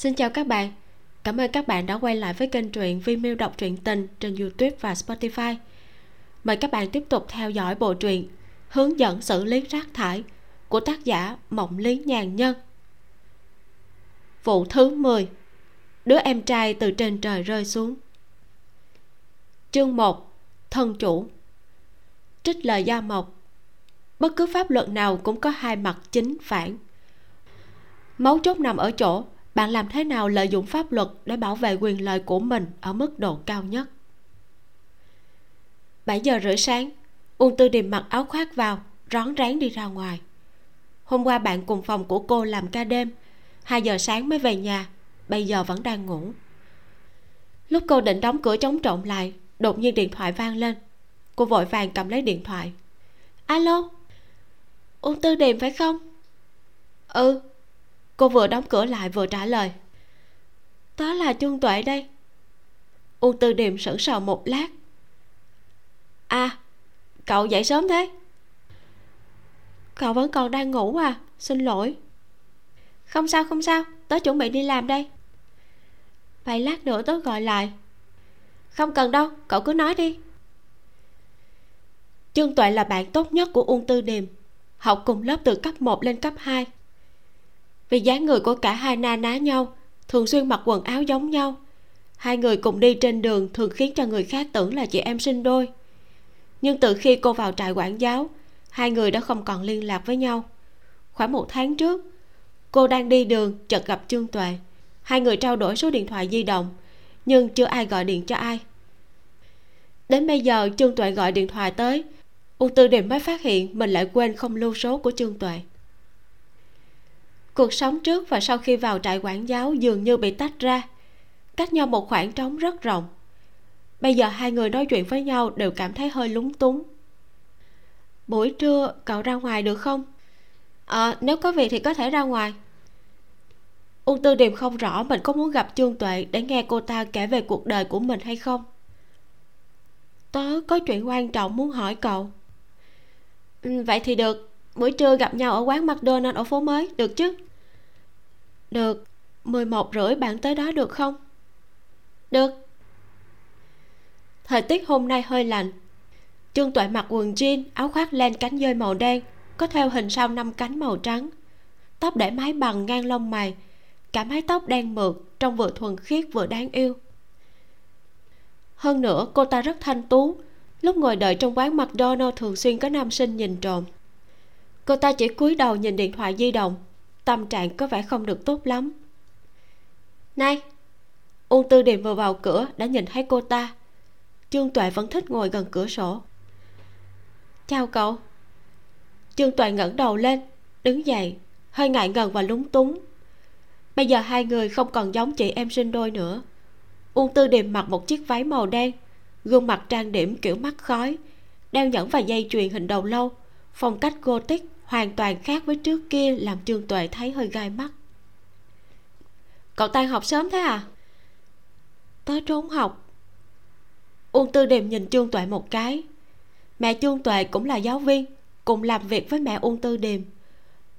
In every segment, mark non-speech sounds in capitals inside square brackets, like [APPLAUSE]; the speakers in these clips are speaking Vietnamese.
xin chào các bạn. Cảm ơn các bạn đã quay lại với kênh truyện Vimeo đọc truyện tình trên youtube và spotify. Mời các bạn tiếp tục theo dõi bộ truyện hướng dẫn xử lý rác thải của tác giả mộng lý nhàn nhân. Vụ thứ 10 đứa em trai từ trên trời rơi xuống. Chương 1 thân chủ. Trích lời gia mộc. Bất cứ pháp luật nào cũng có hai mặt chính phản. Mấu chốt nằm ở chỗ bạn làm thế nào lợi dụng pháp luật để bảo vệ quyền lợi của mình ở mức độ cao nhất? 7 giờ rưỡi sáng, Uông Tư Điềm mặc áo khoác vào, Rón rén đi ra ngoài. Hôm qua bạn cùng phòng của cô làm ca đêm 2 giờ sáng mới về nhà, Bây giờ vẫn đang ngủ. Lúc cô định đóng cửa chống trộm lại, Đột nhiên điện thoại vang lên. Cô vội vàng cầm lấy điện thoại. Alo? Uông Tư Điềm phải không? Ừ cô vừa đóng cửa lại vừa trả lời. Đó là trương tuệ đây. U tư điềm sững sờ một lát. À cậu dậy sớm thế. Cậu vẫn còn đang ngủ à xin lỗi. Không sao không sao, tớ chuẩn bị đi làm đây. Vậy lát nữa tớ gọi lại. Không cần đâu, cậu cứ nói đi. Trương tuệ là bạn tốt nhất của uông tư điềm, học cùng lớp từ cấp 1 lên cấp 2 vì dáng người của cả hai na ná nhau, thường xuyên mặc quần áo giống nhau. Hai người cùng đi trên đường thường khiến cho người khác tưởng là chị em sinh đôi. Nhưng từ khi cô vào trại quản giáo, hai người đã không còn liên lạc với nhau. Khoảng một tháng trước, cô đang đi đường chợt gặp trương tuệ. Hai người trao đổi số điện thoại di động, nhưng chưa ai gọi điện cho ai. Đến bây giờ, trương tuệ gọi điện thoại tới u tư điềm mới phát hiện mình lại quên không lưu số của trương tuệ cuộc sống trước và sau khi vào trại quản giáo dường như bị tách ra. Cách nhau một khoảng trống rất rộng. Bây giờ hai người nói chuyện với nhau đều cảm thấy hơi lúng túng. Buổi trưa cậu ra ngoài được không? Ờ à, nếu có việc thì có thể ra ngoài. Ung tư điềm không rõ mình có muốn gặp trương tuệ để nghe cô ta kể về cuộc đời của mình hay không. Tớ có chuyện quan trọng muốn hỏi cậu. Ừ, vậy thì được buổi trưa gặp nhau ở quán mcdonald ở phố mới, được chứ? Được. Mười một rưỡi bạn tới đó được không? Được. Thời tiết hôm nay hơi lạnh. Trương tuệ mặc quần jean, áo khoác len cánh dơi màu đen, có theo hình sao năm cánh màu trắng. Tóc để mái bằng ngang lông mày, cả mái tóc đen mượt, trông vừa thuần khiết vừa đáng yêu. Hơn nữa, cô ta rất thanh tú. Lúc ngồi đợi trong quán mcdonald thường xuyên có nam sinh nhìn trộm cô ta chỉ cúi đầu nhìn điện thoại di động. Tâm trạng có vẻ không được tốt lắm. Này uông tư điềm vừa vào cửa đã nhìn thấy cô ta. Trương tuệ vẫn thích ngồi gần cửa sổ. Chào cậu. Trương tuệ ngẩng đầu lên, đứng dậy, hơi ngại ngần và lúng túng. Bây giờ hai người không còn giống chị em sinh đôi nữa. Uông tư điềm mặc một chiếc váy màu đen, gương mặt trang điểm kiểu mắt khói, đeo nhẫn và dây chuyền hình đầu lâu phong cách gothic hoàn toàn khác với trước kia, làm trương tuệ thấy hơi gai mắt. Cậu tan học sớm thế à? Tớ trốn học. Uông tư điềm nhìn trương tuệ một cái. Mẹ trương tuệ cũng là giáo viên, cùng làm việc với mẹ uông tư điềm.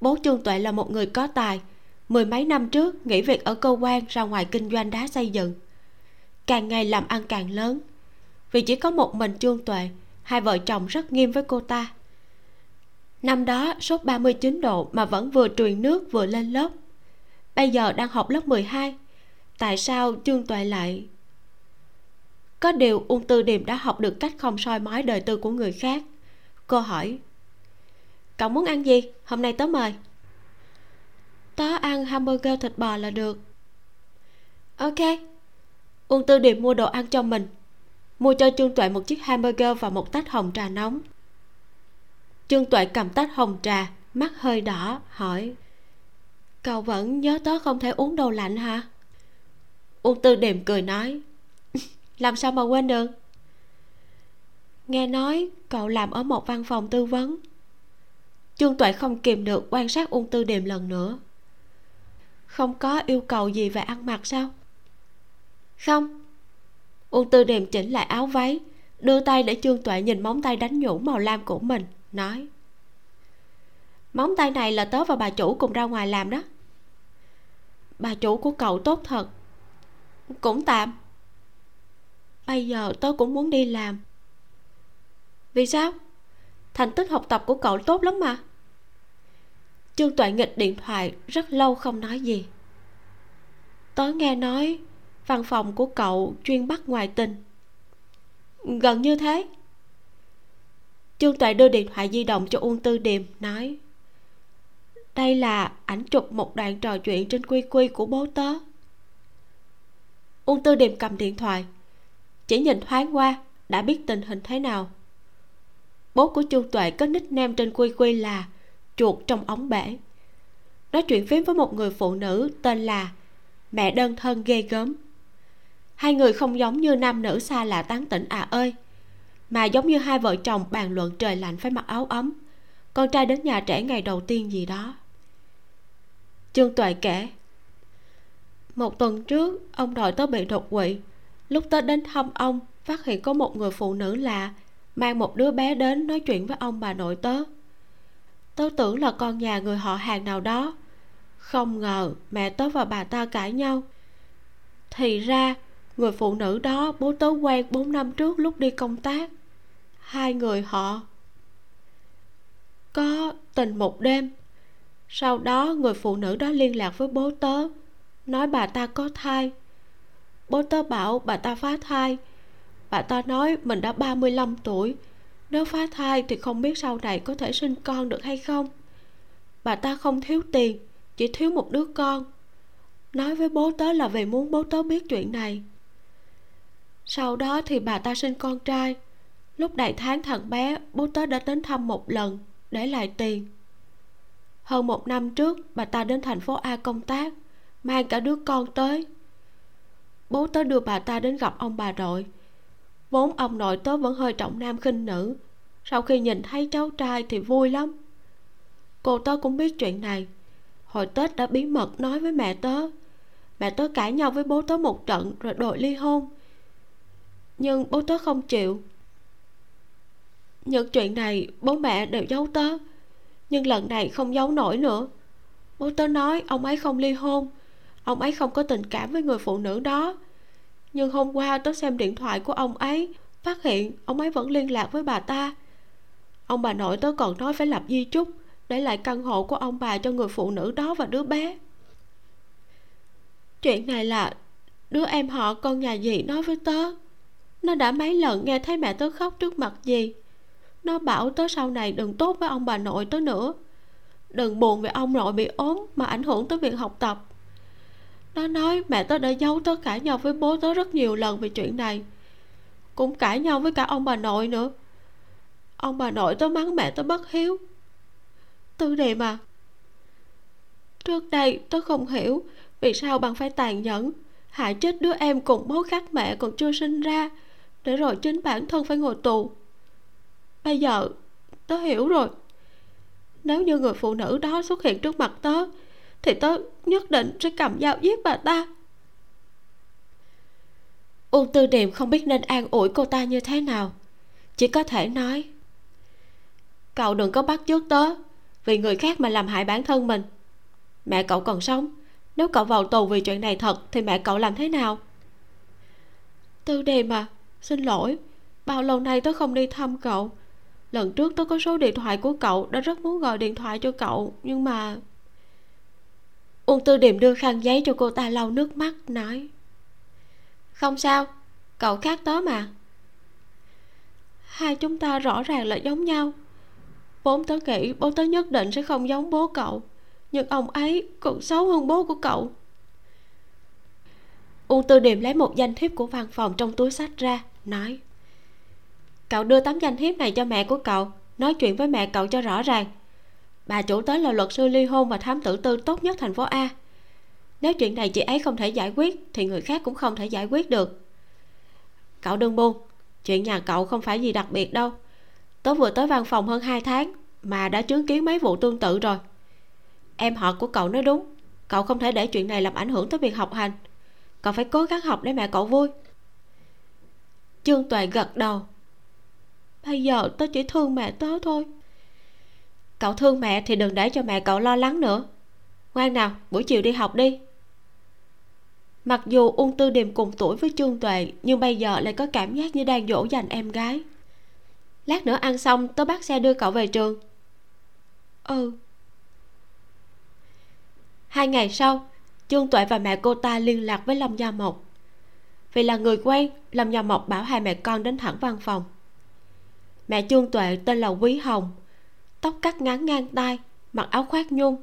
Bố trương tuệ là một người có tài, mười mấy năm trước nghỉ việc ở cơ quan ra ngoài kinh doanh đá xây dựng. Càng ngày làm ăn càng lớn. Vì chỉ có một mình trương tuệ, hai vợ chồng rất nghiêm với cô ta năm đó, sốt 39 độ mà vẫn vừa truyền nước vừa lên lớp. Bây giờ đang học lớp 12 tại sao trương tuệ lại? Có điều ung tư điềm đã học được cách không soi mói đời tư của người khác. Cô hỏi, cậu muốn ăn gì? Hôm nay tớ mời. Tớ ăn hamburger thịt bò là được. Ok. Ung tư điềm mua đồ ăn cho mình, mua cho trương tuệ một chiếc hamburger và một tách hồng trà nóng trương tuệ cầm tách hồng trà, mắt hơi đỏ, hỏi, cậu vẫn nhớ tớ không thể uống đồ lạnh hả? Uông tư điềm cười nói, [LAUGHS] làm sao mà quên được? Nghe nói cậu làm ở một văn phòng tư vấn. Trương tuệ không kìm được quan sát ung tư điềm lần nữa. Không có yêu cầu gì về ăn mặc sao? Không. Ung tư điềm chỉnh lại áo váy, đưa tay để trương tuệ nhìn móng tay đánh nhũ màu lam của mình nói, móng tay này là tớ và bà chủ cùng ra ngoài làm đó. Bà chủ của cậu tốt thật. Cũng tạm. Bây giờ tớ cũng muốn đi làm. Vì sao? Thành tích học tập của cậu tốt lắm mà. Trương toại nghịch điện thoại, rất lâu không nói gì. Tớ nghe nói văn phòng của cậu chuyên bắt ngoài tình. Gần như thế trương Tuệ đưa điện thoại di động cho uông tư điềm, nói, đây là ảnh chụp một đoạn trò chuyện trên quy quy của bố tớ. Uông tư điềm cầm điện thoại, chỉ nhìn thoáng qua, đã biết tình hình thế nào. Bố của chu tuệ có nickname trên quy quy là chuột trong ống bể nói chuyện phím với một người phụ nữ tên là mẹ đơn thân ghê gớm hai người không giống như nam nữ xa lạ tán tỉnh à ơi mà giống như hai vợ chồng bàn luận trời lạnh phải mặc áo ấm. Con trai đến nhà trẻ ngày đầu tiên gì đó. Trương tuệ kể, một tuần trước, ông nội tớ bị đột quỵ. Lúc tớ đến thăm ông, phát hiện có một người phụ nữ lạ, mang một đứa bé đến nói chuyện với ông bà nội tớ. Tớ tưởng là con nhà người họ hàng nào đó. Không ngờ mẹ tớ và bà ta cãi nhau. Thì ra, người phụ nữ đó bố tớ quen bốn năm trước lúc đi công tác hai người họ. Có tình một đêm, sau đó người phụ nữ đó liên lạc với bố tớ, nói bà ta có thai. Bố tớ bảo bà ta phá thai. Bà ta nói mình đã 35 tuổi, nếu phá thai thì không biết sau này có thể sinh con được hay không. Bà ta không thiếu tiền, chỉ thiếu một đứa con. Nói với bố tớ là vì muốn bố tớ biết chuyện này. Sau đó thì bà ta sinh con trai lúc đại tháng thằng bé, bố tớ đã đến thăm một lần, để lại tiền. Hơn một năm trước, bà ta đến thành phố a công tác, mang cả đứa con tới. Bố tớ đưa bà ta đến gặp ông bà nội. Vốn ông nội tớ vẫn hơi trọng nam khinh nữ, sau khi nhìn thấy cháu trai thì vui lắm. Cô tớ cũng biết chuyện này. Hồi tết đã bí mật nói với mẹ tớ mẹ tớ cãi nhau với bố tớ một trận rồi đòi ly hôn. Nhưng bố tớ không chịu những chuyện này, bố mẹ đều giấu tớ. Nhưng lần này không giấu nổi nữa. Bố tớ nói ông ấy không ly hôn. Ông ấy không có tình cảm với người phụ nữ đó. Nhưng hôm qua tớ xem điện thoại của ông ấy, phát hiện ông ấy vẫn liên lạc với bà ta. Ông bà nội tớ còn nói phải lập di chúc để lại căn hộ của ông bà cho người phụ nữ đó và đứa bé. Chuyện này là đứa em họ con nhà dì nói với tớ. Nó đã mấy lần nghe thấy mẹ tớ khóc trước mặt dì nó bảo tớ sau này đừng tốt với ông bà nội tớ nữa. Đừng buồn vì ông nội bị ốm mà ảnh hưởng tới việc học tập. Nó nói mẹ tớ đã giấu tớ cãi nhau với bố tớ rất nhiều lần về chuyện này. Cũng cãi nhau với cả ông bà nội nữa. Ông bà nội tớ mắng mẹ tớ bất hiếu. Tư đề mà. Trước đây tớ không hiểu vì sao bằng phải tàn nhẫn, hại chết đứa em cùng bố khác mẹ còn chưa sinh ra, để rồi chính bản thân phải ngồi tù bây giờ tớ hiểu rồi. Nếu như người phụ nữ đó xuất hiện trước mặt tớ thì tớ nhất định sẽ cầm dao giết bà ta. Uông tư điềm không biết nên an ủi cô ta như thế nào. Chỉ có thể nói cậu đừng có bắt chước tớ vì người khác mà làm hại bản thân mình. Mẹ cậu còn sống. Nếu cậu vào tù vì chuyện này thật thì mẹ cậu làm thế nào? Tư điềm à xin lỗi. Bao lâu nay tớ không đi thăm cậu lần trước tôi có số điện thoại của cậu, đã rất muốn gọi điện thoại cho cậu, nhưng mà uông tư điềm đưa khăn giấy cho cô ta lau nước mắt, nói, không sao, cậu khác tớ mà. Hai chúng ta rõ ràng là giống nhau. Vốn tớ nghĩ bố tớ nhất định sẽ không giống bố cậu, nhưng ông ấy còn xấu hơn bố của cậu. Uông tư điềm lấy một danh thiếp của văn phòng trong túi sách ra, nói cậu đưa tấm danh thiếp này cho mẹ của cậu, nói chuyện với mẹ cậu cho rõ ràng. Bà chủ tới là luật sư ly hôn và thám tử tư tốt nhất thành phố a. Nếu chuyện này chị ấy không thể giải quyết, thì người khác cũng không thể giải quyết được. Cậu đừng buồn, chuyện nhà cậu không phải gì đặc biệt đâu. Tớ vừa tới văn phòng hơn hai tháng, mà đã chứng kiến mấy vụ tương tự rồi. Em họ của cậu nói đúng, cậu không thể để chuyện này làm ảnh hưởng tới việc học hành. Cậu phải cố gắng học để mẹ cậu vui. Trương tuệ gật đầu bây giờ tớ chỉ thương mẹ tớ thôi. Cậu thương mẹ thì đừng để cho mẹ cậu lo lắng nữa. Ngoan nào, buổi chiều đi học đi. Mặc dù ung tư điềm cùng tuổi với trương tuệ, nhưng bây giờ lại có cảm giác như đang dỗ dành em gái. Lát nữa ăn xong, tớ bắt xe đưa cậu về trường. Ừ. Hai ngày sau, trương tuệ và mẹ cô ta liên lạc với lâm gia mộc. Vì là người quen, lâm gia mộc bảo hai mẹ con đến thẳng văn phòng mẹ trương tuệ tên là quý hồng. Tóc cắt ngắn ngang tai mặc áo khoác nhung.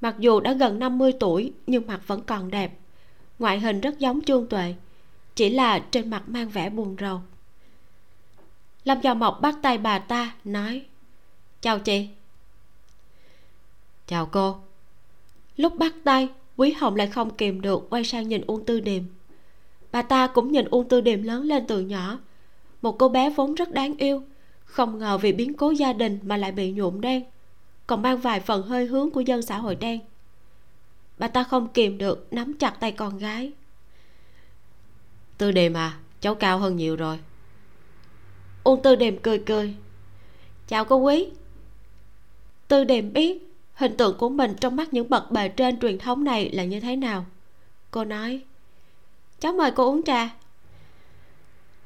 Mặc dù đã gần 50 tuổi, nhưng mặt vẫn còn đẹp. Ngoại hình rất giống trương tuệ, chỉ là trên mặt mang vẻ buồn rầu. Lâm gia mộc bắt tay bà ta, nói, chào chị. Chào cô. Lúc bắt tay, quý hồng lại không kìm được quay sang nhìn uông tư điềm. Bà ta cũng nhìn uông tư điềm lớn lên từ nhỏ, một cô bé vốn rất đáng yêu không ngờ vì biến cố gia đình mà lại bị nhuộm đen, còn mang vài phần hơi hướng của dân xã hội đen. Bà ta không kìm được nắm chặt tay con gái. Tư Đề mà cháu cao hơn nhiều rồi. Uông tư đềm cười cười. Chào cô quý. Tư đềm biết hình tượng của mình trong mắt những bậc bề trên truyền thống này là như thế nào. Cô nói, cháu mời cô uống trà.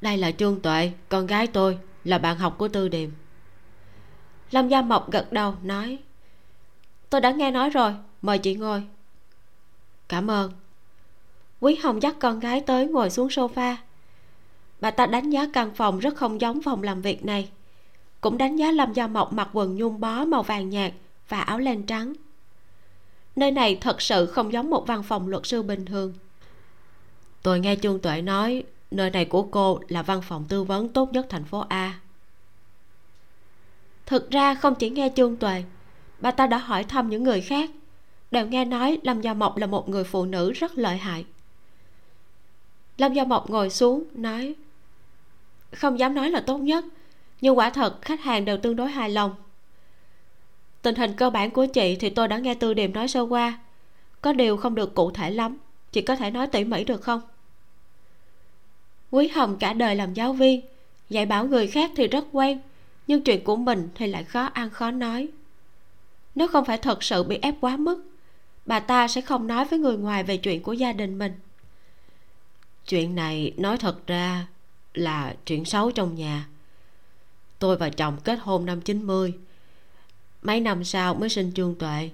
Đây là trương tuệ, con gái tôi là bạn học của tư điềm. Lâm gia mộc gật đầu, nói, tôi đã nghe nói rồi, mời chị ngồi. Cảm ơn. Quý hồng dắt con gái tới ngồi xuống sofa. Bà ta đánh giá căn phòng rất không giống phòng làm việc này. Cũng đánh giá lâm gia mộc mặc quần nhung bó màu vàng nhạt và áo len trắng. Nơi này thật sự không giống một văn phòng luật sư bình thường. Tôi nghe trương tuệ nói nơi này của cô là văn phòng tư vấn tốt nhất thành phố a. Thực ra không chỉ nghe chương tuệ, bà ta đã hỏi thăm những người khác, đều nghe nói lâm gia mộc là một người phụ nữ rất lợi hại. Lâm gia mộc ngồi xuống, nói, không dám nói là tốt nhất, nhưng quả thật khách hàng đều tương đối hài lòng. Tình hình cơ bản của chị thì tôi đã nghe tư điềm nói sơ qua, có điều không được cụ thể lắm, chị có thể nói tỉ mỉ được không? Quý hồng cả đời làm giáo viên, dạy bảo người khác thì rất quen, nhưng chuyện của mình thì lại khó ăn, khó nói. Nếu không phải thật sự bị ép quá mức, bà ta sẽ không nói với người ngoài về chuyện của gia đình mình. Chuyện này nói thật ra là chuyện xấu trong nhà. Tôi và chồng kết hôn năm 90 mấy năm sau mới sinh trương tuệ.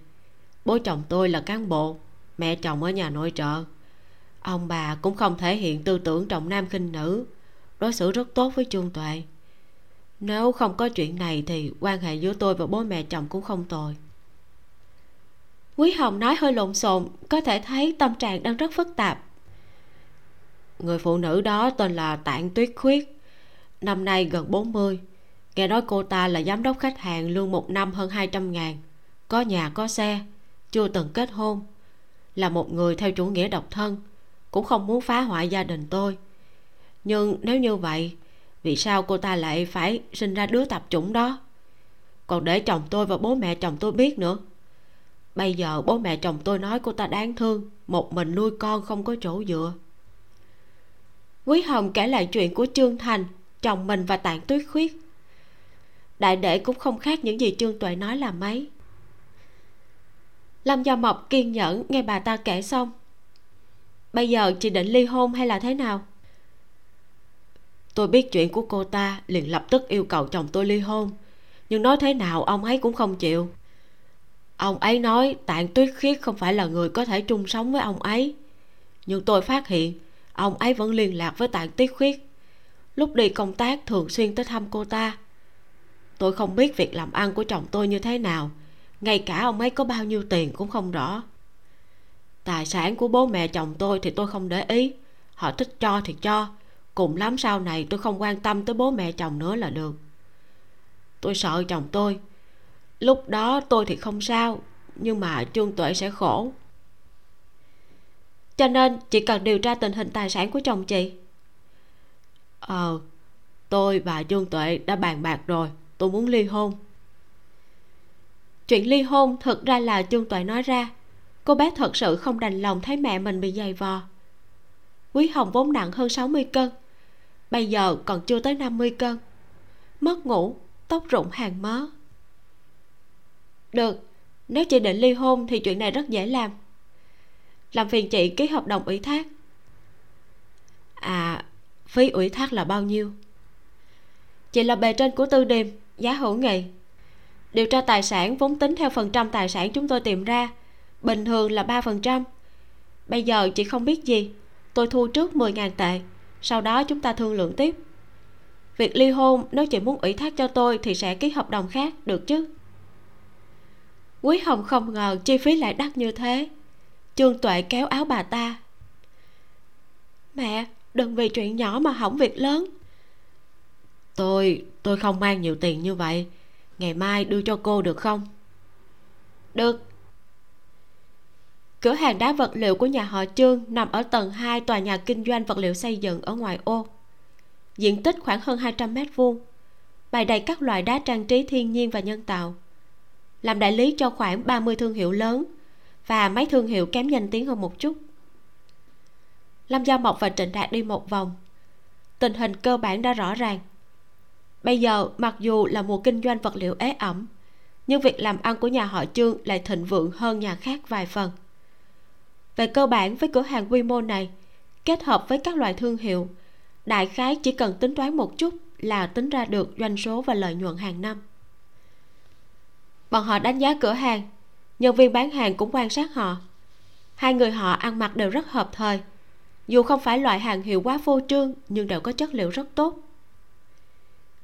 Bố chồng tôi là cán bộ, mẹ chồng ở nhà nội trợ ông bà cũng không thể hiện tư tưởng trọng nam khinh nữ. Đối xử rất tốt với trương tuệ. Nếu không có chuyện này thì quan hệ giữa tôi và bố mẹ chồng cũng không tồi. Quý hồng nói hơi lộn xộn, có thể thấy tâm trạng đang rất phức tạp. Người phụ nữ đó tên là tạng tuyết khuyết, năm nay gần 40 nghe nói cô ta là giám đốc khách hàng lương một năm hơn 200 ngàn. Có nhà, có xe, chưa từng kết hôn. Là một người theo chủ nghĩa độc thân cũng không muốn phá hoại gia đình tôi. Nhưng nếu như vậy, vì sao cô ta lại phải sinh ra đứa tạp chủng đó? Còn để chồng tôi và bố mẹ chồng tôi biết nữa. Bây giờ bố mẹ chồng tôi nói cô ta đáng thương, một mình nuôi con không có chỗ dựa. Quý hồng kể lại chuyện của trương thành, chồng mình và tạng tuyết khuyết. Đại đệ cũng không khác những gì trương tuệ nói là mấy. Lâm gia mộc kiên nhẫn nghe bà ta kể xong bây giờ chị định ly hôn hay là thế nào? Tôi biết chuyện của cô ta liền lập tức yêu cầu chồng tôi ly hôn. Nhưng nói thế nào ông ấy cũng không chịu. Ông ấy nói tạng tuyết khiết không phải là người có thể chung sống với ông ấy. Nhưng tôi phát hiện ông ấy vẫn liên lạc với tạng tuyết khuyết lúc đi công tác thường xuyên tới thăm cô ta. Tôi không biết việc làm ăn của chồng tôi như thế nào. Ngay cả ông ấy có bao nhiêu tiền cũng không rõ tài sản của bố mẹ chồng tôi thì tôi không để ý. Họ thích cho thì cho. Cùng lắm sau này tôi không quan tâm tới bố mẹ chồng nữa là được. Tôi sợ chồng tôi. Lúc đó tôi thì không sao, nhưng mà trương tuệ sẽ khổ. Cho nên chị cần điều tra tình hình tài sản của chồng chị. Ờ tôi và trương tuệ đã bàn bạc rồi, tôi muốn ly hôn. Chuyện ly hôn thực ra là trương tuệ nói ra cô bé thật sự không đành lòng thấy mẹ mình bị dày vò. Quý hồng vốn nặng hơn 60 cân, bây giờ còn chưa tới 50 cân. Mất ngủ, tóc rụng hàng mớ. Được, nếu chị định ly hôn thì chuyện này rất dễ làm. Làm phiền chị ký hợp đồng ủy thác. À phí ủy thác là bao nhiêu? Chị là bề trên của tư điềm, giá hữu nghị. Điều tra tài sản vốn tính theo phần trăm tài sản chúng tôi tìm ra bình thường là ba phần trăm. Bây giờ chị không biết gì, tôi thu trước 10.000 tệ, sau đó chúng ta thương lượng tiếp. Việc ly hôn, nếu chị muốn ủy thác cho tôi thì sẽ ký hợp đồng khác, được chứ? Quý hồng không ngờ chi phí lại đắt như thế. Trương tuệ kéo áo bà ta. Mẹ, đừng vì chuyện nhỏ mà hỏng việc lớn. Tôi tôi không mang nhiều tiền như vậy. Ngày mai đưa cho cô được không? Được cửa hàng đá vật liệu của nhà họ trương nằm ở tầng 2 tòa nhà kinh doanh vật liệu xây dựng ở ngoài ô. Diện tích khoảng hơn 200 mét vuông, bày đầy các loại đá trang trí thiên nhiên và nhân tạo, làm đại lý cho khoảng 30 thương hiệu lớn và mấy thương hiệu kém danh tiếng hơn một chút. Lâm gia mộc và trịnh đạt đi một vòng. Tình hình cơ bản đã rõ ràng. Bây giờ, mặc dù là mùa kinh doanh vật liệu ế ẩm, nhưng việc làm ăn của nhà họ trương lại thịnh vượng hơn nhà khác vài phần về cơ bản với cửa hàng quy mô này, kết hợp với các loại thương hiệu, đại khái chỉ cần tính toán một chút là tính ra được doanh số và lợi nhuận hàng năm. Bọn họ đánh giá cửa hàng, nhân viên bán hàng cũng quan sát họ. Hai người họ ăn mặc đều rất hợp thời. Dù không phải loại hàng hiệu quá phô trương, nhưng đều có chất liệu rất tốt.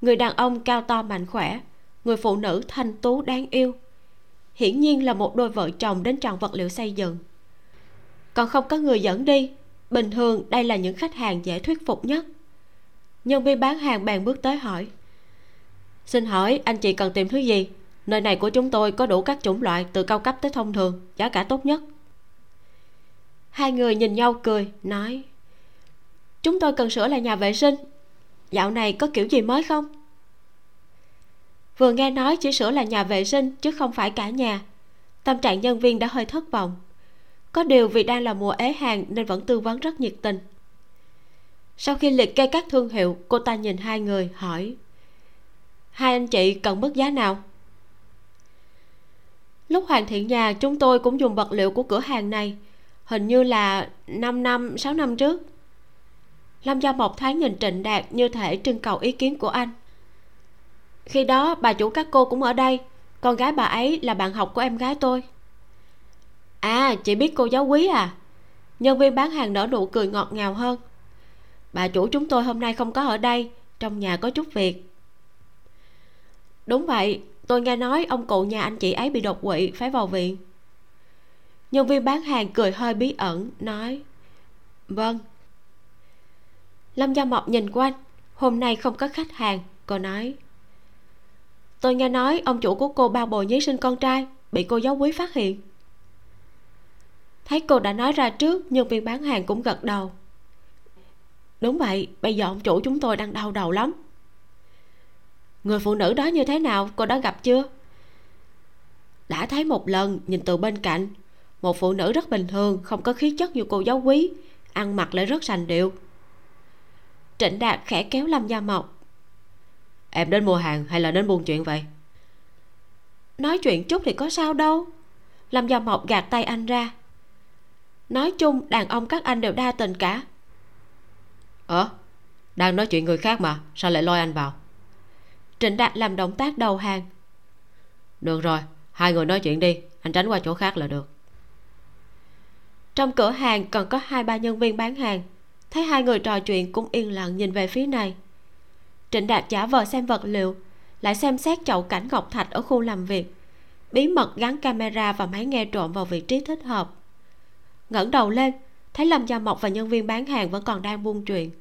Người đàn ông cao to mạnh khỏe, người phụ nữ thanh tú đáng yêu. Hiển nhiên là một đôi vợ chồng đến tròn vật liệu xây dựng còn không có người dẫn đi. Bình thường đây là những khách hàng dễ thuyết phục nhất. Nhân viên bán hàng bèn bước tới hỏi. Xin hỏi, anh chị cần tìm thứ gì? Nơi này của chúng tôi có đủ các chủng loại, từ cao cấp tới thông thường, giá cả tốt nhất. Hai người nhìn nhau cười, nói, chúng tôi cần sửa lại nhà vệ sinh. Dạo này có kiểu gì mới không? Vừa nghe nói chỉ sửa là nhà vệ sinh, chứ không phải cả nhà. Tâm trạng nhân viên đã hơi thất vọng có điều vì đang là mùa ế hàng nên vẫn tư vấn rất nhiệt tình. Sau khi liệt kê các thương hiệu, cô ta nhìn hai người, hỏi, hai anh chị cần mức giá nào? Lúc hoàn thiện nhà, chúng tôi cũng dùng vật liệu của cửa hàng này, hình như là 5 năm 6 năm trước. Lâm gia mộc thoáng nhìn trịnh đạt như thể trưng cầu ý kiến của anh. Khi đó, bà chủ các cô cũng ở đây, con gái bà ấy là bạn học của em gái tôi à chị biết cô giáo quý à. Nhân viên bán hàng nở nụ cười ngọt ngào hơn. Bà chủ chúng tôi hôm nay không có ở đây, trong nhà có chút việc. Đúng vậy, tôi nghe nói ông cụ nhà anh chị ấy bị đột quỵ, phải vào viện. Nhân viên bán hàng cười hơi bí ẩn, nói vâng. Lâm gia mộc nhìn quanh, hôm nay không có khách hàng, cô nói. Tôi nghe nói ông chủ của cô bao bồi nhí sinh con trai, bị cô giáo quý phát hiện thấy cô đã nói ra trước, nhân viên bán hàng cũng gật đầu. Đúng vậy, bây giờ ông chủ chúng tôi đang đau đầu lắm. Người phụ nữ đó như thế nào, cô đã gặp chưa? Đã thấy một lần, nhìn từ bên cạnh. Một phụ nữ rất bình thường, không có khí chất như cô giáo quý, ăn mặc lại rất sành điệu. Trịnh đạt khẽ kéo lâm gia mộc. Em đến mua hàng hay là đến buôn chuyện vậy? Nói chuyện chút thì có sao đâu. Lâm gia mộc gạt tay anh ra nói chung đàn ông các anh đều đa tình cả. Ờ đang nói chuyện người khác mà sao lại lôi anh vào? Trịnh đạt làm động tác đầu hàng. Được rồi hai người nói chuyện đi anh tránh qua chỗ khác là được. Trong cửa hàng còn có hai ba nhân viên bán hàng. Thấy hai người trò chuyện cũng yên lặng nhìn về phía này. Trịnh đạt giả vờ xem vật liệu lại xem xét chậu cảnh ngọc thạch ở khu làm việc. Bí mật gắn camera và máy nghe trộm vào vị trí thích hợp ngẩng đầu lên, thấy lâm gia mộc và nhân viên bán hàng vẫn còn đang buôn chuyện.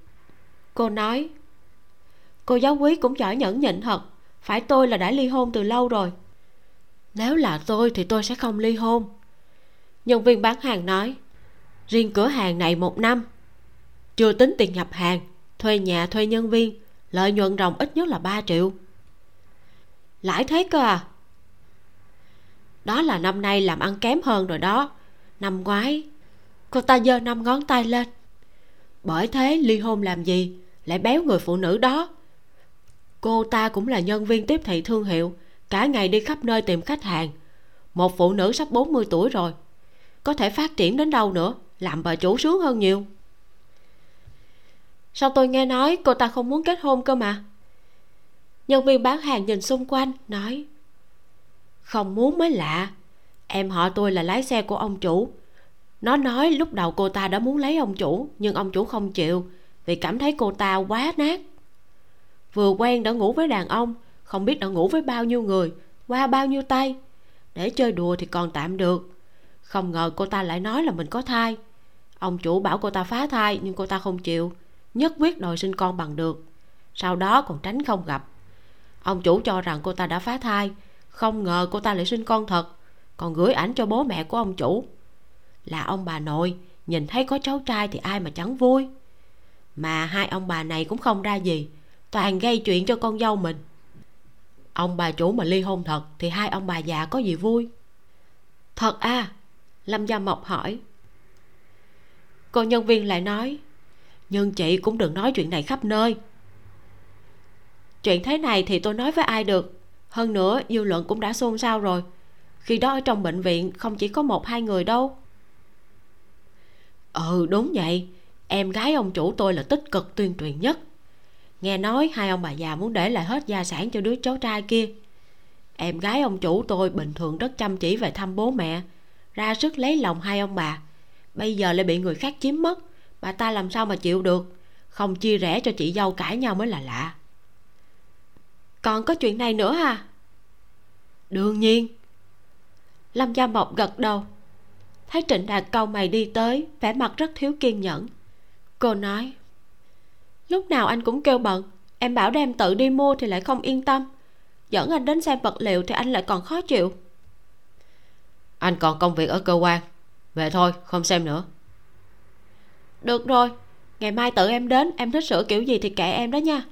Cô nói, cô giáo quý cũng giỏi nhẫn nhịn thật, phải tôi là đã ly hôn từ lâu rồi. Nếu là tôi thì tôi sẽ không ly hôn. Nhân viên bán hàng nói, riêng cửa hàng này một năm, chưa tính tiền nhập hàng, thuê nhà, thuê nhân viên, lợi nhuận ròng ít nhất là 3 triệu. Lãi thế cơ à? Đó là năm nay làm ăn kém hơn rồi đó. Năm ngoái cô ta giơ năm ngón tay lên. Bởi thế ly hôn làm gì? Lại béo người phụ nữ đó. Cô ta cũng là nhân viên tiếp thị thương hiệu, cả ngày đi khắp nơi tìm khách hàng. Một phụ nữ sắp 40 tuổi rồi. Có thể phát triển đến đâu nữa? Làm bà chủ sướng hơn nhiều. Sao tôi nghe nói cô ta không muốn kết hôn cơ mà? Nhân viên bán hàng nhìn xung quanh, nói, không muốn mới lạ. Em họ tôi là lái xe của ông chủ nó nói lúc đầu cô ta đã muốn lấy ông chủ, nhưng ông chủ không chịu, vì cảm thấy cô ta quá nát. Vừa quen đã ngủ với đàn ông, không biết đã ngủ với bao nhiêu người, qua bao nhiêu tay. Để chơi đùa thì còn tạm được. Không ngờ cô ta lại nói là mình có thai. Ông chủ bảo cô ta phá thai, nhưng cô ta không chịu, nhất quyết đòi sinh con bằng được. Sau đó còn tránh không gặp. Ông chủ cho rằng cô ta đã phá thai, không ngờ cô ta lại sinh con thật, còn gửi ảnh cho bố mẹ của ông chủ là ông bà nội, nhìn thấy có cháu trai thì ai mà chẳng vui. Mà hai ông bà này cũng không ra gì, toàn gây chuyện cho con dâu mình. Ông bà chủ mà ly hôn thật thì hai ông bà già có gì vui? Thật à? Lâm gia mộc hỏi. Cô nhân viên lại nói, nhưng chị cũng đừng nói chuyện này khắp nơi. Chuyện thế này thì tôi nói với ai được? Hơn nữa dư luận cũng đã xôn xao rồi. Khi đó ở trong bệnh viện không chỉ có một hai người đâu ừ đúng vậy. Em gái ông chủ tôi là tích cực tuyên truyền nhất. Nghe nói hai ông bà già muốn để lại hết gia sản cho đứa cháu trai kia. Em gái ông chủ tôi bình thường rất chăm chỉ về thăm bố mẹ. Ra sức lấy lòng hai ông bà. Bây giờ lại bị người khác chiếm mất. Bà ta làm sao mà chịu được? Không chia rẽ cho chị dâu cãi nhau mới là lạ. Còn có chuyện này nữa à đương nhiên. Lâm gia mộc gật đầu thấy trịnh đạt cau mày đi tới vẻ mặt rất thiếu kiên nhẫn. Cô nói lúc nào anh cũng kêu bận em bảo đem tự đi mua thì lại không yên tâm. Dẫn anh đến xem vật liệu thì anh lại còn khó chịu. Anh còn công việc ở cơ quan về thôi không xem nữa. Được rồi ngày mai tự em đến em thích sửa kiểu gì thì kệ em đó nha.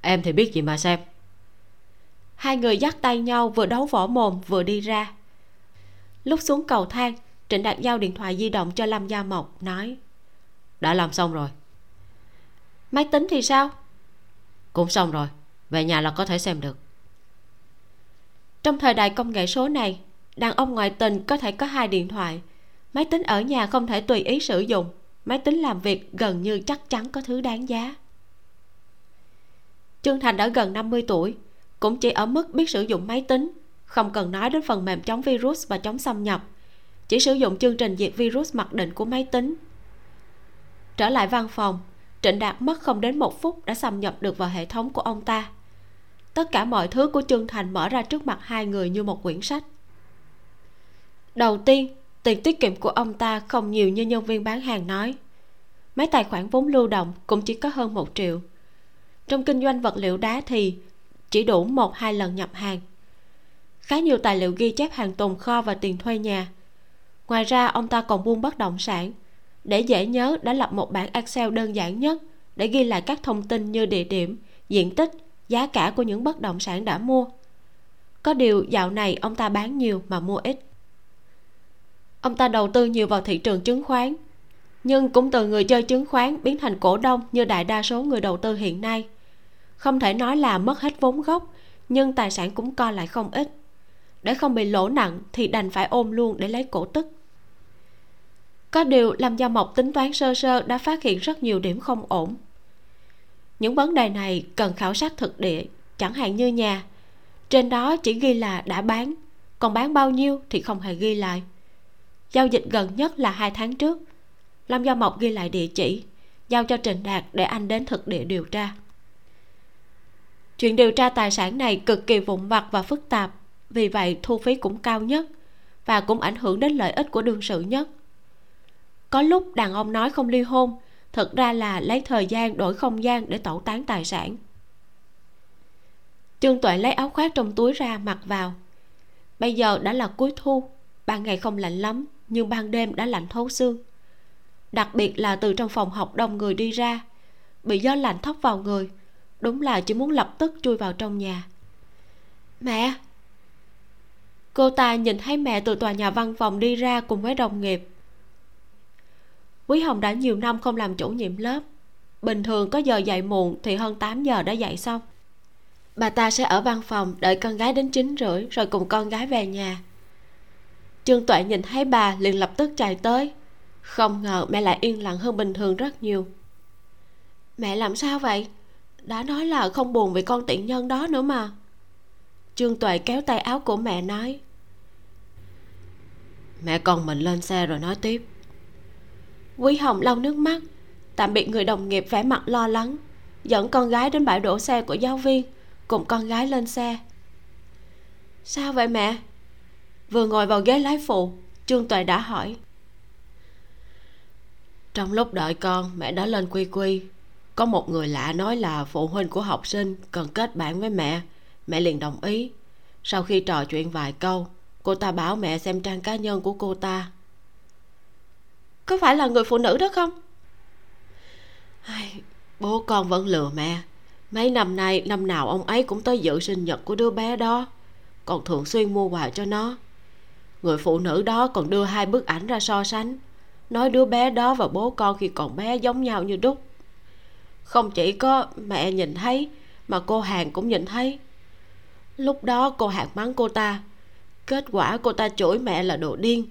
Em thì biết gì mà xem. Hai người dắt tay nhau vừa đấu võ mồm vừa đi ra lúc xuống cầu thang, trịnh đạt giao điện thoại di động cho lâm gia mộc, nói, đã làm xong rồi. Máy tính thì sao? Cũng xong rồi, về nhà là có thể xem được. Trong thời đại công nghệ số này, đàn ông ngoại tình có thể có hai điện thoại. Máy tính ở nhà không thể tùy ý sử dụng. Máy tính làm việc gần như chắc chắn có thứ đáng giá. Trương thành đã gần 50 tuổi, cũng chỉ ở mức biết sử dụng máy tính không cần nói đến phần mềm chống virus và chống xâm nhập, chỉ sử dụng chương trình diệt virus mặc định của máy tính. Trở lại văn phòng, trịnh đạt mất không đến một phút đã xâm nhập được vào hệ thống của ông ta. Tất cả mọi thứ của trương thành mở ra trước mặt hai người như một quyển sách. Đầu tiên, tiền tiết kiệm của ông ta không nhiều như nhân viên bán hàng nói. Mấy tài khoản vốn lưu động cũng chỉ có hơn một triệu. Trong kinh doanh vật liệu đá thì chỉ đủ một hai lần nhập hàng khá nhiều tài liệu ghi chép hàng tồn kho và tiền thuê nhà. Ngoài ra, ông ta còn buôn bất động sản. Để dễ nhớ, đã lập một bản excel đơn giản nhất để ghi lại các thông tin như địa điểm, diện tích, giá cả của những bất động sản đã mua. Có điều, dạo này ông ta bán nhiều mà mua ít. Ông ta đầu tư nhiều vào thị trường chứng khoán, nhưng cũng từ người chơi chứng khoán biến thành cổ đông như đại đa số người đầu tư hiện nay. Không thể nói là mất hết vốn gốc, nhưng tài sản cũng co lại không ít để không bị lỗ nặng thì đành phải ôm luôn để lấy cổ tức. Có điều làm gia mộc tính toán sơ sơ đã phát hiện rất nhiều điểm không ổn. Những vấn đề này cần khảo sát thực địa, chẳng hạn như nhà. Trên đó chỉ ghi là đã bán, còn bán bao nhiêu thì không hề ghi lại. Giao dịch gần nhất là hai tháng trước. Lâm gia mộc ghi lại địa chỉ, giao cho trình đạt để anh đến thực địa điều tra. Chuyện điều tra tài sản này cực kỳ vụn vặt và phức tạp vì vậy thu phí cũng cao nhất và cũng ảnh hưởng đến lợi ích của đương sự nhất. Có lúc đàn ông nói không ly hôn thực ra là lấy thời gian đổi không gian để tẩu tán tài sản. Trương tuệ lấy áo khoác trong túi ra mặc vào. Bây giờ đã là cuối thu, ban ngày không lạnh lắm, nhưng ban đêm đã lạnh thấu xương. Đặc biệt là từ trong phòng học đông người đi ra, bị gió lạnh thốc vào người, đúng là chỉ muốn lập tức chui vào trong nhà. Mẹ cô ta nhìn thấy mẹ từ tòa nhà văn phòng đi ra cùng với đồng nghiệp. Quý hồng đã nhiều năm không làm chủ nhiệm lớp. Bình thường có giờ dạy muộn thì hơn 8 giờ đã dạy xong. Bà ta sẽ ở văn phòng đợi con gái đến chín rưỡi rồi cùng con gái về nhà. Trương tuệ nhìn thấy bà liền lập tức chạy tới. Không ngờ mẹ lại yên lặng hơn bình thường rất nhiều. Mẹ làm sao vậy? Đã nói là không buồn vì con tiện nhân đó nữa mà trương tuệ kéo tay áo của mẹ nói, mẹ con mình lên xe rồi nói tiếp. Quý hồng lau nước mắt, tạm biệt người đồng nghiệp vẻ mặt lo lắng, dẫn con gái đến bãi đổ xe của giáo viên, cùng con gái lên xe. Sao vậy mẹ? Vừa ngồi vào ghế lái phụ, trương tuệ đã hỏi. Trong lúc đợi con, mẹ đã lên quy quy. Có một người lạ nói là phụ huynh của học sinh cần kết bạn với mẹ mẹ liền đồng ý. Sau khi trò chuyện vài câu cô ta bảo mẹ xem trang cá nhân của cô ta. Có phải là người phụ nữ đó không? Ai, bố con vẫn lừa mẹ. Mấy năm nay năm nào ông ấy cũng tới dự sinh nhật của đứa bé đó. Còn thường xuyên mua quà cho nó. Người phụ nữ đó còn đưa hai bức ảnh ra so sánh. Nói đứa bé đó và bố con khi còn bé giống nhau như đúc. Không chỉ có mẹ nhìn thấy mà cô hàng cũng nhìn thấy lúc đó cô hạt mắng cô ta. Kết quả cô ta chửi mẹ là đồ điên.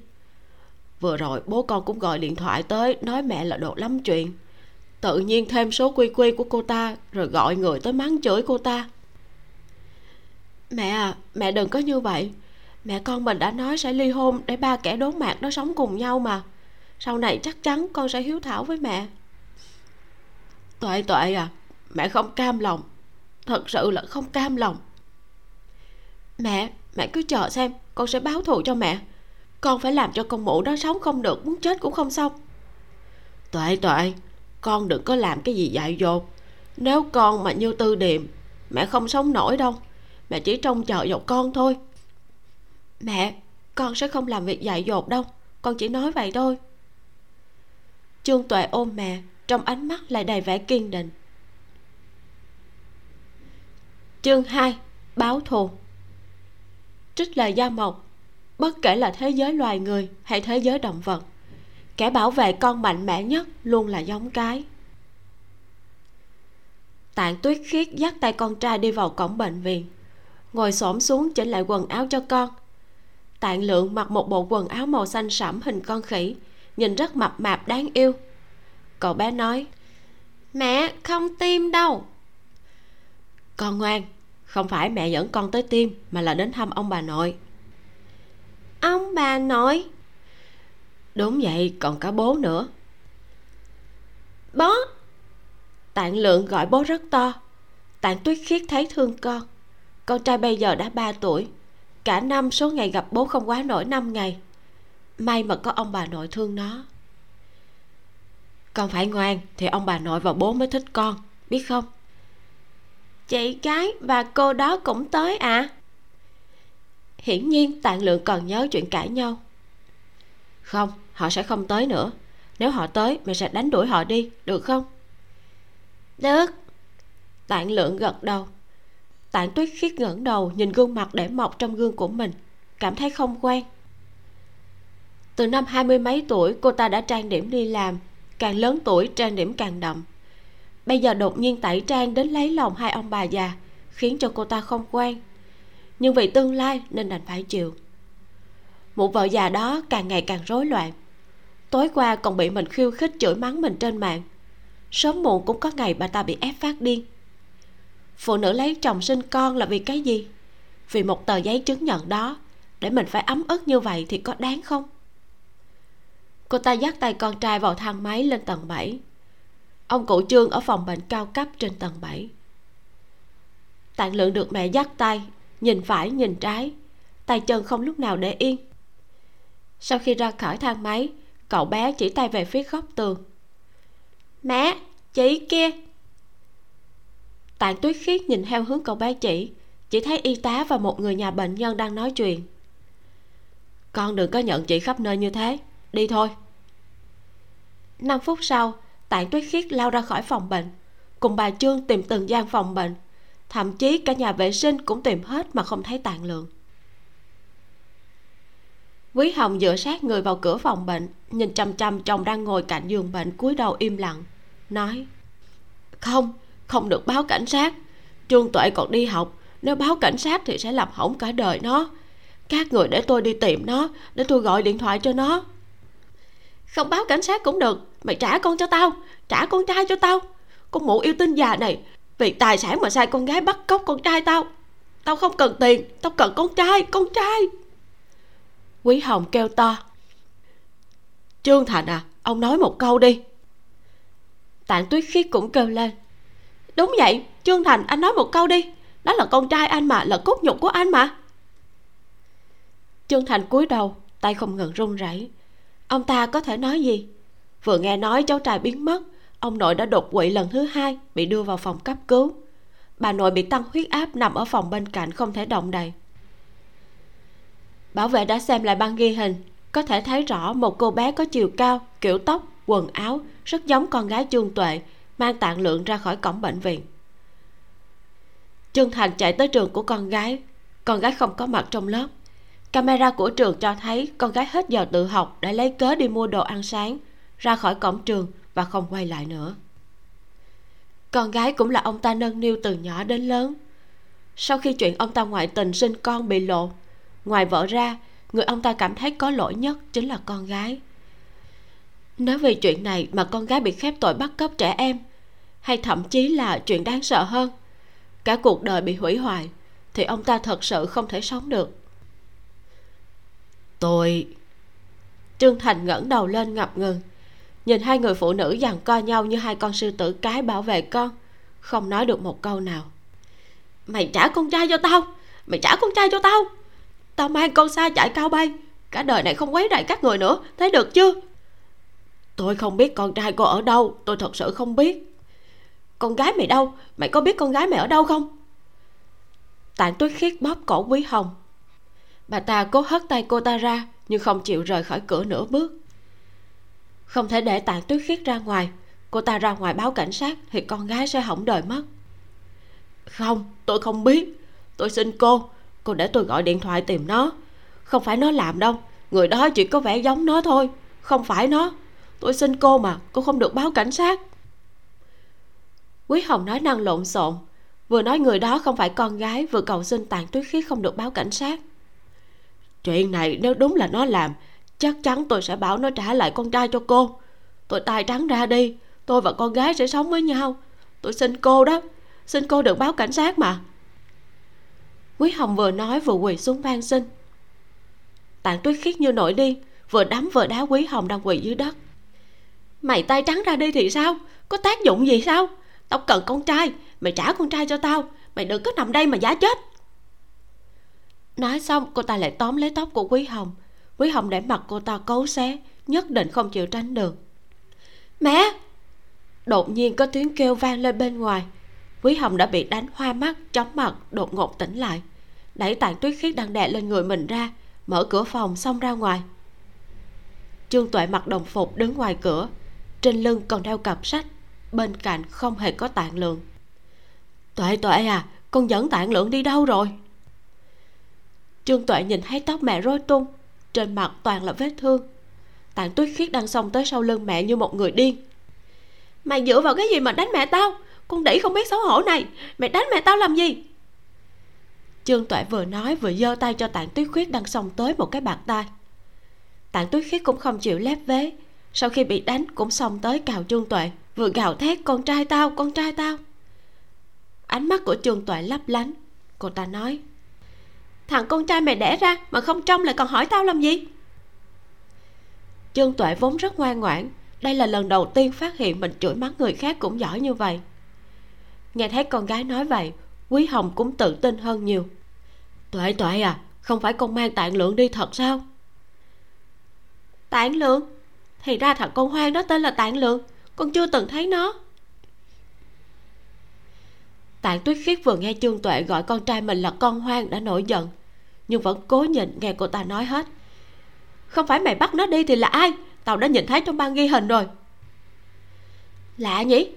Vừa rồi bố con cũng gọi điện thoại tới, nói mẹ là đồ lắm chuyện. Tự nhiên thêm số quy quy của cô ta, rồi gọi người tới mắng chửi cô ta. Mẹ à mẹ đừng có như vậy. Mẹ con mình đã nói sẽ ly hôn để ba kẻ đốn mạc đó sống cùng nhau mà. Sau này chắc chắn con sẽ hiếu thảo với mẹ. Tuệ tuệ à mẹ không cam lòng. Thật sự là không cam lòng mẹ mẹ cứ chờ xem, con sẽ báo thù cho mẹ. Con phải làm cho con mụ đó sống không được, muốn chết cũng không xong. Tuệ tuệ, con đừng có làm cái gì dại dột. Nếu con mà như tư điềm, mẹ không sống nổi đâu. Mẹ chỉ trông chờ vào con thôi. Mẹ, con sẽ không làm việc dại dột đâu. Con chỉ nói vậy thôi. Trương tuệ ôm mẹ, trong ánh mắt lại đầy vẻ kiên định. Chương 2 báo thù trích lời gia mộc. Bất kể là thế giới loài người hay thế giới động vật, kẻ bảo vệ con mạnh mẽ nhất luôn là giống cái. Tạng tuyết khiết dắt tay con trai đi vào cổng bệnh viện, ngồi xổm xuống chỉnh lại quần áo cho con. Tạng lượng mặc một bộ quần áo màu xanh sẫm hình con khỉ, nhìn rất mập mạp đáng yêu. Cậu bé nói, mẹ, không tim đâu. Con ngoan không phải mẹ dẫn con tới tim mà là đến thăm ông bà nội. Ông bà nội? Đúng vậy, còn cả bố nữa. Bố! Tạng lượng gọi bố rất to. Tạng tuyết khiết thấy thương con. Con trai bây giờ đã 3 tuổi. Cả năm số ngày gặp bố không quá nổi 5 ngày. May mà có ông bà nội thương nó. Con phải ngoan thì ông bà nội và bố mới thích con, biết không? Chị gái và cô đó cũng tới à? Hiển nhiên tạng lượng còn nhớ chuyện cãi nhau. Không, họ sẽ không tới nữa. Nếu họ tới, mình sẽ đánh đuổi họ đi, được không? Được. Tạng lượng gật đầu. Tạng tuyết khiết ngẩng đầu nhìn gương mặt để mọc trong gương của mình, cảm thấy không quen. Từ năm hai mươi mấy tuổi, cô ta đã trang điểm đi làm, càng lớn tuổi, trang điểm càng đậm bây giờ đột nhiên tẩy trang đến lấy lòng hai ông bà già, khiến cho cô ta không quen. Nhưng vì tương lai nên đành phải chịu. Mụ vợ già đó càng ngày càng rối loạn. Tối qua còn bị mình khiêu khích chửi mắng mình trên mạng. Sớm muộn cũng có ngày bà ta bị ép phát điên. Phụ nữ lấy chồng sinh con là vì cái gì? Vì một tờ giấy chứng nhận đó. Để mình phải ấm ức như vậy thì có đáng không? Cô ta dắt tay con trai vào thang máy lên tầng 7 ông cụ trương ở phòng bệnh cao cấp trên tầng 7 tạng lượng được mẹ dắt tay, nhìn phải, nhìn trái. Tay chân không lúc nào để yên. Sau khi ra khỏi thang máy, cậu bé chỉ tay về phía góc tường. Mẹ, chị kia. Tạng tuyết khiết nhìn theo hướng cậu bé chỉ chỉ thấy y tá và một người nhà bệnh nhân đang nói chuyện. Con đừng có nhận chị khắp nơi như thế, đi thôi. 5 phút sau tạng tuyết khiết lao ra khỏi phòng bệnh. Cùng bà trương tìm từng gian phòng bệnh. Thậm chí cả nhà vệ sinh cũng tìm hết mà không thấy tạng lượng. Quý hồng dựa sát người vào cửa phòng bệnh, nhìn chăm chăm chồng đang ngồi cạnh giường bệnh cúi đầu im lặng, nói, không không được báo cảnh sát. Trương tuệ còn đi học, nếu báo cảnh sát thì sẽ làm hỏng cả đời nó. Các người để tôi đi tìm nó, để tôi gọi điện thoại cho nó không báo cảnh sát cũng được, mày trả con cho tao, trả con trai cho tao. Con mụ yêu tinh già này, vì tài sản mà sai con gái bắt cóc con trai tao. Tao không cần tiền, tao cần con trai con trai. Quý hồng kêu to. Trương thành à ông nói một câu đi. Tạng tuyết khiết cũng kêu lên. Đúng vậy, trương thành, anh nói một câu đi. Đó là con trai anh mà, là cốt nhục của anh mà. Trương thành cúi đầu, tay không ngừng run rẩy ông ta có thể nói gì? Vừa nghe nói cháu trai biến mất, ông nội đã đột quỵ lần thứ hai, bị đưa vào phòng cấp cứu. Bà nội bị tăng huyết áp nằm ở phòng bên cạnh không thể động đậy. Bảo vệ đã xem lại băng ghi hình, có thể thấy rõ một cô bé có chiều cao, kiểu tóc, quần áo, rất giống con gái trương tuệ, mang tạng lượng ra khỏi cổng bệnh viện. Trương thành chạy tới trường của con gái. Con gái không có mặt trong lớp camera của trường cho thấy con gái hết giờ tự học đã lấy cớ đi mua đồ ăn sáng, ra khỏi cổng trường và không quay lại nữa. Con gái cũng là ông ta nâng niu từ nhỏ đến lớn. Sau khi chuyện ông ta ngoại tình sinh con bị lộ, ngoài vợ ra, người ông ta cảm thấy có lỗi nhất chính là con gái. Nếu vì chuyện này mà con gái bị khép tội bắt cóc trẻ em, hay thậm chí là chuyện đáng sợ hơn, cả cuộc đời bị hủy hoại, thì ông ta thật sự không thể sống được tôi. Trương thành ngẩng đầu lên ngập ngừng. Nhìn hai người phụ nữ giằng co nhau như hai con sư tử cái bảo vệ con, không nói được một câu nào. Mày trả con trai cho tao, mày trả con trai cho tao. Tao mang con xa chạy cao bay, cả đời này không quấy rầy các người nữa thấy được chưa? Tôi không biết con trai cô ở đâu, tôi thật sự không biết. Con gái mày đâu, mày có biết con gái mày ở đâu không? Tạng tuyết khiết bóp cổ quý hồng bà ta cố hất tay cô ta ra, nhưng không chịu rời khỏi cửa nửa bước. Không thể để tạng tuyết khiết ra ngoài. Cô ta ra ngoài báo cảnh sát thì con gái sẽ hỏng đời mất. Không, tôi không biết. Tôi xin cô cô để tôi gọi điện thoại tìm nó. Không phải nó làm đâu, người đó chỉ có vẻ giống nó thôi, không phải nó. Tôi xin cô mà, cô không được báo cảnh sát. Quý hồng nói năng lộn xộn, vừa nói người đó không phải con gái, vừa cầu xin tàn tuyết khiết không được báo cảnh sát chuyện này nếu đúng là nó làm, chắc chắn tôi sẽ bảo nó trả lại con trai cho cô. Tôi tay trắng ra đi, tôi và con gái sẽ sống với nhau. Tôi xin cô đó, xin cô đừng báo cảnh sát mà. Quý hồng vừa nói vừa quỳ xuống van xin. Tạng tuyết khiết như nổi điên vừa đấm vừa đá quý hồng đang quỳ dưới đất. Mày tay trắng ra đi thì sao? Có tác dụng gì sao? Tao cần con trai, mày trả con trai cho tao, mày đừng có nằm đây mà giả chết nói xong, cô ta lại tóm lấy tóc của quý hồng. Quý hồng để mặt cô ta cấu xé, nhất định không chịu tránh được. Mẹ! Đột nhiên có tiếng kêu vang lên bên ngoài. Quý hồng đã bị đánh hoa mắt, chóng mặt, đột ngột tỉnh lại. Đẩy tàn tuyết khiết đang đè lên người mình ra, mở cửa phòng xông ra ngoài. Trương tuệ mặc đồng phục đứng ngoài cửa, trên lưng còn đeo cặp sách, bên cạnh không hề có tạng lượng. Tuệ tuệ à con dẫn tạng lượng đi đâu rồi? Trương tuệ nhìn thấy tóc mẹ rối tung, trên mặt toàn là vết thương. Tạng tuyết khiết đang xông tới sau lưng mẹ như một người điên. Mày dựa vào cái gì mà đánh mẹ tao? Con đĩ không biết xấu hổ này. Mày đánh mẹ tao làm gì? Trương tuệ vừa nói vừa giơ tay cho tạng tuyết khiết đang xông tới một cái bạc tay. Tạng tuyết khiết cũng không chịu lép vế. Sau khi bị đánh, cũng xông tới cào trương tuệ, vừa gào thét, con trai tao, con trai tao! Ánh mắt của trương tuệ lấp lánh. Cô ta nói thằng con trai mày đẻ ra mà không trông lại còn hỏi tao làm gì? Trương tuệ vốn rất ngoan ngoãn đây là lần đầu tiên phát hiện mình chửi mắng người khác cũng giỏi như vậy. Nghe thấy con gái nói vậy quý hồng cũng tự tin hơn nhiều. Tuệ tuệ à không phải con mang tạng lượng đi thật sao? Tạng lượng thì ra thằng con hoang đó tên là tạng lượng con chưa từng thấy nó. Tạng tuyết khiết vừa nghe trương tuệ gọi con trai mình là con hoang đã nổi giận nhưng vẫn cố nhịn nghe cô ta nói hết. Không phải mày bắt nó đi thì là ai? Tao đã nhìn thấy trong băng ghi hình rồi. Lạ nhỉ?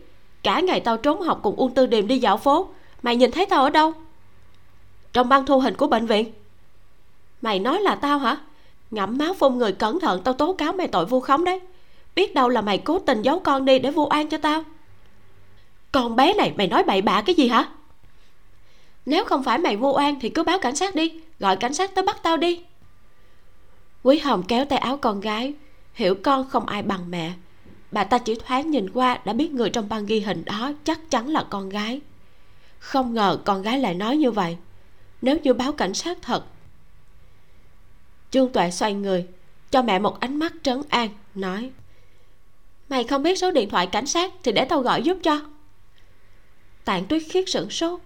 Cả ngày tao trốn học cùng uông tư điềm đi dạo phố. Mày nhìn thấy tao ở đâu? Trong băng thu hình của bệnh viện. Mày nói là tao hả? Ngậm máu phun người cẩn thận, tao tố cáo mày tội vu khống đấy. Biết đâu là mày cố tình giấu con đi để vu oan cho tao. Con bé này, mày nói bậy bạ cái gì hả? Nếu không phải mày vu oan thì cứ báo cảnh sát đi gọi cảnh sát tới bắt tao đi. Quý hồng kéo tay áo con gái, hiểu con không ai bằng mẹ. Bà ta chỉ thoáng nhìn qua đã biết người trong băng ghi hình đó chắc chắn là con gái. Không ngờ con gái lại nói như vậy. Nếu như báo cảnh sát thật. Trương tuệ xoay người, cho mẹ một ánh mắt trấn an, nói, mày không biết số điện thoại cảnh sát thì để tao gọi giúp cho. Tạng tuyết khiết sửng sốt.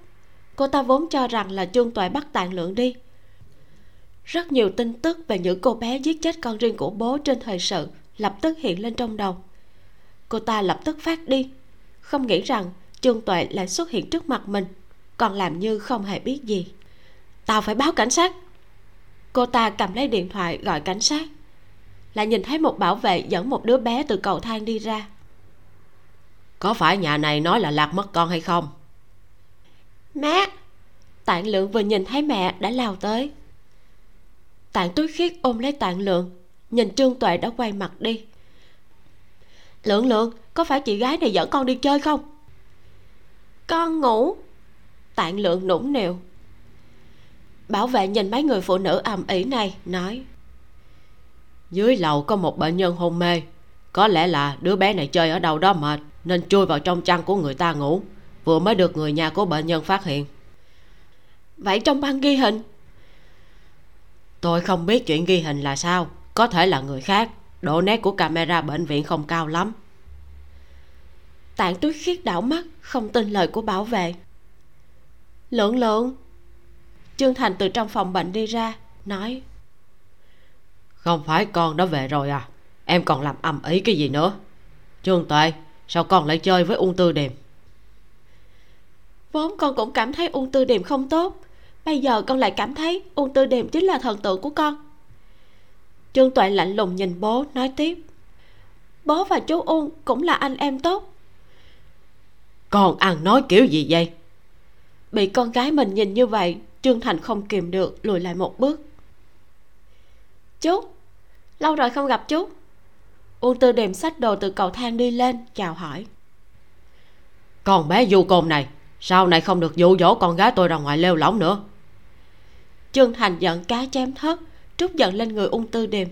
Cô ta vốn cho rằng là trương tuệ bắt tạng lượng đi rất nhiều tin tức về những cô bé giết chết con riêng của bố trên thời sự lập tức hiện lên trong đầu. Cô ta lập tức phát đi. Không nghĩ rằng trương tuệ lại xuất hiện trước mặt mình còn làm như không hề biết gì. Tao phải báo cảnh sát. Cô ta cầm lấy điện thoại gọi cảnh sát. Lại nhìn thấy một bảo vệ dẫn một đứa bé từ cầu thang đi ra. Có phải nhà này nói là lạc mất con hay không? Mẹ. Tạng lượng vừa nhìn thấy mẹ đã lao tới tạng tuyết khiết ôm lấy tạng lượng. Nhìn trương tuệ đã quay mặt đi. Lượng lượng có phải chị gái này dẫn con đi chơi không? Con ngủ. Tạng lượng nũng nịu. Bảo vệ nhìn mấy người phụ nữ ầm ĩ này nói. Dưới lầu có một bệnh nhân hôn mê. Có lẽ là đứa bé này chơi ở đâu đó mệt nên chui vào trong chăn của người ta ngủ. Vừa mới được người nhà của bệnh nhân phát hiện. Vậy trong băng ghi hình tôi không biết chuyện ghi hình là sao. Có thể là người khác. Độ nét của camera bệnh viện không cao lắm. Tạng tuyết khiết đảo mắt, không tin lời của bảo vệ. Lượng lượng. Trương thành từ trong phòng bệnh đi ra, nói. Không phải con đã về rồi à? Em còn làm ầm ĩ cái gì nữa? Trương tuệ, sao con lại chơi với ung tư điềm vốn con cũng cảm thấy ung tư điềm không tốt bây giờ con lại cảm thấy ung tư điềm chính là thần tượng của con. Trương tuệ lạnh lùng nhìn bố nói tiếp. Bố và chú ung cũng là anh em tốt. Con ăn nói kiểu gì vậy? Bị con gái mình nhìn như vậy trương thành không kìm được lùi lại một bước. Chú lâu rồi không gặp chú. Uông tư điềm xách đồ từ cầu thang đi lên chào hỏi. Con bé du côn này sau này không được dụ dỗ con gái tôi ra ngoài lêu lỏng nữa trương thành giận cá chém thớt, trút giận lên người ung tư điềm.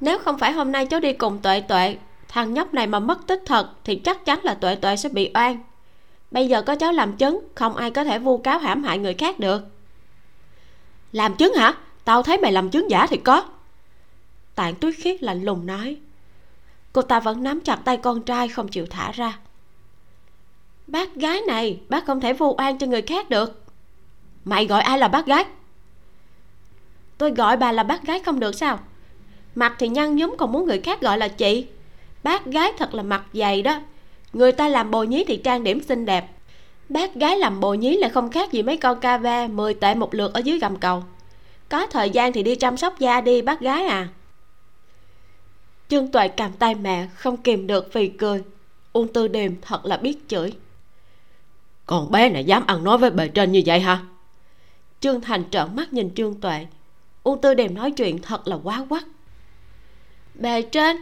Nếu không phải hôm nay cháu đi cùng tuệ tuệ, thằng nhóc này mà mất tích thật thì chắc chắn là tuệ tuệ sẽ bị oan. Bây giờ có cháu làm chứng, không ai có thể vu cáo hãm hại người khác được. Làm chứng hả? Tao thấy mày làm chứng giả thì có. Tạng tuyết khiết lạnh lùng nói. Cô ta vẫn nắm chặt tay con trai không chịu thả ra. Bác gái này, bác không thể vu oan cho người khác được mày gọi ai là bác gái? Tôi gọi bà là bác gái không được sao? Mặt thì nhăn nhúm, còn muốn người khác gọi là chị. Bác gái thật là mặt dày đó. Người ta làm bồ nhí thì trang điểm xinh đẹp. Bác gái làm bồ nhí là không khác gì mấy con ca ve 10 tệ một lượt ở dưới gầm cầu. Có thời gian thì đi chăm sóc da đi, bác gái à. Trương tuệ cầm tay mẹ, không kìm được vì cười. Ung tư điềm thật là biết chửi. Còn bé này dám ăn nói với bề trên như vậy hả? Trương thành trợn mắt nhìn trương tuệ. Ung tư điềm nói chuyện thật là quá quắc. bề trên?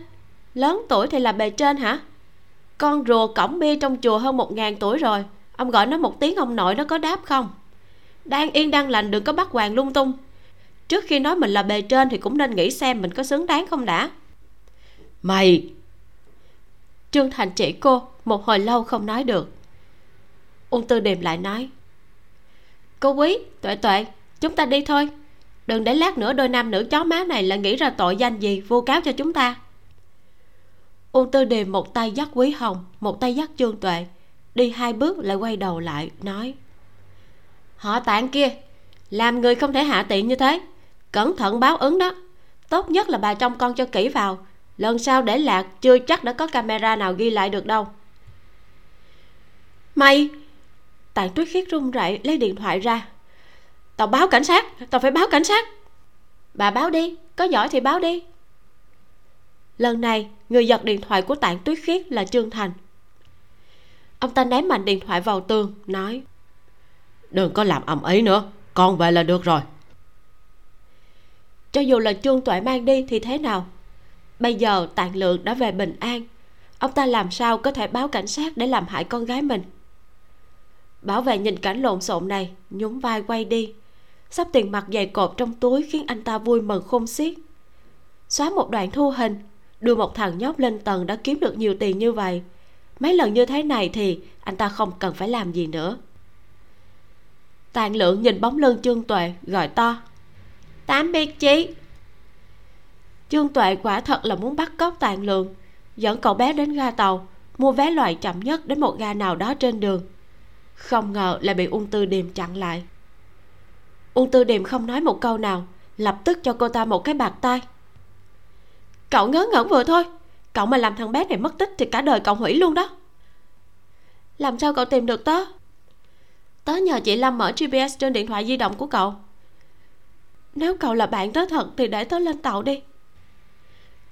Lớn tuổi thì là bề trên hả? Con rùa cổng bia trong chùa hơn một ngàn tuổi rồi. Ông gọi nó một tiếng ông nội nó có đáp không? Đang yên đang lành, đừng có bắt hoàng lung tung. Trước khi nói mình là bề trên thì cũng nên nghĩ xem mình có xứng đáng không đã. Mày! Trương thành chỉ cô, một hồi lâu không nói được. Ung tư điềm lại nói cô quý, tuệ tuệ, chúng ta đi thôi. Đừng để lát nữa đôi nam nữ chó má này lại nghĩ ra tội danh gì vô cáo cho chúng ta. Ung tư điềm một tay dắt quý hồng, một tay dắt trương tuệ. Đi hai bước lại quay đầu lại, nói. Họ tạng kia, làm người không thể hạ tiện như thế. Cẩn thận báo ứng đó. Tốt nhất là bà trông con cho kỹ vào. Lần sau để lạc, chưa chắc đã có camera nào ghi lại được đâu. Mày tạng tuyết khiết run rẩy lấy điện thoại ra. Tao báo cảnh sát tao phải báo cảnh sát. Bà báo đi có giỏi thì báo đi. Lần này người giật điện thoại của tạng tuyết khiết là trương thành. Ông ta ném mạnh điện thoại vào tường nói đừng có làm ầm ĩ nữa con về là được rồi. Cho dù là trương tuệ mang đi thì thế nào? Bây giờ tạng lượng đã về bình an ông ta làm sao có thể báo cảnh sát để làm hại con gái mình bảo vệ nhìn cảnh lộn xộn này, nhún vai quay đi. Sắp tiền mặt dày cột trong túi khiến anh ta vui mừng khôn xiết. Xóa một đoạn thu hình, đưa một thằng nhóc lên tầng đã kiếm được nhiều tiền như vậy. Mấy lần như thế này thì anh ta không cần phải làm gì nữa. Tàn lượng nhìn bóng lưng trương tuệ, gọi to. Tám biệt chí. Trương tuệ quả thật là muốn bắt cóc tàn lượng dẫn cậu bé đến ga tàu, mua vé loại chậm nhất đến một ga nào đó trên đường không ngờ lại bị ung tư điềm chặn lại. Ung tư điềm không nói một câu nào, lập tức cho cô ta một cái bạc tay. Cậu ngớ ngẩn vừa thôi, cậu mà làm thằng bé này mất tích thì cả đời cậu hủy luôn đó. Làm sao cậu tìm được tớ? Tớ nhờ chị lâm mở gps trên điện thoại di động của cậu. Nếu cậu là bạn tớ thật thì để tớ lên tàu đi.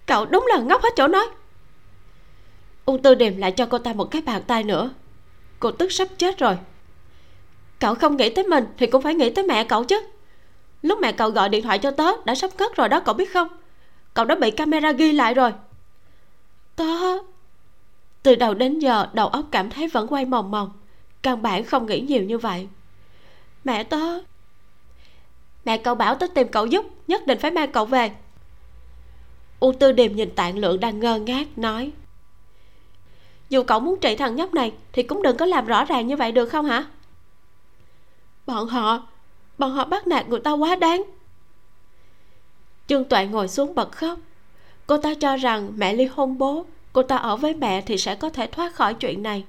Cậu đúng là ngốc hết chỗ nói. Ung tư điềm lại cho cô ta một cái bàn tay nữa cô tức sắp chết rồi. Cậu không nghĩ tới mình thì cũng phải nghĩ tới mẹ cậu chứ. Lúc mẹ cậu gọi điện thoại cho tớ, đã sắp cất rồi đó, cậu biết không? Cậu đã bị camera ghi lại rồi. Tớ từ đầu đến giờ, đầu óc cảm thấy vẫn quay mòng mòng. Căn bản không nghĩ nhiều như vậy. Mẹ tớ mẹ cậu bảo tớ tìm cậu giúp, nhất định phải mang cậu về. U tư điềm nhìn tạng lượng đang ngơ ngác, nói dù cậu muốn trị thằng nhóc này thì cũng đừng có làm rõ ràng như vậy được không hả? Bọn họ bọn họ bắt nạt người ta quá đáng. Trương tuệ ngồi xuống bật khóc. Cô ta cho rằng mẹ ly hôn bố cô ta ở với mẹ thì sẽ có thể thoát khỏi chuyện này.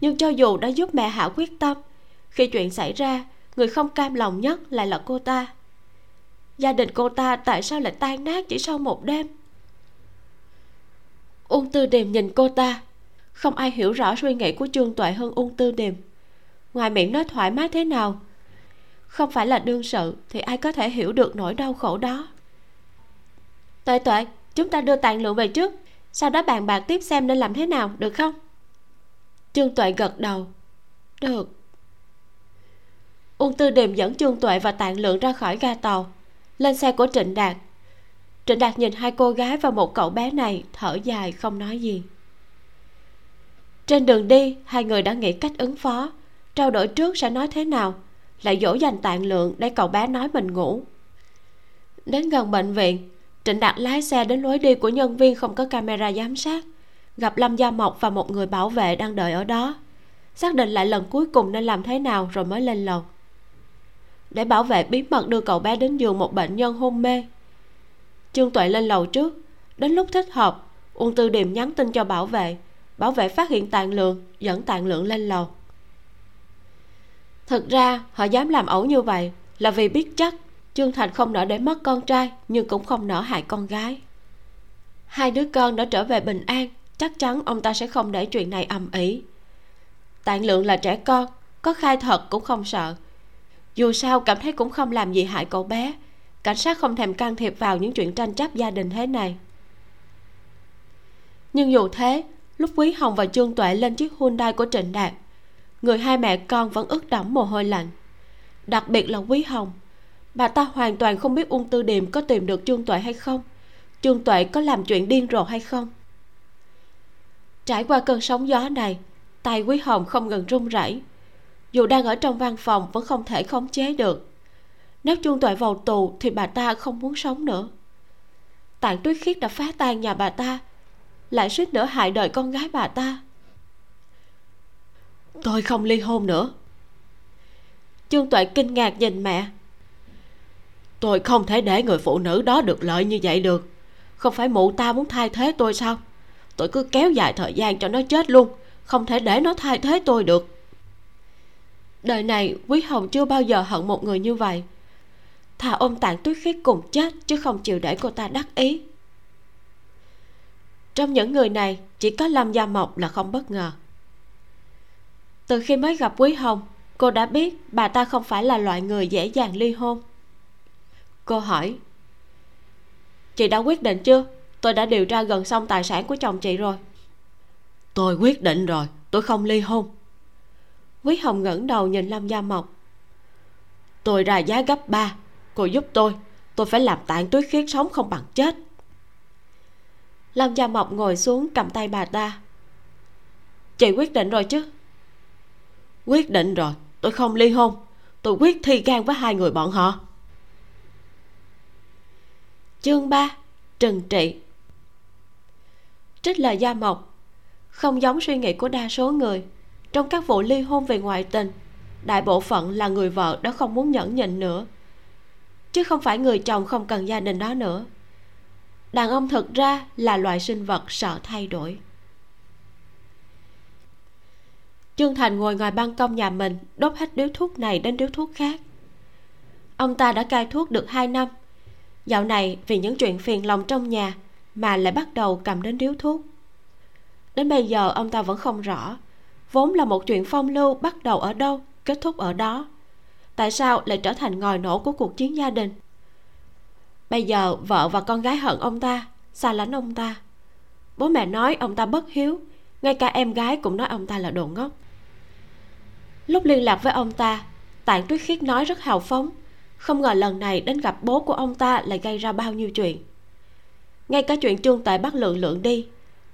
Nhưng cho dù đã giúp mẹ hạ quyết tâm khi chuyện xảy ra người không cam lòng nhất lại là cô ta. Gia đình cô ta tại sao lại tan nát chỉ sau một đêm? Ung tư điềm nhìn cô ta không ai hiểu rõ suy nghĩ của trương tuệ hơn ung tư điềm. Ngoài miệng nói thoải mái thế nào? Không phải là đương sự thì ai có thể hiểu được nỗi đau khổ đó? Tuệ tuệ, chúng ta đưa tàn lượng về trước. Sau đó bàn bạc tiếp xem nên làm thế nào, được không? Trương tuệ gật đầu. Được. Ung tư điềm dẫn trương tuệ và tạng lượng ra khỏi ga tàu. Lên xe của trịnh đạt. Trịnh đạt nhìn hai cô gái và một cậu bé này, thở dài, không nói gì trên đường đi, hai người đã nghĩ cách ứng phó. Trao đổi trước sẽ nói thế nào? Lại dỗ dành tạng lượng để cậu bé nói mình ngủ. Đến gần bệnh viện, trịnh đạt lái xe đến lối đi của nhân viên không có camera giám sát. Gặp lâm gia mộc và một người bảo vệ đang đợi ở đó. Xác định lại lần cuối cùng nên làm thế nào rồi mới lên lầu. Để bảo vệ bí mật đưa cậu bé đến giường một bệnh nhân hôn mê. Trương tuệ lên lầu trước. Đến lúc thích hợp, uông tư điềm nhắn tin cho bảo vệ bảo vệ phát hiện tàn lượng, dẫn tàn lượng lên lầu. Thực ra, họ dám làm ẩu như vậy là vì biết chắc trương thành không nỡ để mất con trai, nhưng cũng không nỡ hại con gái. Hai đứa con đã trở về bình an, chắc chắn ông ta sẽ không để chuyện này ầm ĩ. Tạng lượng là trẻ con, có khai thật cũng không sợ. Dù sao, cảm thấy cũng không làm gì hại cậu bé. Cảnh sát không thèm can thiệp vào những chuyện tranh chấp gia đình thế này. Nhưng dù thế lúc quý hồng và trương tuệ lên chiếc hyundai của trịnh đạt, người hai mẹ con vẫn ướt đẫm mồ hôi lạnh. Đặc biệt là quý hồng, bà ta hoàn toàn không biết ung tư điềm có tìm được trương tuệ hay không, trương tuệ có làm chuyện điên rồ hay không. Trải qua cơn sóng gió này, tay quý hồng không ngừng run rẩy, dù đang ở trong văn phòng vẫn không thể khống chế được. Nếu trương tuệ vào tù thì bà ta không muốn sống nữa. Tạng tuyết khiết đã phá tan nhà bà ta lại suýt nữa hại đời con gái bà ta. Tôi không ly hôn nữa. Trương tuệ kinh ngạc nhìn mẹ. Tôi không thể để người phụ nữ đó được lợi như vậy được. Không phải mụ ta muốn thay thế tôi sao? Tôi cứ kéo dài thời gian cho nó chết luôn, không thể để nó thay thế tôi được. Đời này, quý hồng chưa bao giờ hận một người như vậy. Thà ôm tạng tuyết khiết cùng chết chứ không chịu để cô ta đắc ý trong những người này chỉ có lâm gia mộc là không bất ngờ. Từ khi mới gặp quý hồng cô đã biết bà ta không phải là loại người dễ dàng ly hôn. Cô hỏi chị đã quyết định chưa? Tôi đã điều tra gần xong tài sản của chồng chị rồi. Tôi quyết định rồi tôi không ly hôn. Quý hồng ngẩng đầu nhìn lâm gia mộc. Tôi ra giá gấp ba cô giúp tôi tôi phải làm tạng tuyết khiết sống không bằng chết lâm gia mộc ngồi xuống cầm tay bà ta. Chị quyết định rồi chứ? Quyết định rồi. Tôi không ly hôn. Tôi quyết thi gan với hai người bọn họ. Chương ba, trừng trị. Trích lời gia mộc. Không giống suy nghĩ của đa số người, trong các vụ ly hôn về ngoại tình, đại bộ phận là người vợ đã không muốn nhẫn nhịn nữa. Chứ không phải người chồng không cần gia đình đó nữa đàn ông thực ra là loại sinh vật sợ thay đổi. Chương thành ngồi ngoài ban công nhà mình, đốt hết điếu thuốc này đến điếu thuốc khác. Ông ta đã cai thuốc được hai năm. Dạo này vì những chuyện phiền lòng trong nhà mà lại bắt đầu cầm đến điếu thuốc. Đến bây giờ ông ta vẫn không rõ, vốn là một chuyện phong lưu bắt đầu ở đâu, kết thúc ở đó. Tại sao lại trở thành ngòi nổ của cuộc chiến gia đình? Bây giờ vợ và con gái hận ông ta, xa lánh ông ta. Bố mẹ nói ông ta bất hiếu, ngay cả em gái cũng nói ông ta là đồ ngốc. Lúc liên lạc với ông ta, tạng tuyết khiết nói rất hào phóng, không ngờ lần này đến gặp bố của ông ta lại gây ra bao nhiêu chuyện. Ngay cả chuyện trương tại bắt lượng lượng đi,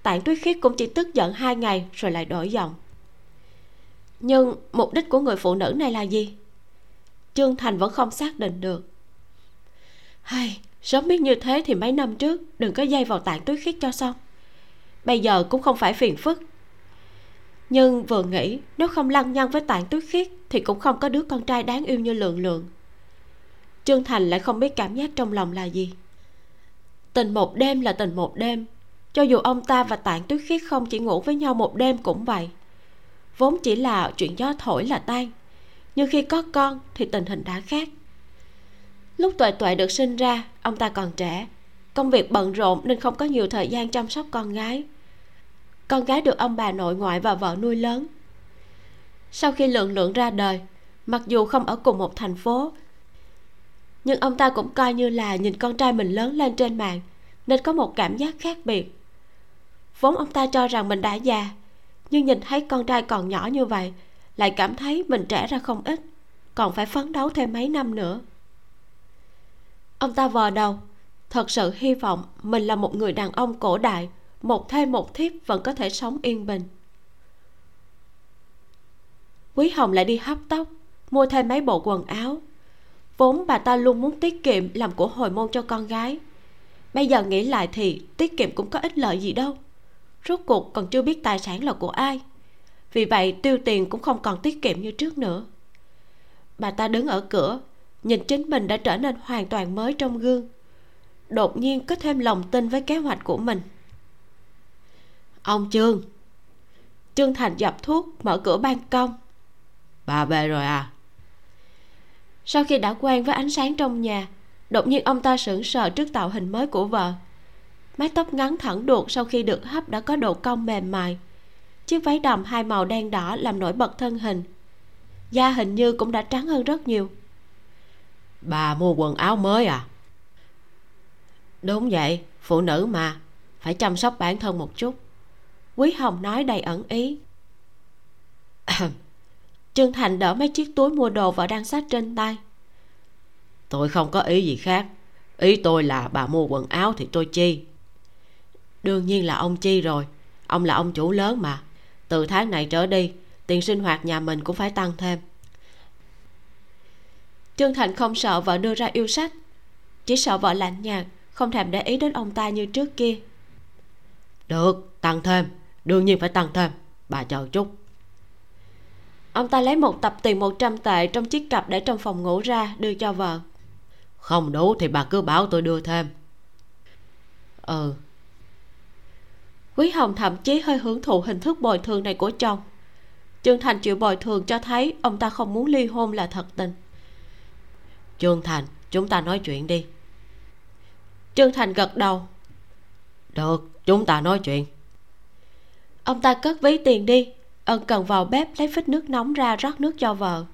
tạng tuyết khiết cũng chỉ tức giận hai ngày rồi lại đổi giọng. Nhưng mục đích của người phụ nữ này là gì? Trương thành vẫn không xác định được hay, sớm biết như thế thì mấy năm trước, đừng có dây vào tạng tuyết khiết cho xong. Bây giờ cũng không phải phiền phức. Nhưng vừa nghĩ, nếu không lăng nhăng với tạng tuyết khiết thì cũng không có đứa con trai đáng yêu như lượng lượng. Trương thành lại không biết cảm giác trong lòng là gì. Tình một đêm là tình một đêm. Cho dù ông ta và tạng tuyết khiết không chỉ ngủ với nhau một đêm cũng vậy. Vốn chỉ là chuyện gió thổi là tan. Nhưng khi có con thì tình hình đã khác lúc tuệ tuệ được sinh ra, ông ta còn trẻ. Công việc bận rộn nên không có nhiều thời gian chăm sóc con gái. Con gái được ông bà nội ngoại và vợ nuôi lớn. Sau khi lượng lượng ra đời, mặc dù không ở cùng một thành phố, nhưng ông ta cũng coi như là nhìn con trai mình lớn lên trên mạng, nên có một cảm giác khác biệt. Vốn ông ta cho rằng mình đã già, nhưng nhìn thấy con trai còn nhỏ như vậy, lại cảm thấy mình trẻ ra không ít, còn phải phấn đấu thêm mấy năm nữa ông ta vò đầu. Thật sự hy vọng mình là một người đàn ông cổ đại, một thê một thiếp vẫn có thể sống yên bình. Quý hồng lại đi hấp tóc, mua thêm mấy bộ quần áo. Vốn bà ta luôn muốn tiết kiệm làm của hồi môn cho con gái. Bây giờ nghĩ lại thì tiết kiệm cũng có ích lợi gì đâu. Rốt cuộc còn chưa biết tài sản là của ai. Vì vậy tiêu tiền cũng không còn tiết kiệm như trước nữa. Bà ta đứng ở cửa nhìn chính mình đã trở nên hoàn toàn mới trong gương. Đột nhiên có thêm lòng tin với kế hoạch của mình. Ông trương. Trương thành dập thuốc mở cửa ban công. Bà về rồi à? Sau khi đã quen với ánh sáng trong nhà đột nhiên ông ta sững sờ trước tạo hình mới của vợ. Mái tóc ngắn thẳng đuột sau khi được hấp đã có độ cong mềm mại. Chiếc váy đầm hai màu đen đỏ làm nổi bật thân hình. Da hình như cũng đã trắng hơn rất nhiều bà mua quần áo mới à? Đúng vậy, phụ nữ mà. Phải chăm sóc bản thân một chút. Quý hồng nói đầy ẩn ý. [COUGHS] Trương thành đỡ mấy chiếc túi mua đồ và đang sát trên tay. Tôi không có ý gì khác. Ý tôi là bà mua quần áo thì tôi chi. Đương nhiên là ông chi rồi. Ông là ông chủ lớn mà. Từ tháng này trở đi, tiền sinh hoạt nhà mình cũng phải tăng thêm trương thành không sợ vợ đưa ra yêu sách chỉ sợ vợ lạnh nhạt không thèm để ý đến ông ta như trước kia. Được tăng thêm đương nhiên phải tăng thêm bà chờ chút. Ông ta lấy một tập tiền 100 tệ trong chiếc cặp để trong phòng ngủ ra đưa cho vợ. Không đủ thì bà cứ bảo tôi đưa thêm. Ừ. Quý hồng thậm chí hơi hưởng thụ hình thức bồi thường này của chồng. Trương thành chịu bồi thường cho thấy ông ta không muốn ly hôn là thật tình trương thành, chúng ta nói chuyện đi. Trương thành gật đầu. Được, chúng ta nói chuyện. Ông ta cất ví tiền đi. Ân cần vào bếp lấy phích nước nóng ra rót nước cho vợ.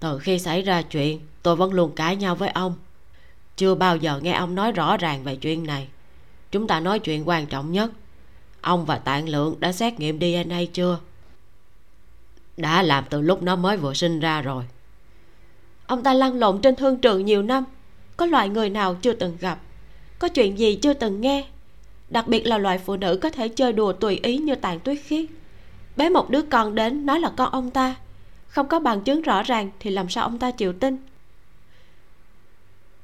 Từ khi xảy ra chuyện, tôi vẫn luôn cãi nhau với ông. Chưa bao giờ nghe ông nói rõ ràng về chuyện này. Chúng ta nói chuyện quan trọng nhất. Ông và tạng lượng đã xét nghiệm dna chưa? Đã làm từ lúc nó mới vừa sinh ra rồi ông ta lăn lộn trên thương trường nhiều năm. Có loại người nào chưa từng gặp? Có chuyện gì chưa từng nghe? Đặc biệt là loại phụ nữ có thể chơi đùa tùy ý như tàn tuyết khiết. Bế một đứa con đến nói là con ông ta. Không có bằng chứng rõ ràng thì làm sao ông ta chịu tin?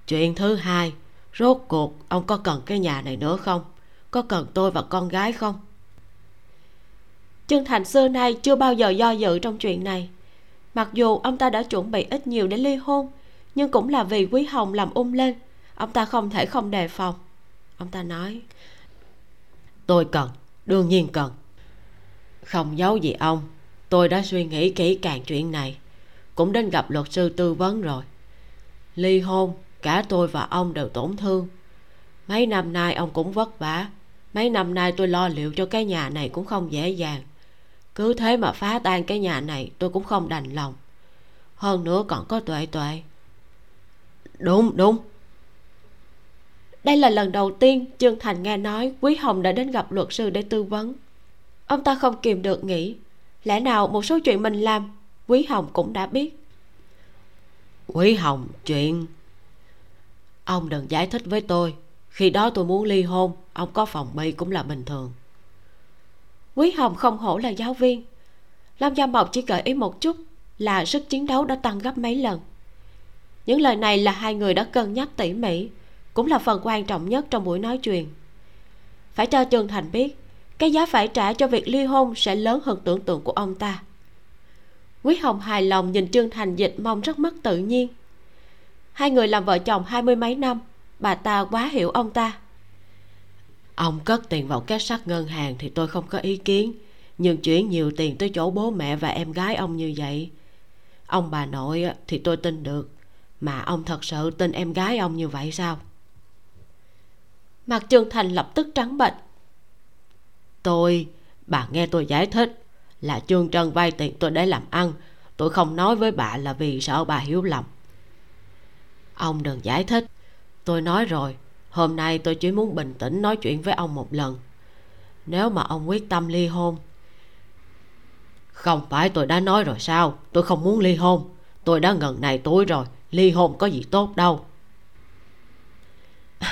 Chuyện thứ hai rốt cuộc ông có cần cái nhà này nữa không? Có cần tôi và con gái không? Trương thành xưa nay chưa bao giờ do dự trong chuyện này mặc dù ông ta đã chuẩn bị ít nhiều để ly hôn, nhưng cũng là vì quý hồng làm ung lên ông ta không thể không đề phòng. Ông ta nói, tôi cần, đương nhiên cần. Không giấu gì ông, tôi đã suy nghĩ kỹ càng chuyện này, cũng đến gặp luật sư tư vấn rồi. Ly hôn, cả tôi và ông đều tổn thương. Mấy năm nay ông cũng vất vả, mấy năm nay tôi lo liệu cho cái nhà này cũng không dễ dàng cứ thế mà phá tan cái nhà này tôi cũng không đành lòng. Hơn nữa còn có tuệ tuệ. Đúng đúng. Đây là lần đầu tiên trương thành nghe nói quý hồng đã đến gặp luật sư để tư vấn. Ông ta không kìm được nghĩ. Lẽ nào một số chuyện mình làm quý hồng cũng đã biết? Quý hồng chuyện. Ông đừng giải thích với tôi. Khi đó tôi muốn ly hôn ông có phòng bị cũng là bình thường quý hồng không hổ là giáo viên. Lâm gia mộc chỉ gợi ý một chút là sức chiến đấu đã tăng gấp mấy lần. Những lời này là hai người đã cân nhắc tỉ mỉ, cũng là phần quan trọng nhất trong buổi nói chuyện. Phải cho trương thành biết, cái giá phải trả cho việc ly hôn sẽ lớn hơn tưởng tượng của ông ta. Quý hồng hài lòng nhìn trương thành dịch mong rất mất tự nhiên. Hai người làm vợ chồng hai mươi mấy năm, bà ta quá hiểu ông ta ông cất tiền vào két sắt ngân hàng thì tôi không có ý kiến. Nhưng chuyển nhiều tiền tới chỗ bố mẹ và em gái ông như vậy. Ông bà nội thì tôi tin được. Mà ông thật sự tin em gái ông như vậy sao? Mặt trương thành lập tức trắng bệch. Tôi, bà nghe tôi giải thích là trương trân vay tiền tôi để làm ăn. Tôi không nói với bà là vì sợ bà hiểu lầm. Ông đừng giải thích. Tôi nói rồi hôm nay tôi chỉ muốn bình tĩnh nói chuyện với ông một lần. Nếu mà ông quyết tâm ly hôn, không phải tôi đã nói rồi sao? Tôi không muốn ly hôn. Tôi đã gần này tuổi rồi, ly hôn có gì tốt đâu. [LAUGHS]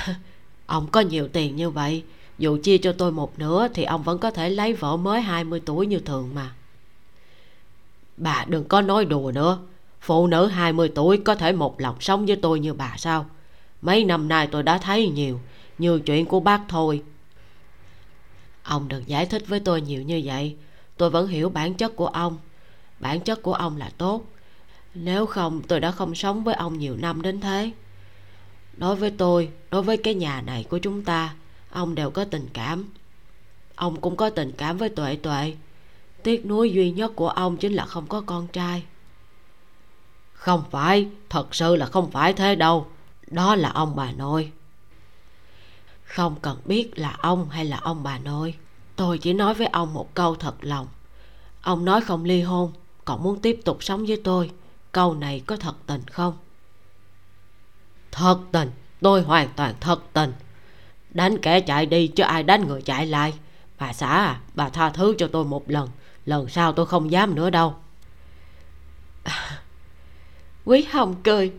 Ông có nhiều tiền như vậy, dù chia cho tôi một nửa thì ông vẫn có thể lấy vợ mới 20 tuổi như thường mà. Bà đừng có nói đùa nữa. Phụ nữ 20 tuổi có thể một lòng sống với tôi như bà sao? Mấy năm nay tôi đã thấy nhiều, như chuyện của bác thôi. Ông đừng giải thích với tôi nhiều như vậy. Tôi vẫn hiểu bản chất của ông. Bản chất của ông là tốt. Nếu không, tôi đã không sống với ông nhiều năm đến thế. Đối với tôi, đối với cái nhà này của chúng ta, ông đều có tình cảm. Ông cũng có tình cảm với tuệ tuệ. Tiếc nuối duy nhất của ông chính là không có con trai. Không phải, thật sự là không phải thế đâu đó là ông bà nội. Không cần biết là ông hay là ông bà nội. Tôi chỉ nói với ông một câu thật lòng. Ông nói không ly hôn, còn muốn tiếp tục sống với tôi, câu này có thật tình không? Thật tình, tôi hoàn toàn thật tình. Đánh kẻ chạy đi chứ ai đánh người chạy lại. Bà xã à bà tha thứ cho tôi một lần lần sau tôi không dám nữa đâu. [LAUGHS] Quý hồng cười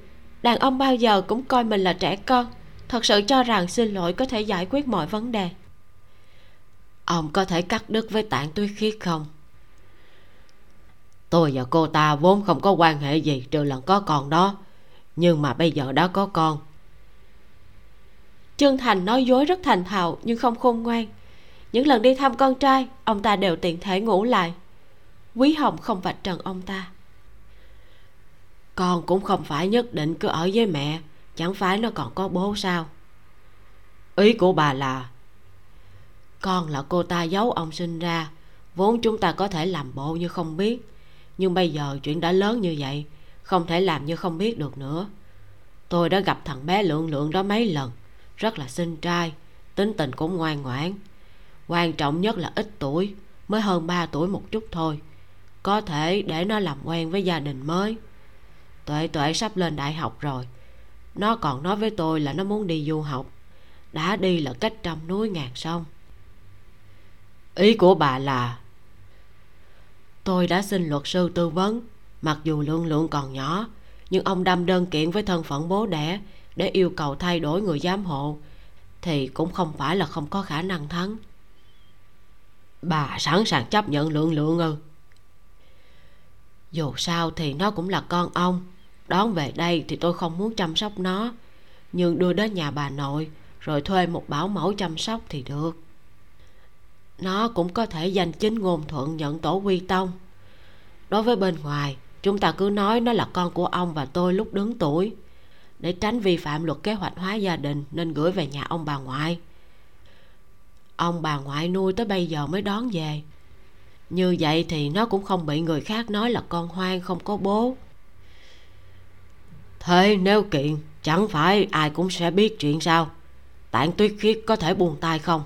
đàn ông bao giờ cũng coi mình là trẻ con, thật sự cho rằng xin lỗi có thể giải quyết mọi vấn đề. Ông có thể cắt đứt với tạng tuyết khiết không? Tôi và cô ta vốn không có quan hệ gì trừ lần có con đó, nhưng mà bây giờ đã có con. Trương thành nói dối rất thành thạo nhưng không khôn ngoan. Những lần đi thăm con trai, ông ta đều tiện thể ngủ lại. Quý hồng không vạch trần ông ta con cũng không phải nhất định cứ ở với mẹ. Chẳng phải nó còn có bố sao? Ý của bà là, con là cô ta giấu ông sinh ra. Vốn chúng ta có thể làm bộ như không biết. Nhưng bây giờ chuyện đã lớn như vậy, không thể làm như không biết được nữa. Tôi đã gặp thằng bé lượng lượng đó mấy lần. Rất là xinh trai, tính tình cũng ngoan ngoãn. Quan trọng nhất là ít tuổi, mới hơn ba tuổi một chút thôi. Có thể để nó làm quen với gia đình mới tuệ tuệ sắp lên đại học rồi. Nó còn nói với tôi là nó muốn đi du học. Đã đi là cách trăm núi ngàn sông. Ý của bà là, tôi đã xin luật sư tư vấn. Mặc dù lương lượng còn nhỏ, nhưng ông đâm đơn kiện với thân phận bố đẻ để yêu cầu thay đổi người giám hộ, thì cũng không phải là không có khả năng thắng. Bà sẵn sàng chấp nhận lượng lượng ư. Dù sao thì nó cũng là con ông đón về đây thì tôi không muốn chăm sóc nó. Nhưng đưa đến nhà bà nội, rồi thuê một bảo mẫu chăm sóc thì được. Nó cũng có thể danh chính ngôn thuận nhận tổ quy tông. Đối với bên ngoài, chúng ta cứ nói nó là con của ông và tôi lúc đứng tuổi. Để tránh vi phạm luật kế hoạch hóa gia đình, nên gửi về nhà ông bà ngoại. Ông bà ngoại nuôi tới bây giờ mới đón về. Như vậy thì nó cũng không bị người khác nói là con hoang không có bố thế nếu kiện, chẳng phải ai cũng sẽ biết chuyện sao? Tạng tuyết khiết có thể buông tay không?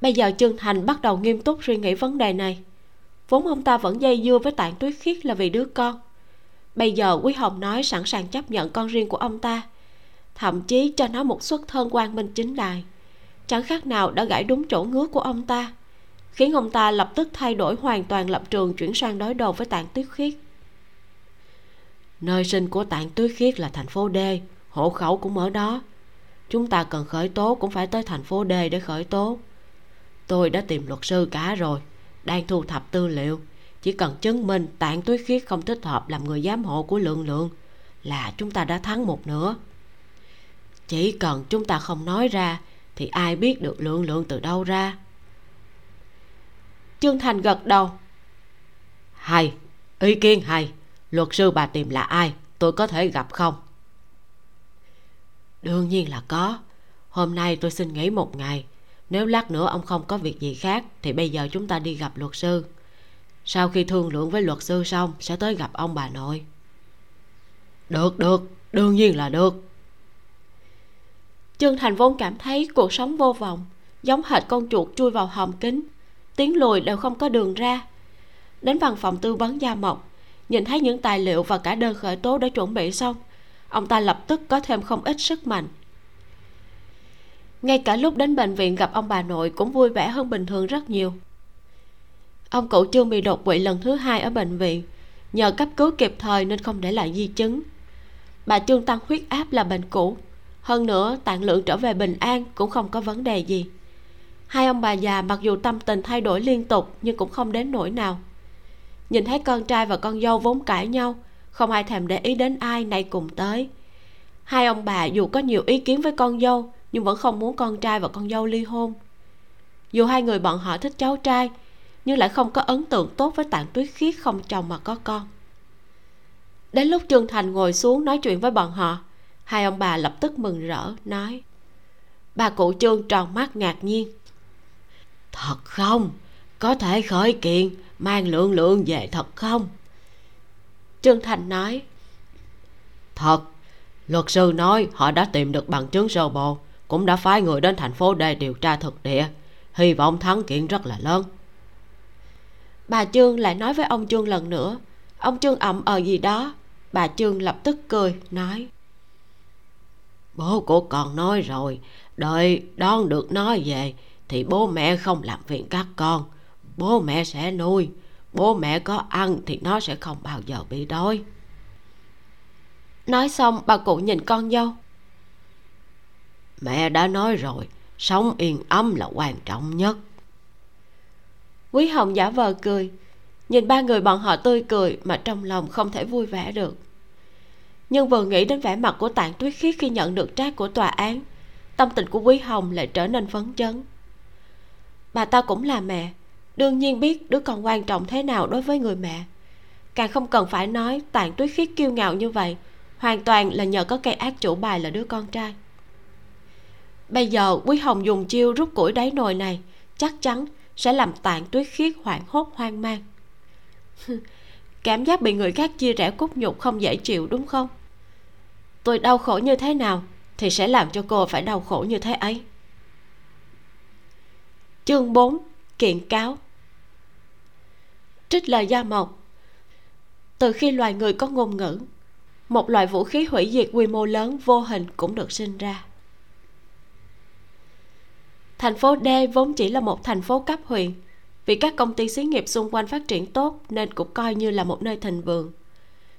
Bây giờ trương thành bắt đầu nghiêm túc suy nghĩ vấn đề này. Vốn ông ta vẫn dây dưa với tạng tuyết khiết là vì đứa con. Bây giờ quý hồng nói sẵn sàng chấp nhận con riêng của ông ta. Thậm chí cho nó một xuất thân quan minh chính đài chẳng khác nào đã gãy đúng chỗ ngứa của ông ta. Khiến ông ta lập tức thay đổi hoàn toàn lập trường chuyển sang đối đầu với tạng tuyết khiết nơi sinh của tạng tuyết khiết là thành phố d, hộ khẩu cũng ở đó. Chúng ta cần khởi tố cũng phải tới thành phố d để khởi tố. Tôi đã tìm luật sư cả rồi, đang thu thập tư liệu. Chỉ cần chứng minh tạng tuyết khiết không thích hợp làm người giám hộ của lượng lượng là chúng ta đã thắng một nửa. Chỉ cần chúng ta không nói ra thì ai biết được lượng lượng từ đâu ra. Trương thành gật đầu. Hay, ý kiến hay luật sư bà tìm là ai? Tôi có thể gặp không? Đương nhiên là có. Hôm nay tôi xin nghỉ một ngày. Nếu lát nữa ông không có việc gì khác, thì bây giờ chúng ta đi gặp luật sư. Sau khi thương lượng với luật sư xong, sẽ tới gặp ông bà nội. Được được. Đương nhiên là được. Trương thành vốn cảm thấy cuộc sống vô vọng, giống hệt con chuột chui vào hòm kính tiến lùi đều không có đường ra. Đến văn phòng tư vấn gia mộc nhìn thấy những tài liệu và cả đơn khởi tố đã chuẩn bị xong, ông ta lập tức có thêm không ít sức mạnh. Ngay cả lúc đến bệnh viện gặp ông bà nội cũng vui vẻ hơn bình thường rất nhiều. Ông cụ trương bị đột quỵ lần thứ hai ở bệnh viện, nhờ cấp cứu kịp thời nên không để lại di chứng. Bà trương tăng huyết áp là bệnh cũ, hơn nữa tạng lượng trở về bình an cũng không có vấn đề gì. Hai ông bà già mặc dù tâm tình thay đổi liên tục nhưng cũng không đến nỗi nào nhìn thấy con trai và con dâu vốn cãi nhau, không ai thèm để ý đến ai nay cùng tới. Hai ông bà dù có nhiều ý kiến với con dâu, nhưng vẫn không muốn con trai và con dâu ly hôn. Dù hai người bọn họ thích cháu trai, nhưng lại không có ấn tượng tốt với tạng tuyết khiết không chồng mà có con. Đến lúc trương thành ngồi xuống nói chuyện với bọn họ, hai ông bà lập tức mừng rỡ, nói, bà cụ trương tròn mắt ngạc nhiên. Thật không? Có thể khởi kiện mang lượng lượng về thật không? Trương thành nói, thật. Luật sư nói họ đã tìm được bằng chứng sơ bộ, cũng đã phái người đến thành phố để điều tra thực địa. Hy vọng thắng kiện rất là lớn. Bà trương lại nói với ông trương lần nữa. Ông trương ậm ờ gì đó. Bà trương lập tức cười, nói, bố của con nói rồi, đợi đón được nó về thì bố mẹ không làm phiền các con bố mẹ sẽ nuôi. Bố mẹ có ăn thì nó sẽ không bao giờ bị đói. Nói xong, bà cụ nhìn con dâu. Mẹ đã nói rồi, sống yên ấm là quan trọng nhất. Quý hồng giả vờ cười. Nhìn ba người bọn họ tươi cười mà trong lòng không thể vui vẻ được. Nhưng vừa nghĩ đến vẻ mặt của tạng tuyết khiết khi nhận được trác của tòa án, tâm tình của quý hồng lại trở nên phấn chấn. Bà ta cũng là mẹ đương nhiên biết đứa con quan trọng thế nào đối với người mẹ. Càng không cần phải nói tạng tuyết khiết kiêu ngạo như vậy, hoàn toàn là nhờ có cây ác chủ bài là đứa con trai. Bây giờ quý hồng dùng chiêu rút củi đáy nồi này, chắc chắn sẽ làm tạng tuyết khiết hoảng hốt hoang mang. [LAUGHS] Cảm giác bị người khác chia rẽ cốt nhục không dễ chịu, đúng không? Tôi đau khổ như thế nào thì sẽ làm cho cô phải đau khổ như thế ấy. Chương 4 kiện cáo trích lời gia mộc. Từ khi loài người có ngôn ngữ, một loại vũ khí hủy diệt quy mô lớn vô hình cũng được sinh ra. Thành phố D vốn chỉ là một thành phố cấp huyện, vì các công ty xí nghiệp xung quanh phát triển tốt nên cũng coi như là một nơi thịnh vượng.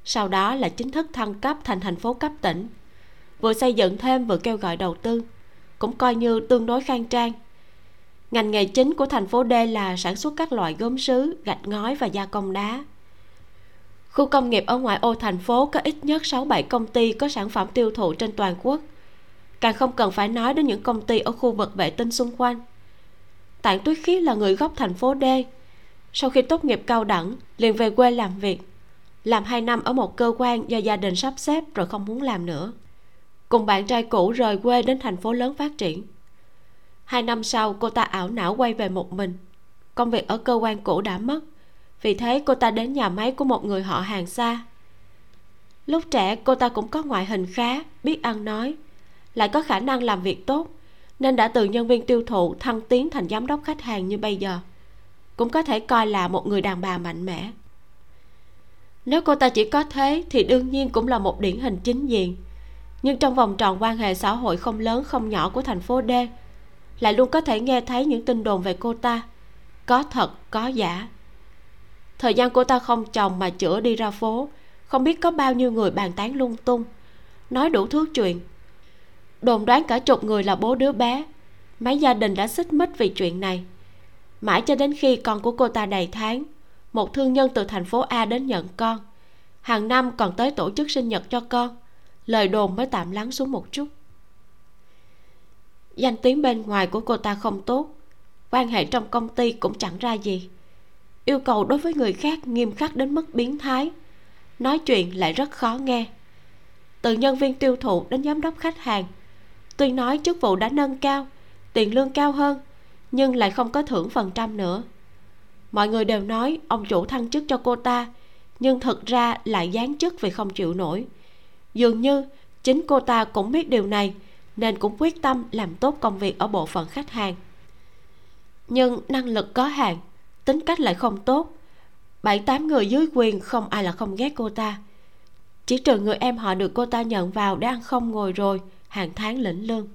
Sau đó là chính thức thăng cấp thành thành phố cấp tỉnh, vừa xây dựng thêm vừa kêu gọi đầu tư, cũng coi như tương đối khang trang ngành nghề chính của thành phố D là sản xuất các loại gốm sứ, gạch ngói và gia công đá. Khu công nghiệp ở ngoại ô thành phố có ít nhất 6-7 công ty có sản phẩm tiêu thụ trên toàn quốc. Càng không cần phải nói đến những công ty ở khu vực vệ tinh xung quanh. Tạng tuyết khí là người gốc thành phố d. Sau khi tốt nghiệp cao đẳng, liền về quê làm việc. Làm hai năm ở một cơ quan do gia đình sắp xếp rồi không muốn làm nữa. Cùng bạn trai cũ rời quê đến thành phố lớn phát triển hai năm sau, cô ta ảo não quay về một mình. Công việc ở cơ quan cũ đã mất. Vì thế, cô ta đến nhà máy của một người họ hàng xa. Lúc trẻ, cô ta cũng có ngoại hình khá, biết ăn nói, lại có khả năng làm việc tốt, nên đã từ nhân viên tiêu thụ thăng tiến thành giám đốc khách hàng như bây giờ. Cũng có thể coi là một người đàn bà mạnh mẽ. Nếu cô ta chỉ có thế, thì đương nhiên cũng là một điển hình chính diện. Nhưng trong vòng tròn quan hệ xã hội không lớn, không nhỏ của thành phố D lại luôn có thể nghe thấy những tin đồn về cô ta. Có thật, có giả. Thời gian cô ta không chồng mà chữa đi ra phố, không biết có bao nhiêu người bàn tán lung tung, nói đủ thứ chuyện. Đồn đoán cả chục người là bố đứa bé. Mấy gia đình đã xích mích vì chuyện này. Mãi cho đến khi con của cô ta đầy tháng, một thương nhân từ thành phố a đến nhận con. Hàng năm còn tới tổ chức sinh nhật cho con. Lời đồn mới tạm lắng xuống một chút danh tiếng bên ngoài của cô ta không tốt. Quan hệ trong công ty cũng chẳng ra gì. Yêu cầu đối với người khác nghiêm khắc đến mức biến thái. Nói chuyện lại rất khó nghe. Từ nhân viên tiêu thụ đến giám đốc khách hàng. Tuy nói chức vụ đã nâng cao, tiền lương cao hơn, nhưng lại không có thưởng phần trăm nữa. Mọi người đều nói ông chủ thăng chức cho cô ta, nhưng thực ra lại giáng chức vì không chịu nổi. Dường như chính cô ta cũng biết điều này nên cũng quyết tâm làm tốt công việc ở bộ phận khách hàng. Nhưng năng lực có hạn, tính cách lại không tốt. Bảy tám người dưới quyền không ai là không ghét cô ta. Chỉ trừ người em họ được cô ta nhận vào đang ăn không ngồi rồi, hàng tháng lĩnh lương.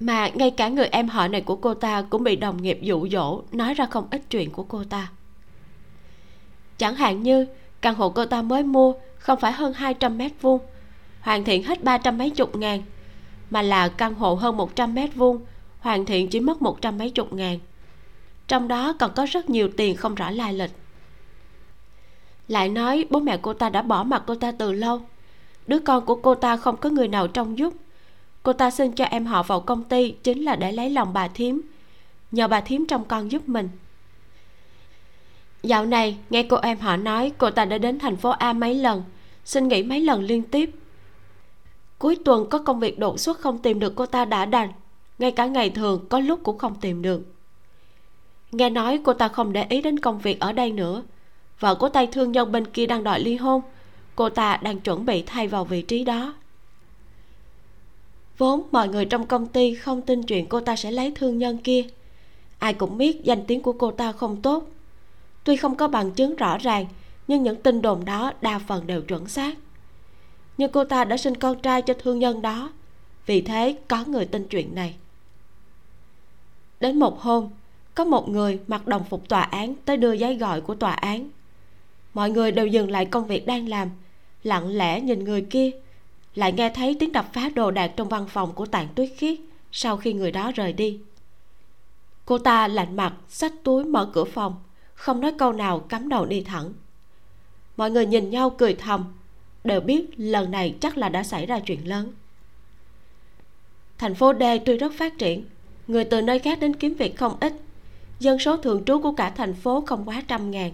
Mà ngay cả người em họ này của cô ta cũng bị đồng nghiệp dụ dỗ nói ra không ít chuyện của cô ta. Chẳng hạn như, căn hộ cô ta mới mua không phải hơn 200 mét vuông, hoàn thiện hết ba trăm mấy chục ngàn mà là căn hộ hơn 100 mét vuông, hoàn thiện chỉ mất một trăm mấy chục ngàn. Trong đó còn có rất nhiều tiền không rõ lai lịch. Lại nói bố mẹ cô ta đã bỏ mặt cô ta từ lâu. Đứa con của cô ta không có người nào trông giúp. Cô ta xin cho em họ vào công ty chính là để lấy lòng bà thím, nhờ bà thím trông con giúp mình. Dạo này, nghe cô em họ nói cô ta đã đến thành phố a mấy lần, xin nghỉ mấy lần liên tiếp cuối tuần có công việc đột xuất không tìm được cô ta đã đành. Ngay cả ngày thường, có lúc cũng không tìm được. Nghe nói cô ta không để ý đến công việc ở đây nữa. Vợ của tay thương nhân bên kia đang đòi ly hôn. Cô ta đang chuẩn bị thay vào vị trí đó. Vốn mọi người trong công ty không tin chuyện cô ta sẽ lấy thương nhân kia. Ai cũng biết danh tiếng của cô ta không tốt. Tuy không có bằng chứng rõ ràng, nhưng những tin đồn đó đa phần đều chuẩn xác nhưng cô ta đã sinh con trai cho thương nhân đó. Vì thế, có người tin chuyện này. Đến một hôm, có một người mặc đồng phục tòa án tới đưa giấy gọi của tòa án. Mọi người đều dừng lại công việc đang làm. Lặng lẽ nhìn người kia, lại nghe thấy tiếng đập phá đồ đạc trong văn phòng của tạng tuyết khiết sau khi người đó rời đi. Cô ta lạnh mặt, xách túi mở cửa phòng, không nói câu nào, cắm đầu đi thẳng. Mọi người nhìn nhau cười thầm đều biết lần này chắc là đã xảy ra chuyện lớn. Thành phố D tuy rất phát triển, người từ nơi khác đến kiếm việc không ít. Dân số thường trú của cả thành phố không quá trăm ngàn.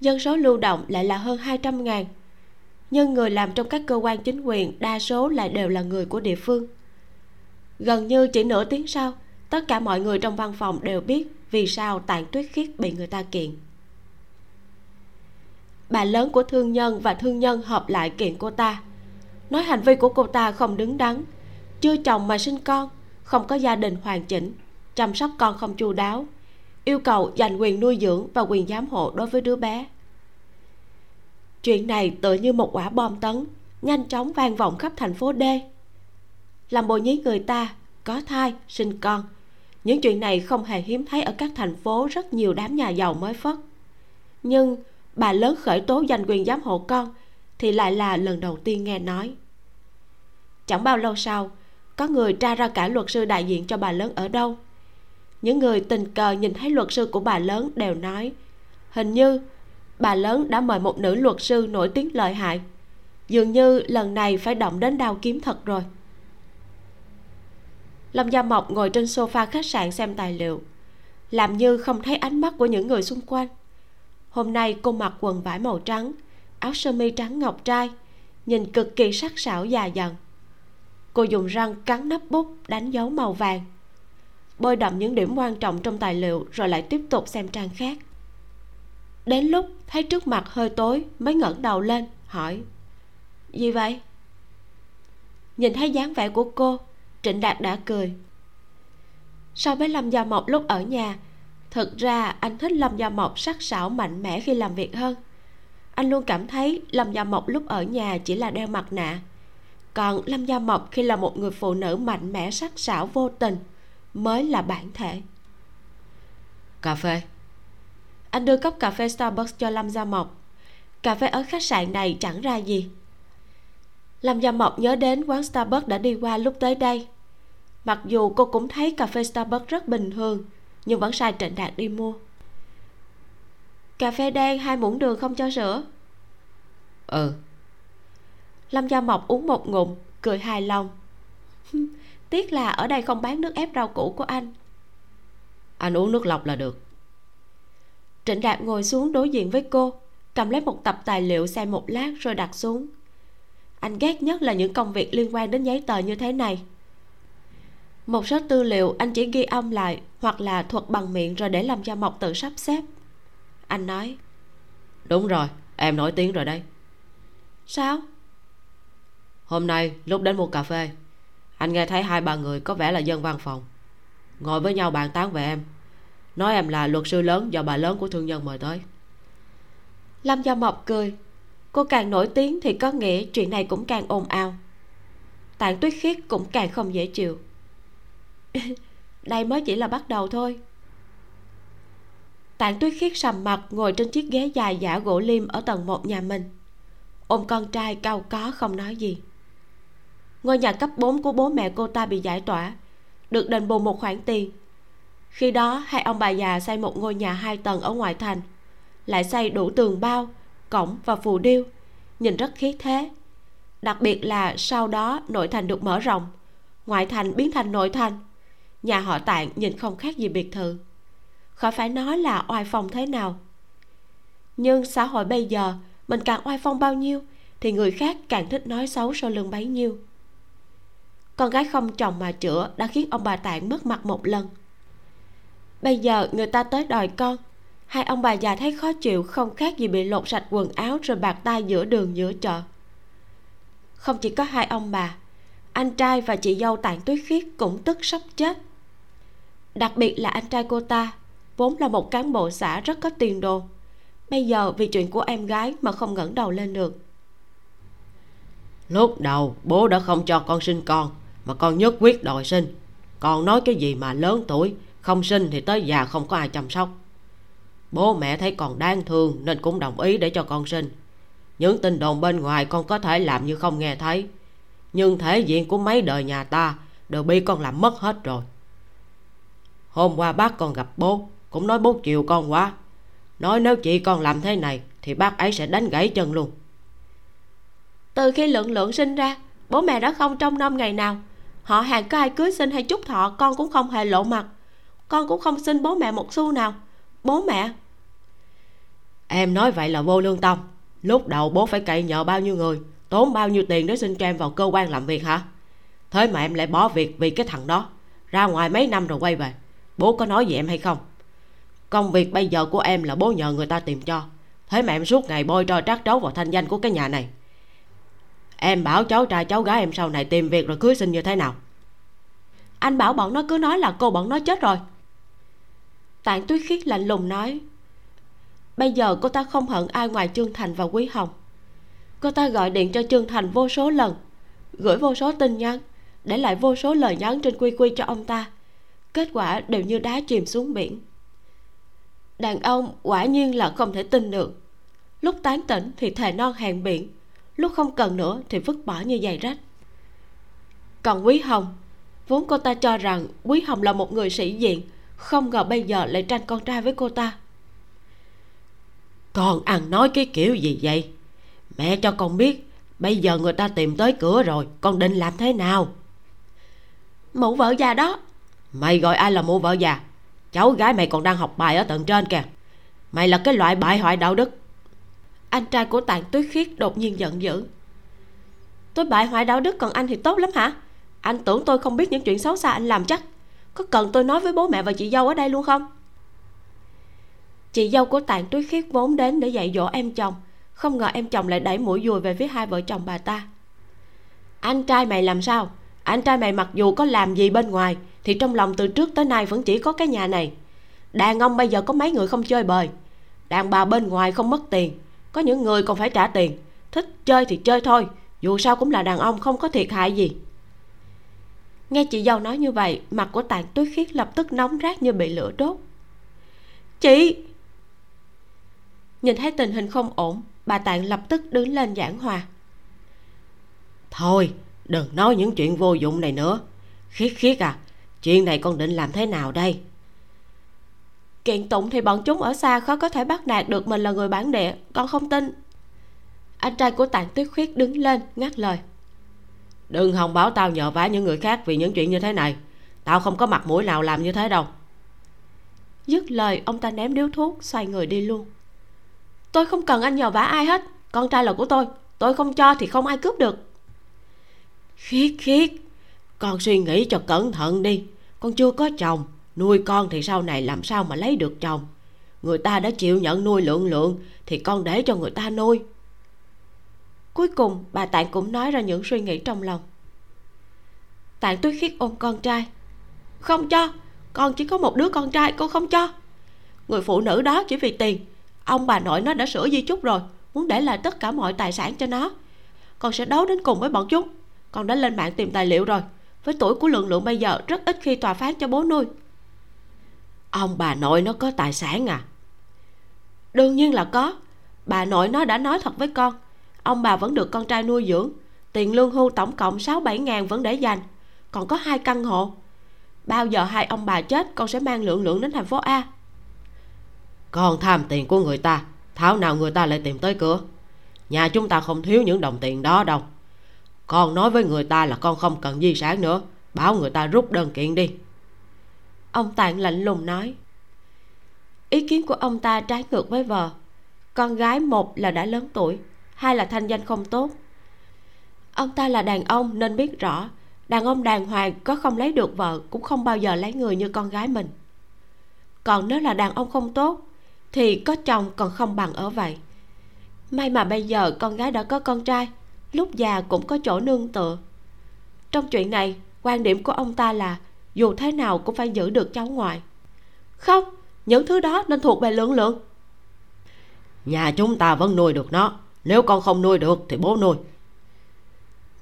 Dân số lưu động lại là hơn hai trăm ngàn. Nhưng người làm trong các cơ quan chính quyền đa số lại đều là người của địa phương. Gần như chỉ nửa tiếng sau, tất cả mọi người trong văn phòng đều biết vì sao tạng tuyết khiết bị người ta kiện bà lớn của thương nhân và thương nhân hợp lại kiện cô ta. Nói hành vi của cô ta không đứng đắn, chưa chồng mà sinh con, không có gia đình hoàn chỉnh, chăm sóc con không chu đáo, yêu cầu giành quyền nuôi dưỡng và quyền giám hộ đối với đứa bé. Chuyện này tựa như một quả bom tấn, nhanh chóng vang vọng khắp thành phố D. Làm bồ nhí người ta, có thai, sinh con. Những chuyện này không hề hiếm thấy ở các thành phố rất nhiều đám nhà giàu mới phất. Nhưng bà lớn khởi tố giành quyền giám hộ con, thì lại là lần đầu tiên nghe nói. Chẳng bao lâu sau, có người tra ra cả luật sư đại diện cho bà lớn ở đâu. Những người tình cờ nhìn thấy luật sư của bà lớn đều nói, hình như bà lớn đã mời một nữ luật sư nổi tiếng lợi hại. Dường như lần này phải động đến đao kiếm thật rồi. Lâm gia mộc ngồi trên sofa khách sạn xem tài liệu, làm như không thấy ánh mắt của những người xung quanh hôm nay cô mặc quần vải màu trắng, áo sơ mi trắng ngọc trai, nhìn cực kỳ sắc sảo già dần cô dùng răng cắn nắp bút, đánh dấu màu vàng. Bôi đậm những điểm quan trọng trong tài liệu rồi lại tiếp tục xem trang khác. Đến lúc thấy trước mặt hơi tối, mới ngẩng đầu lên, hỏi, gì vậy? Nhìn thấy dáng vẻ của cô, trịnh đạt đã cười. So với lâm gia mộc lúc ở nhà thực ra anh thích lâm gia mộc sắc sảo mạnh mẽ khi làm việc hơn. Anh luôn cảm thấy lâm gia mộc lúc ở nhà chỉ là đeo mặt nạ. Còn lâm gia mộc khi là một người phụ nữ mạnh mẽ sắc sảo vô tình mới là bản thể. Cà phê. Anh đưa cốc cà phê starbucks cho lâm gia mộc. Cà phê ở khách sạn này chẳng ra gì. Lâm gia mộc nhớ đến quán starbucks đã đi qua lúc tới đây. Mặc dù cô cũng thấy cà phê starbucks rất bình thường nhưng vẫn sai trịnh đạt đi mua. Cà phê đen hai muỗng đường không cho sữa. Ừ. Lâm gia mộc uống một ngụm cười hài lòng. Tiếc là ở đây không bán nước ép rau củ của anh. Anh uống nước lọc là được. Trịnh đạt ngồi xuống đối diện với cô cầm lấy một tập tài liệu xem một lát rồi đặt xuống. Anh ghét nhất là những công việc liên quan đến giấy tờ như thế này một số tư liệu anh chỉ ghi âm lại hoặc là thuật bằng miệng rồi để làm cho mộc tự sắp xếp. Anh nói đúng rồi em nổi tiếng rồi đây sao? Hôm nay lúc đến mua cà phê anh nghe thấy hai ba người có vẻ là dân văn phòng. Ngồi với nhau bàn tán về em. Nói em là luật sư lớn do bà lớn của thương nhân mời tới. Lâm gia mộc cười. Cô càng nổi tiếng thì có nghĩa chuyện này cũng càng ồn ào. Tạng tuyết khiết cũng càng không dễ chịu [LAUGHS] đây mới chỉ là bắt đầu thôi. Tạng tuyết khiết sầm mặt ngồi trên chiếc ghế dài giả gỗ lim ở tầng một nhà mình. Ôm con trai cao có không nói gì. Ngôi nhà cấp 4 của bố mẹ cô ta bị giải tỏa, được đền bù một khoản tiền. Khi đó, hai ông bà già xây một ngôi nhà hai tầng ở ngoại thành, lại xây đủ tường bao, cổng và phù điêu, nhìn rất khí thế. Đặc biệt là sau đó, nội thành được mở rộng, ngoại thành biến thành nội thành nhà họ tạng nhìn không khác gì biệt thự. Khỏi phải nói là oai phong thế nào. Nhưng xã hội bây giờ, mình càng oai phong bao nhiêu, thì người khác càng thích nói xấu sau lưng bấy nhiêu. Con gái không chồng mà chữa đã khiến ông bà tạng mất mặt một lần. Bây giờ người ta tới đòi con, hai ông bà già thấy khó chịu, không khác gì bị lột sạch quần áo rồi bạc tay giữa đường giữa chợ. Không chỉ có hai ông bà, anh trai và chị dâu tạng tuyết khiết cũng tức sắp chết đặc biệt là anh trai cô ta, vốn là một cán bộ xã rất có tiền đồ. Bây giờ vì chuyện của em gái mà không ngẩng đầu lên được. Lúc đầu, bố đã không cho con sinh con, mà con nhất quyết đòi sinh. Con nói cái gì mà lớn tuổi, không sinh thì tới già không có ai chăm sóc. Bố mẹ thấy còn đáng thương nên cũng đồng ý để cho con sinh. Những tin đồn bên ngoài con có thể làm như không nghe thấy. Nhưng thể diện của mấy đời nhà ta đều bị con làm mất hết rồi hôm qua bác con gặp bố cũng nói bố chiều con quá. Nói nếu chị con làm thế này thì bác ấy sẽ đánh gãy chân luôn. Từ khi lượng lượng sinh ra bố mẹ đã không trông nom ngày nào. Họ hàng có ai cưới sinh hay chúc thọ con cũng không hề lộ mặt. Con cũng không xin bố mẹ một xu nào. Bố mẹ. Em nói vậy là vô lương tâm. Lúc đầu bố phải cậy nhờ bao nhiêu người tốn bao nhiêu tiền để xin cho em vào cơ quan làm việc hả? Thế mà em lại bỏ việc vì cái thằng đó. Ra ngoài mấy năm rồi quay về bố có nói gì em hay không? Công việc bây giờ của em là bố nhờ người ta tìm cho. Thế mà em suốt ngày bôi trò trát trấu vào thanh danh của cái nhà này. Em bảo cháu trai cháu gái em sau này tìm việc rồi cưới xin như thế nào? Anh bảo bọn nó cứ nói là cô bọn nó chết rồi. Tạng tuyết khiết lạnh lùng nói, bây giờ cô ta không hận ai ngoài trương thành và quý hồng. Cô ta gọi điện cho trương thành vô số lần, gửi vô số tin nhắn, để lại vô số lời nhắn trên quy quy cho ông ta kết quả đều như đá chìm xuống biển. Đàn ông quả nhiên là không thể tin được. Lúc tán tỉnh thì thề non hàng biển lúc không cần nữa thì vứt bỏ như giày rách. Còn quý hồng vốn cô ta cho rằng quý hồng là một người sĩ diện không ngờ bây giờ lại tranh con trai với cô ta. Con ăn nói cái kiểu gì vậy? Mẹ cho con biết bây giờ người ta tìm tới cửa rồi con định làm thế nào? Mụ vợ già đó mày gọi ai là mụ vợ già? Cháu gái mày còn đang học bài ở tầng trên kìa. Mày là cái loại bại hoại đạo đức. Anh trai của tạng tuyết khiết đột nhiên giận dữ. Tôi bại hoại đạo đức còn anh thì tốt lắm hả? Anh tưởng tôi không biết những chuyện xấu xa anh làm chắc. Có cần tôi nói với bố mẹ và chị dâu ở đây luôn không? Chị dâu của tạng tuyết khiết vốn đến để dạy dỗ em chồng. Không ngờ em chồng lại đẩy mũi dùi về phía hai vợ chồng bà ta. Anh trai mày làm sao? Anh trai mày mặc dù có làm gì bên ngoài thì trong lòng từ trước tới nay vẫn chỉ có cái nhà này. Đàn ông bây giờ có mấy người không chơi bời? Đàn bà bên ngoài không mất tiền, có những người còn phải trả tiền. Thích chơi thì chơi thôi, dù sao cũng là đàn ông không có thiệt hại gì. Nghe chị dâu nói như vậy, mặt của tạng tuyết khiết lập tức nóng rát như bị lửa đốt. Chị! Nhìn thấy tình hình không ổn, bà tạng lập tức đứng lên giảng hòa. Thôi, đừng nói những chuyện vô dụng này nữa. Khiết khiết à chuyện này con định làm thế nào đây? Kiện tụng thì bọn chúng ở xa khó có thể bắt nạt được mình là người bản địa, con không tin. Anh trai của tạng tuyết khuyết đứng lên, ngắt lời. Đừng hòng báo tao nhờ vả những người khác vì những chuyện như thế này. Tao không có mặt mũi nào làm như thế đâu. Dứt lời, ông ta ném điếu thuốc, xoay người đi luôn. Tôi không cần anh nhờ vả ai hết. Con trai là của tôi. Tôi không cho thì không ai cướp được. Khiết khiết con suy nghĩ cho cẩn thận đi. Con chưa có chồng, nuôi con thì sau này làm sao mà lấy được chồng? Người ta đã chịu nhận nuôi lượng lượng thì con để cho người ta nuôi. Cuối cùng, bà tạng cũng nói ra những suy nghĩ trong lòng. Tạng tuyết khiết ôm con trai. Không cho, con chỉ có một đứa con trai, con không cho. Người phụ nữ đó chỉ vì tiền. Ông bà nội nó đã sửa di chúc rồi, muốn để lại tất cả mọi tài sản cho nó. Con sẽ đấu đến cùng với bọn chúng. Con đã lên mạng tìm tài liệu rồi với tuổi của lượng lượng bây giờ, rất ít khi tòa phán cho bố nuôi. Ông bà nội nó có tài sản à? Đương nhiên là có. Bà nội nó đã nói thật với con. Ông bà vẫn được con trai nuôi dưỡng. Tiền lương hưu tổng cộng sáu bảy ngàn vẫn để dành. Còn có hai căn hộ. Bao giờ hai ông bà chết, con sẽ mang lượng lượng đến thành phố a. Con tham tiền của người ta. Thảo nào người ta lại tìm tới cửa? Nhà chúng ta không thiếu những đồng tiền đó đâu con nói với người ta là con không cần di sản nữa. Bảo người ta rút đơn kiện đi. Ông tạng lạnh lùng nói. Ý kiến của ông ta trái ngược với vợ. Con gái một là đã lớn tuổi, hai là thanh danh không tốt. Ông ta là đàn ông nên biết rõ, đàn ông đàng hoàng có không lấy được vợ cũng không bao giờ lấy người như con gái mình. Còn nếu là đàn ông không tốt, thì có chồng còn không bằng ở vậy. May mà bây giờ con gái đã có con trai lúc già cũng có chỗ nương tựa. Trong chuyện này quan điểm của ông ta là dù thế nào cũng phải giữ được cháu ngoại. Không những thứ đó nên thuộc về lượng lượng. Nhà chúng ta vẫn nuôi được nó. Nếu con không nuôi được thì bố nuôi.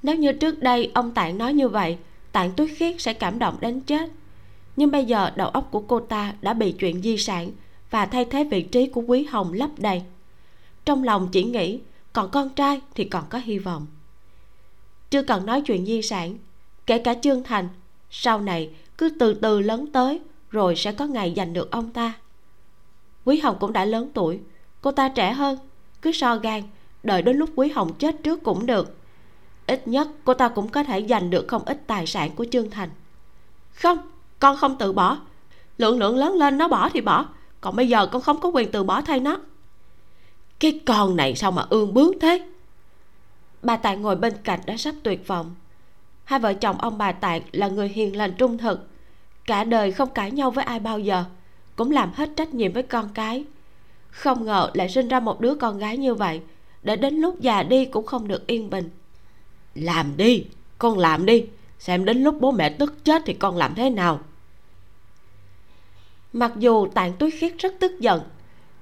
Nếu như trước đây ông tạng nói như vậy tạng tuyết khiết sẽ cảm động đến chết. Nhưng bây giờ đầu óc của cô ta đã bị chuyện di sản và thay thế vị trí của quý hồng lấp đầy. Trong lòng chỉ nghĩ còn con trai thì còn có hy vọng. Chưa cần nói chuyện di sản, kể cả trương thành, sau này cứ từ từ lớn tới rồi sẽ có ngày giành được ông ta. Quý hồng cũng đã lớn tuổi, cô ta trẻ hơn, cứ so gan, đợi đến lúc quý hồng chết trước cũng được. Ít nhất cô ta cũng có thể giành được không ít tài sản của trương thành. Không, con không tự bỏ. Lượng lượng lớn lên nó bỏ thì bỏ, còn bây giờ con không có quyền từ bỏ thay nó cái con này sao mà ương bướng thế? Bà tài ngồi bên cạnh đã sắp tuyệt vọng. Hai vợ chồng ông bà tài là người hiền lành trung thực. Cả đời không cãi nhau với ai bao giờ, cũng làm hết trách nhiệm với con cái. Không ngờ lại sinh ra một đứa con gái như vậy, để đến lúc già đi cũng không được yên bình. Làm đi, con làm đi, xem đến lúc bố mẹ tức chết thì con làm thế nào. Mặc dù tạng túi khiết rất tức giận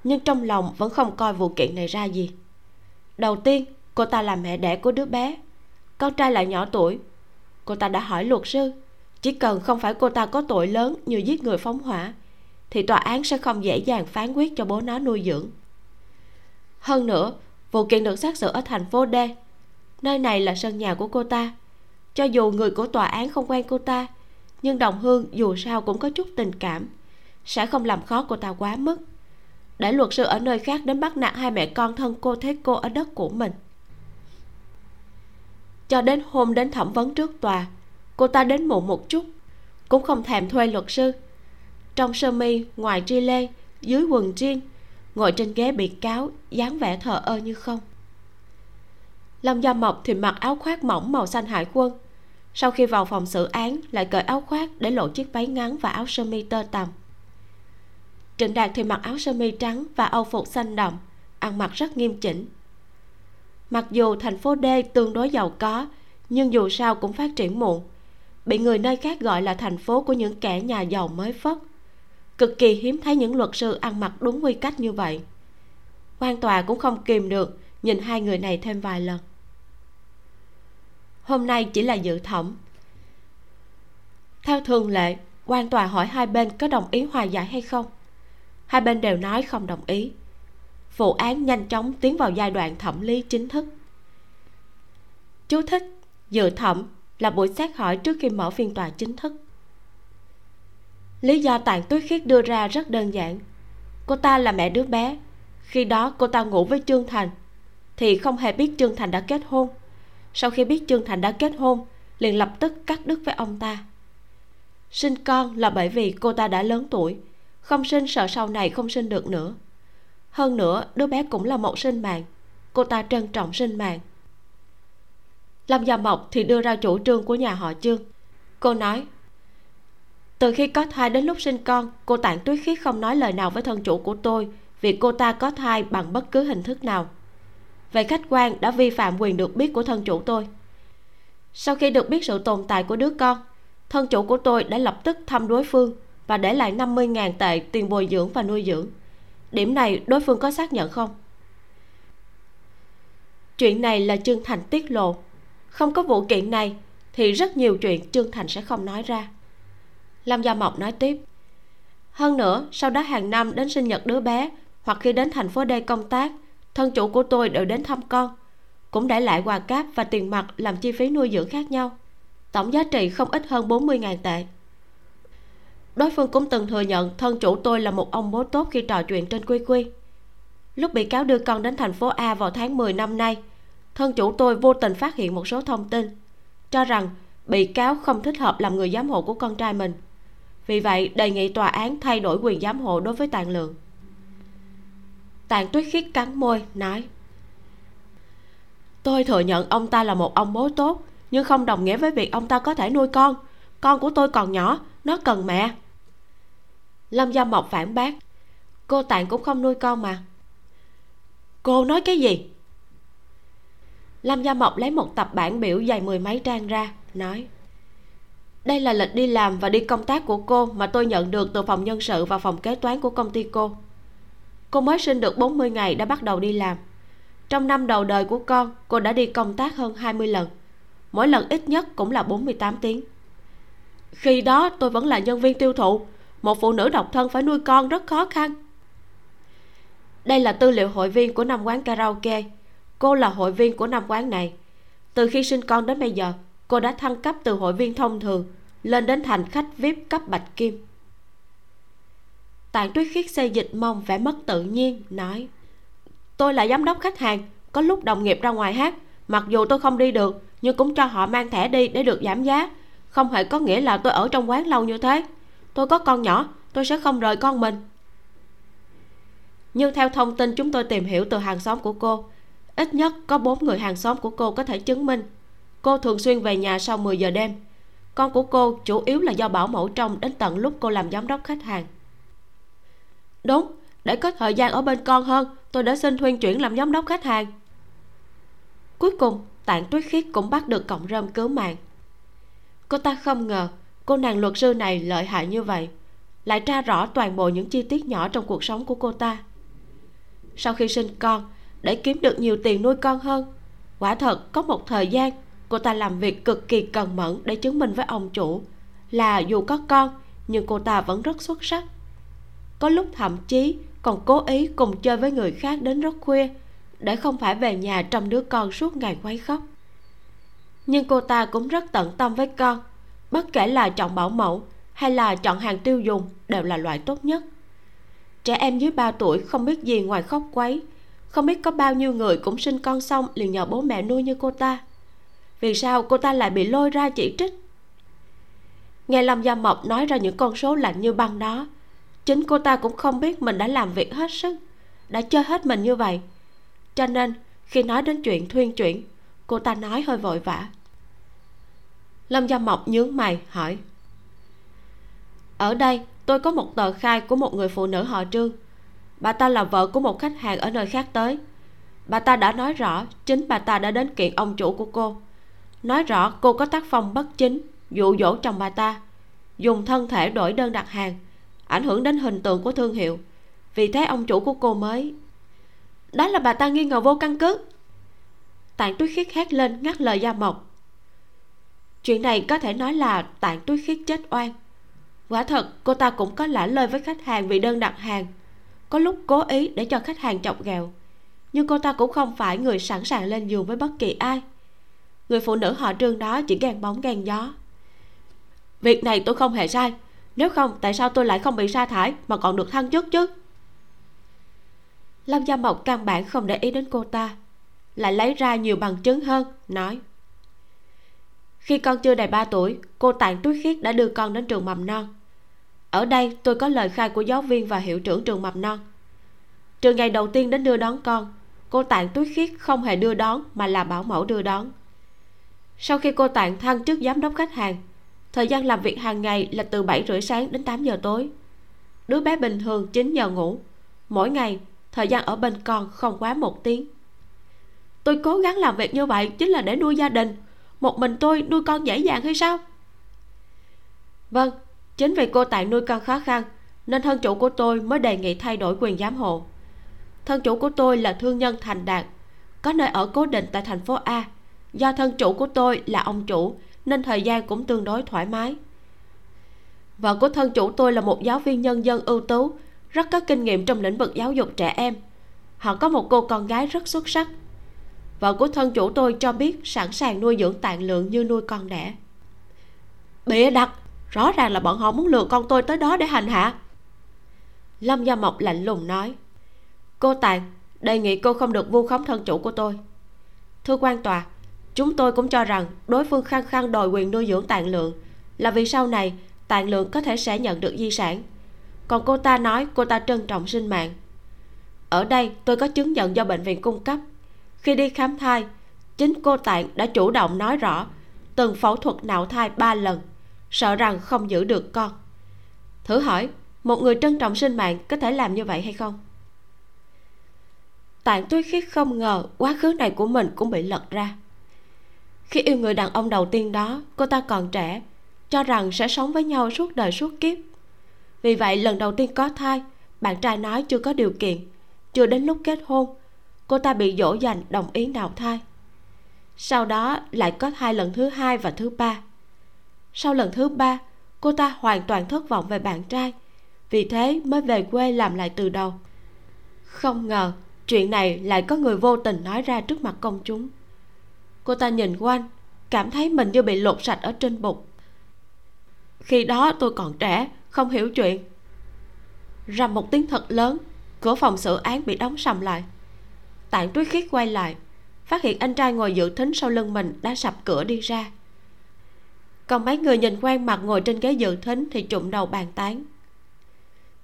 nhưng trong lòng vẫn không coi vụ kiện này ra gì. Đầu tiên, cô ta là mẹ đẻ của đứa bé. Con trai lại nhỏ tuổi. Cô ta đã hỏi luật sư, chỉ cần không phải cô ta có tội lớn như giết người phóng hỏa, thì tòa án sẽ không dễ dàng phán quyết cho bố nó nuôi dưỡng. Hơn nữa, vụ kiện được xét xử ở thành phố D, nơi này là sân nhà của cô ta. Cho dù người của tòa án không quen cô ta, nhưng đồng hương dù sao cũng có chút tình cảm, sẽ không làm khó cô ta quá mức để luật sư ở nơi khác đến bắt nạt hai mẹ con thân cô thế cô ở đất của mình. Cho đến hôm đến thẩm vấn trước tòa, cô ta đến muộn một chút, cũng không thèm thuê luật sư. Trong sơ mi, ngoài tri lê, dưới quần jean, ngồi trên ghế bị cáo, dáng vẻ thờ ơ như không. Lâm gia mộc thì mặc áo khoác mỏng màu xanh hải quân, sau khi vào phòng xử án lại cởi áo khoác để lộ chiếc váy ngắn và áo sơ mi tơ tằm trịnh đạt thì mặc áo sơ mi trắng và âu phục xanh đậm, ăn mặc rất nghiêm chỉnh. Mặc dù thành phố D tương đối giàu có, nhưng dù sao cũng phát triển muộn. Bị người nơi khác gọi là thành phố của những kẻ nhà giàu mới phất. Cực kỳ hiếm thấy những luật sư ăn mặc đúng quy cách như vậy. Quan tòa cũng không kìm được, nhìn hai người này thêm vài lần. Hôm nay chỉ là dự thẩm. Theo thường lệ, quan tòa hỏi hai bên có đồng ý hòa giải hay không? Hai bên đều nói không đồng ý. Vụ án nhanh chóng tiến vào giai đoạn thẩm lý chính thức. Chú thích, dự thẩm là buổi xét hỏi trước khi mở phiên tòa chính thức. Lý do tàn tuyết khiết đưa ra rất đơn giản. Cô ta là mẹ đứa bé. Khi đó cô ta ngủ với trương thành, thì không hề biết trương thành đã kết hôn. Sau khi biết trương thành đã kết hôn, liền lập tức cắt đứt với ông ta. Sinh con là bởi vì cô ta đã lớn tuổi không sinh sợ sau này không sinh được nữa. Hơn nữa, đứa bé cũng là một sinh mạng. Cô ta trân trọng sinh mạng. Lâm gia mộc thì đưa ra chủ trương của nhà họ trương cô nói, từ khi có thai đến lúc sinh con, cô tạng tuyết khiết không nói lời nào với thân chủ của tôi vì cô ta có thai bằng bất cứ hình thức nào. Về khách quan đã vi phạm quyền được biết của thân chủ tôi. Sau khi được biết sự tồn tại của đứa con, thân chủ của tôi đã lập tức thăm đối phương và để lại 50.000 tệ tiền bồi dưỡng và nuôi dưỡng. Điểm này đối phương có xác nhận không? Chuyện này là trương thành tiết lộ. Không có vụ kiện này thì rất nhiều chuyện trương thành sẽ không nói ra. Lâm gia mộc nói tiếp. Hơn nữa, sau đó hàng năm đến sinh nhật đứa bé hoặc khi đến thành phố D công tác, thân chủ của tôi đều đến thăm con, cũng để lại quà cáp và tiền mặt làm chi phí nuôi dưỡng khác nhau. Tổng giá trị không ít hơn 40.000 tệ đối phương cũng từng thừa nhận thân chủ tôi là một ông bố tốt khi trò chuyện trên quy quy. Lúc bị cáo đưa con đến thành phố A vào tháng 10 năm nay, thân chủ tôi vô tình phát hiện một số thông tin, cho rằng bị cáo không thích hợp làm người giám hộ của con trai mình. Vì vậy, đề nghị tòa án thay đổi quyền giám hộ đối với tàn lượng. Tàn tuyết khiết cắn môi, nói, tôi thừa nhận ông ta là một ông bố tốt, nhưng không đồng nghĩa với việc ông ta có thể nuôi con. Con của tôi còn nhỏ, nó cần mẹ lâm gia mộc phản bác. Cô tạng cũng không nuôi con mà. Cô nói cái gì? Lâm gia mộc lấy một tập bản biểu dày mười mấy trang ra, nói. Đây là lịch đi làm và đi công tác của cô mà tôi nhận được từ phòng nhân sự và phòng kế toán của công ty cô. Cô mới sinh được 40 ngày đã bắt đầu đi làm. Trong năm đầu đời của con, cô đã đi công tác hơn 20 lần. Mỗi lần ít nhất cũng là 48 tiếng. Khi đó tôi vẫn là nhân viên tiêu thụ một phụ nữ độc thân phải nuôi con rất khó khăn. Đây là tư liệu hội viên của năm quán karaoke. Cô là hội viên của năm quán này. Từ khi sinh con đến bây giờ, cô đã thăng cấp từ hội viên thông thường, lên đến thành khách vip cấp bạch kim. Tạng tuyết khiết xây dịch mong vẻ mất tự nhiên, nói, tôi là giám đốc khách hàng, có lúc đồng nghiệp ra ngoài hát. Mặc dù tôi không đi được, nhưng cũng cho họ mang thẻ đi để được giảm giá. Không hề có nghĩa là tôi ở trong quán lâu như thế tôi có con nhỏ, tôi sẽ không rời con mình. Nhưng theo thông tin chúng tôi tìm hiểu từ hàng xóm của cô, ít nhất có bốn người hàng xóm của cô có thể chứng minh cô thường xuyên về nhà sau 10 giờ đêm. Con của cô chủ yếu là do bảo mẫu trông đến tận lúc cô làm giám đốc khách hàng. Đúng, để có thời gian ở bên con hơn, tôi đã xin thuyên chuyển làm giám đốc khách hàng. Cuối cùng, tạng tuyết khiết cũng bắt được cọng rơm cứu mạng. Cô ta không ngờ cô nàng luật sư này lợi hại như vậy, lại tra rõ toàn bộ những chi tiết nhỏ trong cuộc sống của cô ta. Sau khi sinh con, để kiếm được nhiều tiền nuôi con hơn, quả thật có một thời gian cô ta làm việc cực kỳ cần mẫn để chứng minh với ông chủ là dù có con, nhưng cô ta vẫn rất xuất sắc. Có lúc thậm chí còn cố ý cùng chơi với người khác đến rất khuya để không phải về nhà trong đứa con suốt ngày quấy khóc. Nhưng cô ta cũng rất tận tâm với con bất kể là chọn bảo mẫu hay là chọn hàng tiêu dùng đều là loại tốt nhất. Trẻ em dưới 3 tuổi không biết gì ngoài khóc quấy, không biết có bao nhiêu người cũng sinh con xong liền nhờ bố mẹ nuôi như cô ta. Vì sao cô ta lại bị lôi ra chỉ trích? Nghe lâm gia mộc nói ra những con số lạnh như băng đó, chính cô ta cũng không biết mình đã làm việc hết sức, đã chơi hết mình như vậy. Cho nên, khi nói đến chuyện thuyên chuyển, cô ta nói hơi vội vã lâm gia mộc nhướng mày, hỏi. Ở đây, tôi có một tờ khai của một người phụ nữ họ trương. Bà ta là vợ của một khách hàng ở nơi khác tới. Bà ta đã nói rõ, chính bà ta đã đến kiện ông chủ của cô. Nói rõ cô có tác phong bất chính, dụ dỗ chồng bà ta, dùng thân thể đổi đơn đặt hàng, ảnh hưởng đến hình tượng của thương hiệu. Vì thế ông chủ của cô mới, đó là bà ta nghi ngờ vô căn cứ. Tạng tuyết khiết hét lên, ngắt lời gia mộc chuyện này có thể nói là tạng túi khiết chết oan. Quả thật, cô ta cũng có lả lời với khách hàng vì đơn đặt hàng. Có lúc cố ý để cho khách hàng chọc ghẹo, nhưng cô ta cũng không phải người sẵn sàng lên giường với bất kỳ ai. Người phụ nữ họ trương đó chỉ ghen bóng ghen gió. Việc này tôi không hề sai, nếu không, tại sao tôi lại không bị sa thải mà còn được thăng chức chứ? Lâm gia mộc căn bản không để ý đến cô ta, lại lấy ra nhiều bằng chứng hơn, nói khi con chưa đầy 3 tuổi, cô tạng tuyết khiết đã đưa con đến trường mầm non. Ở đây, tôi có lời khai của giáo viên và hiệu trưởng trường mầm non. Trường ngày đầu tiên đến đưa đón con, cô tạng tuyết khiết không hề đưa đón mà là bảo mẫu đưa đón. Sau khi cô tạng thăng chức giám đốc khách hàng, thời gian làm việc hàng ngày là từ 7 rưỡi sáng đến 8 giờ tối. Đứa bé bình thường 9 giờ ngủ. Mỗi ngày, thời gian ở bên con không quá một tiếng. Tôi cố gắng làm việc như vậy chính là để nuôi gia đình một mình tôi nuôi con dễ dàng hay sao? Vâng chính vì cô tại nuôi con khó khăn, nên thân chủ của tôi mới đề nghị thay đổi quyền giám hộ. Thân chủ của tôi là thương nhân thành đạt, có nơi ở cố định tại thành phố a. Do thân chủ của tôi là ông chủ, nên thời gian cũng tương đối thoải mái. Vợ của thân chủ tôi là một giáo viên nhân dân ưu tú, rất có kinh nghiệm trong lĩnh vực giáo dục trẻ em. Họ có một cô con gái rất xuất sắc vợ của thân chủ tôi cho biết sẵn sàng nuôi dưỡng tạng lượng như nuôi con đẻ. Bịa đặt, rõ ràng là bọn họ muốn lừa con tôi tới đó để hành hạ. Lâm gia mộc lạnh lùng nói, cô tạng, đề nghị cô không được vu khống thân chủ của tôi. Thưa quan tòa, chúng tôi cũng cho rằng đối phương khăng khăng đòi quyền nuôi dưỡng tạng lượng là vì sau này tạng lượng có thể sẽ nhận được di sản. Còn cô ta nói cô ta trân trọng sinh mạng. Ở đây tôi có chứng nhận do bệnh viện cung cấp khi đi khám thai, chính cô tạng đã chủ động nói rõ, từng phẫu thuật nạo thai ba lần, sợ rằng không giữ được con. Thử hỏi, một người trân trọng sinh mạng có thể làm như vậy hay không? Tạng tuyết khiết không ngờ quá khứ này của mình cũng bị lật ra. Khi yêu người đàn ông đầu tiên đó, cô ta còn trẻ, cho rằng sẽ sống với nhau suốt đời suốt kiếp. Vì vậy lần đầu tiên có thai, bạn trai nói chưa có điều kiện, chưa đến lúc kết hôn cô ta bị dỗ dành, đồng ý nào thai. Sau đó lại có thai lần thứ hai và thứ ba. Sau lần thứ ba, cô ta hoàn toàn thất vọng về bạn trai, vì thế mới về quê làm lại từ đầu. Không ngờ, chuyện này lại có người vô tình nói ra trước mặt công chúng. Cô ta nhìn quanh, cảm thấy mình như bị lột sạch ở trên bụng. Khi đó tôi còn trẻ, không hiểu chuyện. Rầm một tiếng thật lớn, cửa phòng xử án bị đóng sầm lại tạng tuyết khiết quay lại, phát hiện anh trai ngồi dự thính sau lưng mình đã sập cửa đi ra. Còn mấy người nhìn quen mặt ngồi trên ghế dự thính thì trụng đầu bàn tán.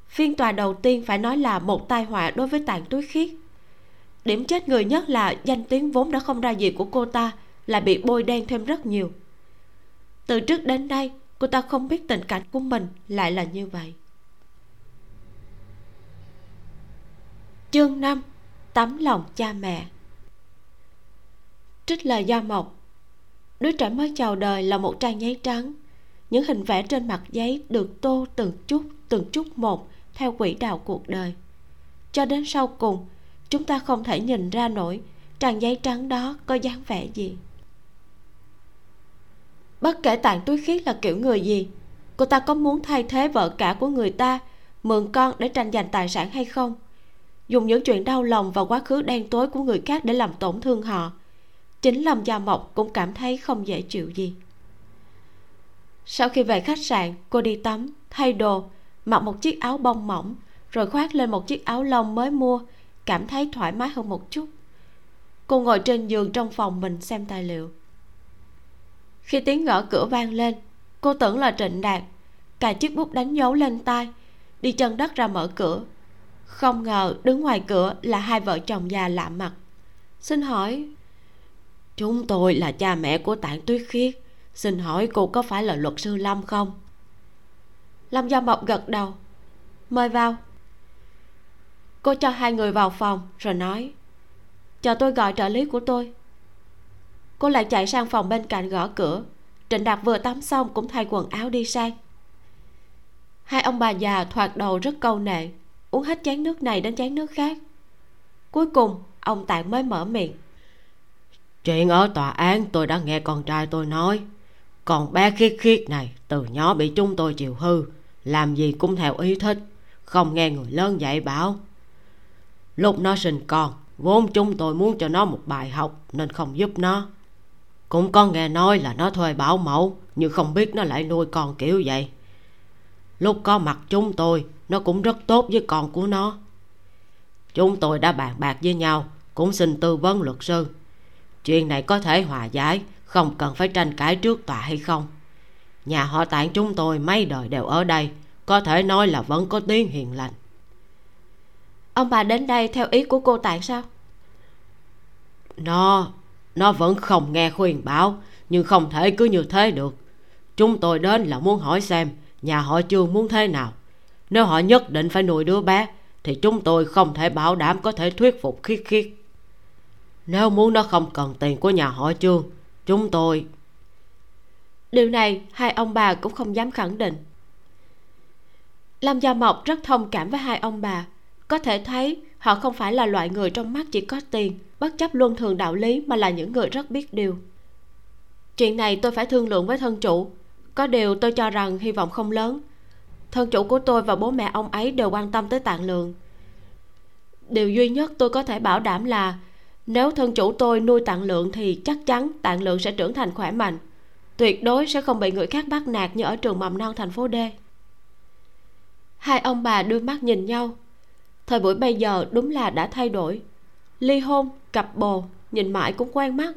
Phiên tòa đầu tiên phải nói là một tai họa đối với tạng tuyết khiết điểm chết người nhất là danh tiếng vốn đã không ra gì của cô ta lại bị bôi đen thêm rất nhiều. Từ trước đến nay, cô ta không biết tình cảnh của mình lại là như vậy. Chương 5 tấm lòng cha mẹ. Trích lời gia mộc, đứa trẻ mới chào đời là một trang giấy trắng. Những hình vẽ trên mặt giấy được tô từng chút từng chút một theo quỹ đạo cuộc đời. Cho đến sau cùng, chúng ta không thể nhìn ra nổi trang giấy trắng đó có dáng vẻ gì. Bất kể tạng túi khiết là kiểu người gì, cô ta có muốn thay thế vợ cả của người ta, mượn con để tranh giành tài sản hay không? Dùng những chuyện đau lòng và quá khứ đen tối của người khác để làm tổn thương họ. Chính lâm gia mộc cũng cảm thấy không dễ chịu gì. Sau khi về khách sạn, cô đi tắm, thay đồ, mặc một chiếc áo bông mỏng, rồi khoác lên một chiếc áo lông mới mua, cảm thấy thoải mái hơn một chút. Cô ngồi trên giường trong phòng mình xem tài liệu. Khi tiếng gõ cửa vang lên, cô tưởng là trịnh đạt, cài chiếc bút đánh dấu lên tay đi chân đất ra mở cửa không ngờ đứng ngoài cửa là hai vợ chồng già lạ mặt. Xin hỏi, chúng tôi là cha mẹ của tạng tuyết khiết. Xin hỏi cô có phải là luật sư lâm không? Lâm gia mộc gật đầu. Mời vào. Cô cho hai người vào phòng rồi nói, chờ tôi gọi trợ lý của tôi. Cô lại chạy sang phòng bên cạnh gõ cửa. Trịnh đạt vừa tắm xong cũng thay quần áo đi sang. Hai ông bà già thoạt đầu rất câu nệ uống hết chén nước này đến chén nước khác. Cuối cùng, ông tạng mới mở miệng. Chuyện ở tòa án, tôi đã nghe con trai tôi nói. Còn bé khiết khiết này, từ nhỏ bị chúng tôi chịu hư, làm gì cũng theo ý thích, không nghe người lớn dạy bảo. Lúc nó sinh con, vốn chúng tôi muốn cho nó một bài học nên không giúp nó. Cũng có nghe nói là nó thuê bảo mẫu, nhưng không biết nó lại nuôi con kiểu vậy lúc có mặt chúng tôi nó cũng rất tốt với con của nó. Chúng tôi đã bàn bạc với nhau cũng xin tư vấn luật sư. Chuyện này có thể hòa giải không cần phải tranh cãi trước tòa hay không. Nhà họ tạng chúng tôi mấy đời đều ở đây có thể nói là vẫn có tiếng hiền lành. Ông bà đến đây theo ý của cô tạng sao? Nó nó vẫn không nghe khuyên bảo nhưng không thể cứ như thế được. Chúng tôi đến là muốn hỏi xem nhà họ trương muốn thế nào? Nếu họ nhất định phải nuôi đứa bé, thì chúng tôi không thể bảo đảm có thể thuyết phục khiết khiết. Nếu muốn nó không cần tiền của nhà họ trương, chúng tôi điều này, hai ông bà cũng không dám khẳng định. Lâm gia mộc rất thông cảm với hai ông bà. Có thể thấy, họ không phải là loại người trong mắt chỉ có tiền, bất chấp luân thường đạo lý mà là những người rất biết điều. Chuyện này tôi phải thương lượng với thân chủ có điều tôi cho rằng hy vọng không lớn. Thân chủ của tôi và bố mẹ ông ấy đều quan tâm tới tạng lượng. Điều duy nhất tôi có thể bảo đảm là nếu thân chủ tôi nuôi tạng lượng thì chắc chắn tạng lượng sẽ trưởng thành khỏe mạnh. Tuyệt đối sẽ không bị người khác bắt nạt như ở trường mầm non thành phố d. Hai ông bà đưa mắt nhìn nhau. Thời buổi bây giờ đúng là đã thay đổi. Ly hôn, cặp bồ, nhìn mãi cũng quen mắt.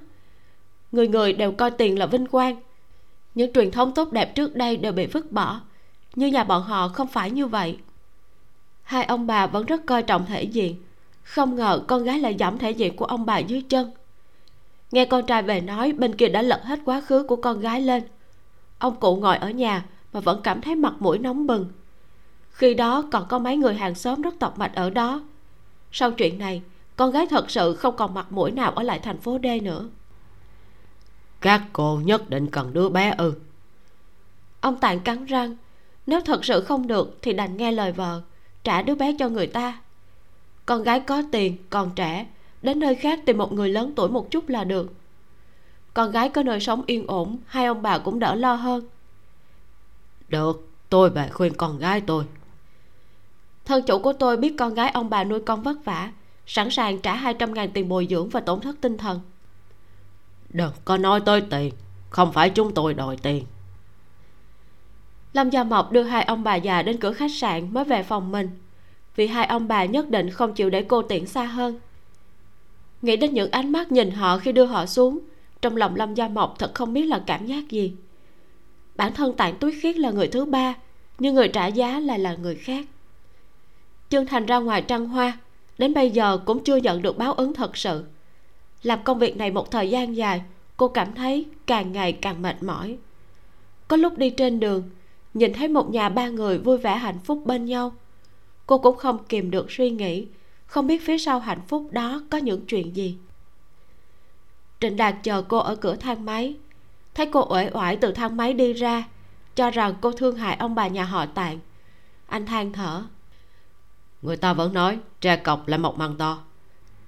Người người đều coi tiền là vinh quang những truyền thống tốt đẹp trước đây đều bị vứt bỏ. Như nhà bọn họ không phải như vậy. Hai ông bà vẫn rất coi trọng thể diện. Không ngờ con gái lại giảm thể diện của ông bà dưới chân. Nghe con trai về nói, bên kia đã lật hết quá khứ của con gái lên. Ông cụ ngồi ở nhà mà vẫn cảm thấy mặt mũi nóng bừng. Khi đó còn có mấy người hàng xóm rất tộc mạch ở đó. Sau chuyện này, con gái thật sự không còn mặt mũi nào ở lại thành phố D nữa các cô nhất định cần đứa bé ư. Ông tạng cắn răng. Nếu thật sự không được thì đành nghe lời vợ, trả đứa bé cho người ta. Con gái có tiền, còn trẻ, đến nơi khác tìm một người lớn tuổi một chút là được. Con gái có nơi sống yên ổn, hai ông bà cũng đỡ lo hơn. Được, tôi về khuyên con gái tôi. Thân chủ của tôi biết con gái ông bà nuôi con vất vả, sẵn sàng trả 200 ngàn tiền bồi dưỡng và tổn thất tinh thần đừng có nói tới tiền. Không phải chúng tôi đòi tiền. Lâm gia mộc đưa hai ông bà già đến cửa khách sạn mới về phòng mình, vì hai ông bà nhất định không chịu để cô tiễn xa hơn. Nghĩ đến những ánh mắt nhìn họ khi đưa họ xuống, trong lòng lâm gia mộc thật không biết là cảm giác gì. Bản thân tạng túi khiết là người thứ ba, nhưng người trả giá lại là người khác. Chương thành ra ngoài trăng hoa, đến bây giờ cũng chưa nhận được báo ứng thật sự làm công việc này một thời gian dài, cô cảm thấy càng ngày càng mệt mỏi. Có lúc đi trên đường, nhìn thấy một nhà ba người vui vẻ hạnh phúc bên nhau. Cô cũng không kìm được suy nghĩ, không biết phía sau hạnh phúc đó có những chuyện gì. Trịnh đạt chờ cô ở cửa thang máy. Thấy cô uể oải từ thang máy đi ra, cho rằng cô thương hại ông bà nhà họ tạng. Anh than thở. Người ta vẫn nói, tre cọc là một măng to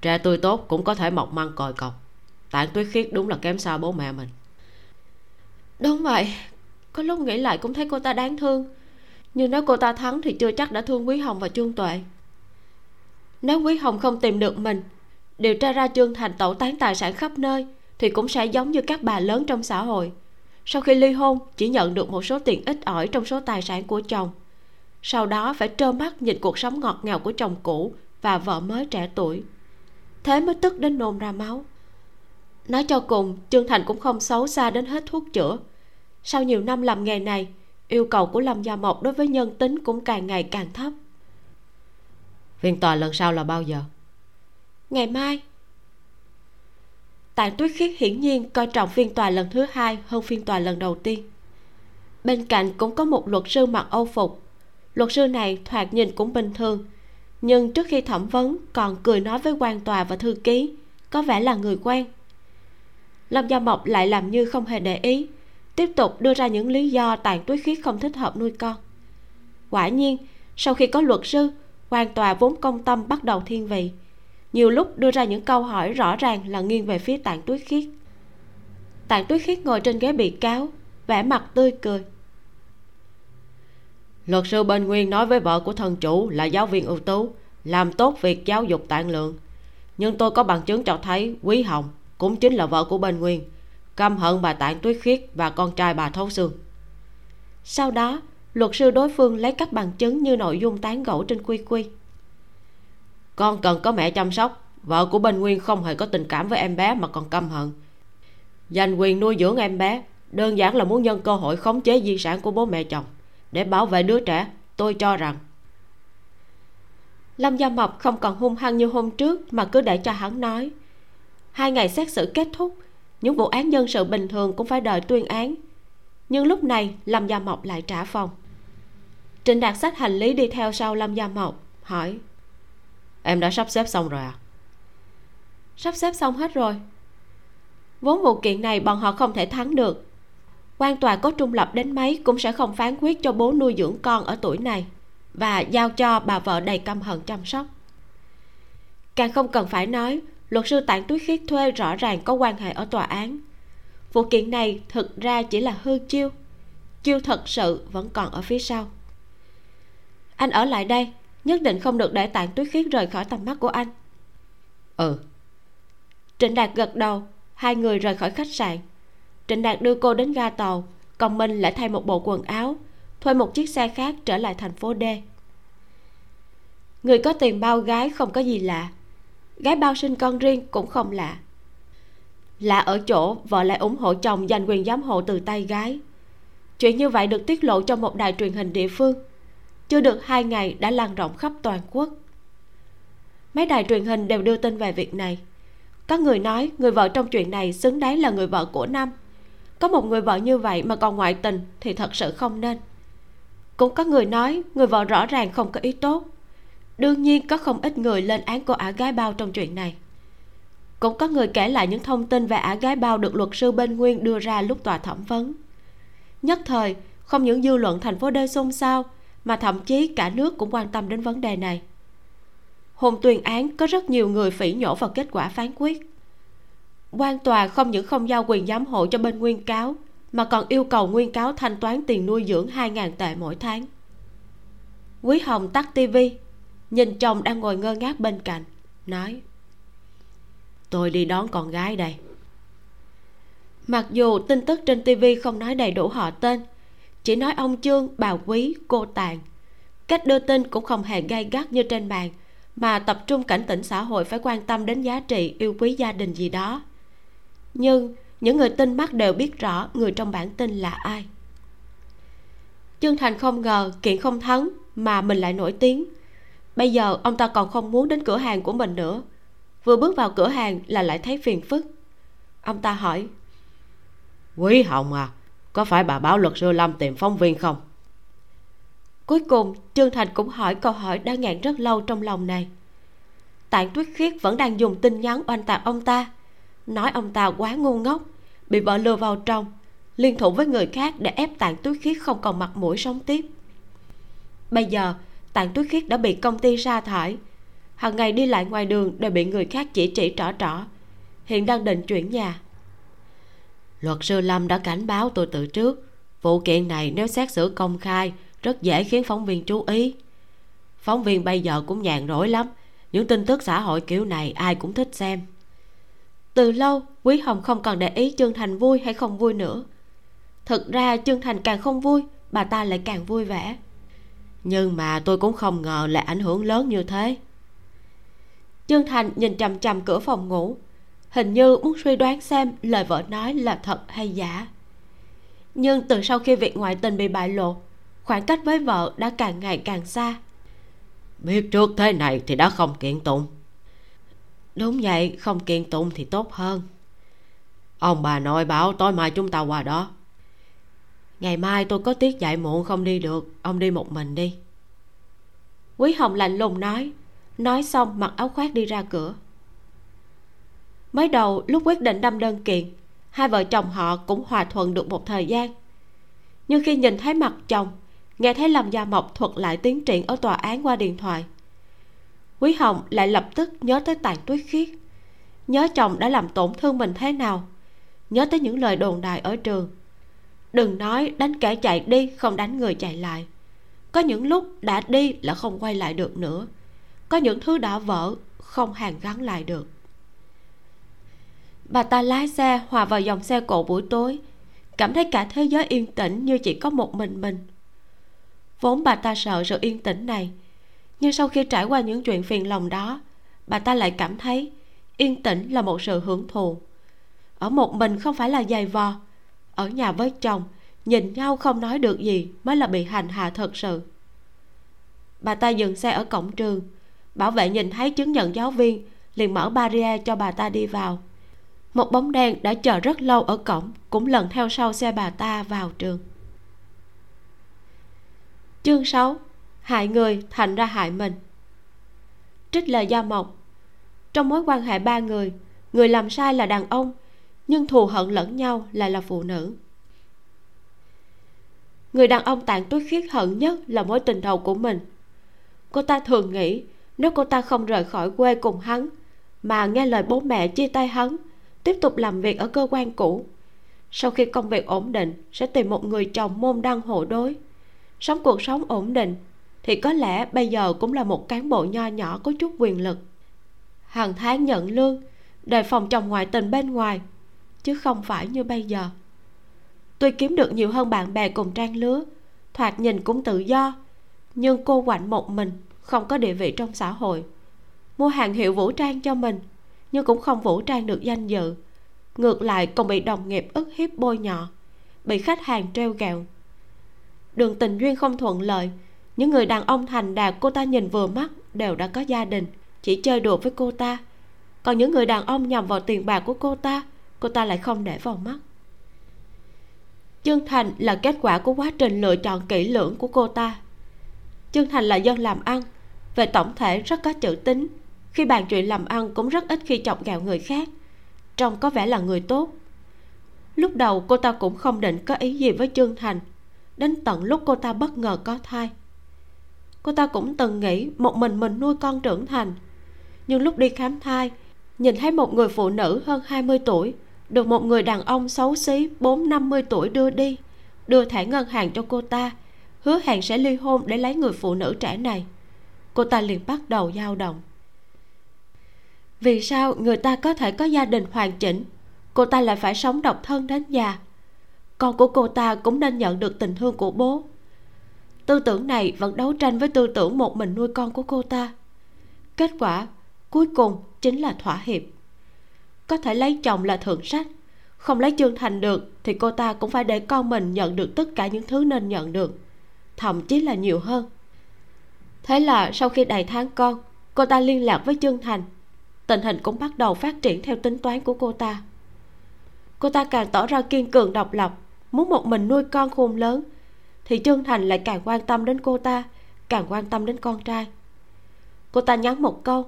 trẻ tươi tốt cũng có thể mọc măng còi cọc. Tạng tuyết khiết đúng là kém xa bố mẹ mình. Đúng vậy. Có lúc nghĩ lại cũng thấy cô ta đáng thương. Nhưng nếu cô ta thắng thì chưa chắc đã thương quý hồng và trương tuệ. Nếu quý hồng không tìm được mình, điều tra ra trương thành tẩu tán tài sản khắp nơi thì cũng sẽ giống như các bà lớn trong xã hội. Sau khi ly hôn, chỉ nhận được một số tiền ít ỏi trong số tài sản của chồng. Sau đó phải trơ mắt nhìn cuộc sống ngọt ngào của chồng cũ và vợ mới trẻ tuổi thế mới tức đến nôn ra máu. Nói cho cùng trương thành cũng không xấu xa đến hết thuốc chữa. Sau nhiều năm làm nghề này yêu cầu của lâm gia mộc đối với nhân tính cũng càng ngày càng thấp. Phiên tòa lần sau là bao giờ? Ngày mai. Tạng tuyết khiết hiển nhiên coi trọng phiên tòa lần thứ hai hơn phiên tòa lần đầu tiên. Bên cạnh cũng có một luật sư mặc âu phục. Luật sư này thoạt nhìn cũng bình thường nhưng trước khi thẩm vấn, còn cười nói với quan tòa và thư ký, có vẻ là người quen. Lâm gia mộc lại làm như không hề để ý, tiếp tục đưa ra những lý do tàn tuyết khiết không thích hợp nuôi con. Quả nhiên, sau khi có luật sư, quan tòa vốn công tâm bắt đầu thiên vị. Nhiều lúc đưa ra những câu hỏi rõ ràng là nghiêng về phía tạng tuyết khiết tạng tuyết khiết ngồi trên ghế bị cáo, vẻ mặt tươi cười luật sư bên nguyên nói với vợ của thân chủ là giáo viên ưu tú, làm tốt việc giáo dục tạng lượng. Nhưng tôi có bằng chứng cho thấy quý hồng cũng chính là vợ của bên nguyên, căm hận bà tạng tuyết khiết và con trai bà thấu xương sau đó, luật sư đối phương lấy các bằng chứng như nội dung tán gẫu trên quy quy. Con cần có mẹ chăm sóc, vợ của bên nguyên không hề có tình cảm với em bé mà còn căm hận. Giành quyền nuôi dưỡng em bé đơn giản là muốn nhân cơ hội khống chế di sản của bố mẹ chồng để bảo vệ đứa trẻ, tôi cho rằng. Lâm gia mộc không còn hung hăng như hôm trước mà cứ để cho hắn nói. Hai ngày xét xử kết thúc, những vụ án dân sự bình thường cũng phải đợi tuyên án. Nhưng lúc này, lâm gia mộc lại trả phòng. Trịnh đạt sách hành lý đi theo sau lâm gia mộc, hỏi, em đã sắp xếp xong rồi à? Sắp xếp xong hết rồi. Vốn vụ kiện này bọn họ không thể thắng được quan tòa có trung lập đến mấy cũng sẽ không phán quyết cho bố nuôi dưỡng con ở tuổi này và giao cho bà vợ đầy căm hận chăm sóc. Càng không cần phải nói luật sư tạng túi khiết thuê rõ ràng có quan hệ ở tòa án. Vụ kiện này thực ra chỉ là hư chiêu chiêu thật sự vẫn còn ở phía sau. Anh ở lại đây nhất định không được để tạng tuyết khiết rời khỏi tầm mắt của anh. Ừ. Trịnh đạt gật đầu hai người rời khỏi khách sạn trịnh đạt đưa cô đến ga tàu, còn minh lại thay một bộ quần áo, thuê một chiếc xe khác trở lại thành phố d. Người có tiền bao gái không có gì lạ, gái bao sinh con riêng cũng không lạ. Lạ ở chỗ vợ lại ủng hộ chồng giành quyền giám hộ từ tay gái. Chuyện như vậy được tiết lộ trong một đài truyền hình địa phương. Chưa được hai ngày đã lan rộng khắp toàn quốc. Mấy đài truyền hình đều đưa tin về việc này. Có người nói người vợ trong chuyện này xứng đáng là người vợ của năm có một người vợ như vậy mà còn ngoại tình thì thật sự không nên. Cũng có người nói người vợ rõ ràng không có ý tốt. Đương nhiên có không ít người lên án cô ả gái bao trong chuyện này. Cũng có người kể lại những thông tin về ả gái bao được luật sư bên nguyên đưa ra lúc tòa thẩm vấn. Nhất thời, không những dư luận thành phố đê xôn xao, mà thậm chí cả nước cũng quan tâm đến vấn đề này. Hôm tuyên án có rất nhiều người phỉ nhổ vào kết quả phán quyết quan tòa không những không giao quyền giám hộ cho bên nguyên cáo, mà còn yêu cầu nguyên cáo thanh toán tiền nuôi dưỡng 2.000 tệ mỗi tháng. Quý hồng tắt tivi, nhìn chồng đang ngồi ngơ ngác bên cạnh, nói, tôi đi đón con gái đây. Mặc dù tin tức trên tivi không nói đầy đủ họ tên, chỉ nói ông trương, bà quý, cô tàn. Cách đưa tin cũng không hề gay gắt như trên bàn mà tập trung cảnh tỉnh xã hội phải quan tâm đến giá trị yêu quý gia đình gì đó nhưng những người tin mắt đều biết rõ người trong bản tin là ai. Chương thành không ngờ kiện không thắng mà mình lại nổi tiếng. Bây giờ ông ta còn không muốn đến cửa hàng của mình nữa. Vừa bước vào cửa hàng là lại thấy phiền phức. Ông ta hỏi quý hồng à có phải bà báo luật sư lâm tìm phóng viên không? Cuối cùng trương thành cũng hỏi câu hỏi đã ngàn rất lâu trong lòng này. Tạng tuyết khiết vẫn đang dùng tin nhắn oanh tạc ông ta nói ông ta quá ngu ngốc. Bị vợ lừa vào trong. Liên thủ với người khác để ép tạng túi khiết không còn mặt mũi sống tiếp. Bây giờ, tạng túi khiết đã bị công ty sa thải. Hàng ngày đi lại ngoài đường đều bị người khác chỉ chỉ trỏ trỏ. Hiện đang định chuyển nhà. Luật sư lâm đã cảnh báo tôi từ trước. Vụ kiện này nếu xét xử công khai, rất dễ khiến phóng viên chú ý. Phóng viên bây giờ cũng nhàn rỗi lắm. Những tin tức xã hội kiểu này ai cũng thích xem từ lâu, quý hồng không còn để ý trương thành vui hay không vui nữa. Thực ra trương thành càng không vui, bà ta lại càng vui vẻ. Nhưng mà tôi cũng không ngờ lại ảnh hưởng lớn như thế. Trương thành nhìn chằm chằm cửa phòng ngủ, hình như muốn suy đoán xem lời vợ nói là thật hay giả. Nhưng từ sau khi việc ngoại tình bị bại lộ, khoảng cách với vợ đã càng ngày càng xa. Biết trước thế này thì đã không kiện tụng đúng vậy, không kiện tụng thì tốt hơn. Ông bà nội bảo tối mai chúng ta qua đó. Ngày mai tôi có tiết dạy muộn không đi được, ông đi một mình đi. Quý hồng lạnh lùng nói. Nói xong, mặc áo khoác đi ra cửa. Mới đầu, lúc quyết định đâm đơn kiện, hai vợ chồng họ cũng hòa thuận được một thời gian. Nhưng khi nhìn thấy mặt chồng, nghe thấy lâm gia mộc thuật lại tiến triển ở tòa án qua điện thoại quý hồng lại lập tức nhớ tới tàn tuyết khiết. Nhớ chồng đã làm tổn thương mình thế nào? Nhớ tới những lời đồn đại ở trường. Đừng nói đánh kẻ chạy đi, không đánh người chạy lại. Có những lúc đã đi là không quay lại được nữa. Có những thứ đã vỡ, không hàn gắn lại được. Bà ta lái xe hòa vào dòng xe cộ buổi tối. Cảm thấy cả thế giới yên tĩnh như chỉ có một mình mình. Vốn bà ta sợ sự yên tĩnh này nhưng sau khi trải qua những chuyện phiền lòng đó, bà ta lại cảm thấy yên tĩnh là một sự hưởng thụ. Ở một mình không phải là dày vò, ở nhà với chồng, nhìn nhau không nói được gì mới là bị hành hạ thật sự. Bà ta dừng xe ở cổng trường, bảo vệ nhìn thấy chứng nhận giáo viên, liền mở barrier cho bà ta đi vào. Một bóng đen đã chờ rất lâu ở cổng, cũng lần theo sau xe bà ta vào trường. Chương 6 hại người thành ra hại mình. Trích lời gia mộc, trong mối quan hệ ba người người làm sai là đàn ông, nhưng thù hận lẫn nhau lại là phụ nữ. Người đàn ông tàn tuyết khiết hận nhất là mối tình đầu của mình. Cô ta thường nghĩ nếu cô ta không rời khỏi quê cùng hắn, mà nghe lời bố mẹ chia tay hắn, tiếp tục làm việc ở cơ quan cũ, sau khi công việc ổn định sẽ tìm một người chồng môn đăng hộ đối. Sống cuộc sống ổn định thì có lẽ bây giờ cũng là một cán bộ nho nhỏ có chút quyền lực. Hàng tháng nhận lương đề phòng chồng ngoại tình bên ngoài, chứ không phải như bây giờ. Tuy kiếm được nhiều hơn bạn bè cùng trang lứa, thoạt nhìn cũng tự do, nhưng cô quạnh một mình, không có địa vị trong xã hội. Mua hàng hiệu vũ trang cho mình, nhưng cũng không vũ trang được danh dự. Ngược lại còn bị đồng nghiệp ức hiếp bôi nhọ, bị khách hàng treo gẹo. Đường tình duyên không thuận lợi những người đàn ông thành đạt cô ta nhìn vừa mắt đều đã có gia đình, chỉ chơi đùa với cô ta. Còn những người đàn ông nhằm vào tiền bạc của cô ta cô ta lại không để vào mắt. Chân thành là kết quả của quá trình lựa chọn kỹ lưỡng của cô ta. Chân thành là dân làm ăn, về tổng thể rất có chữ tính. Khi bàn chuyện làm ăn cũng rất ít khi chọc ghẹo người khác, trông có vẻ là người tốt. Lúc đầu cô ta cũng không định có ý gì với chương thành. Đến tận lúc cô ta bất ngờ có thai cô ta cũng từng nghĩ một mình mình nuôi con trưởng thành. Nhưng lúc đi khám thai, nhìn thấy một người phụ nữ hơn 20 tuổi, được một người đàn ông xấu xí bốn năm mươi tuổi đưa đi, đưa thẻ ngân hàng cho cô ta, hứa hẹn sẽ ly hôn để lấy người phụ nữ trẻ này. Cô ta liền bắt đầu dao động. Vì sao người ta có thể có gia đình hoàn chỉnh, cô ta lại phải sống độc thân đến già? Con của cô ta cũng nên nhận được tình thương của bố tư tưởng này vẫn đấu tranh với tư tưởng một mình nuôi con của cô ta. Kết quả, cuối cùng chính là thỏa hiệp. Có thể lấy chồng là thượng sách, không lấy chương thành được thì cô ta cũng phải để con mình nhận được tất cả những thứ nên nhận được, thậm chí là nhiều hơn. Thế là sau khi đầy tháng con, cô ta liên lạc với chương thành. Tình hình cũng bắt đầu phát triển theo tính toán của cô ta. Cô ta càng tỏ ra kiên cường độc lập, muốn một mình nuôi con khôn lớn thì trương thành lại càng quan tâm đến cô ta, càng quan tâm đến con trai. Cô ta nhắn một câu,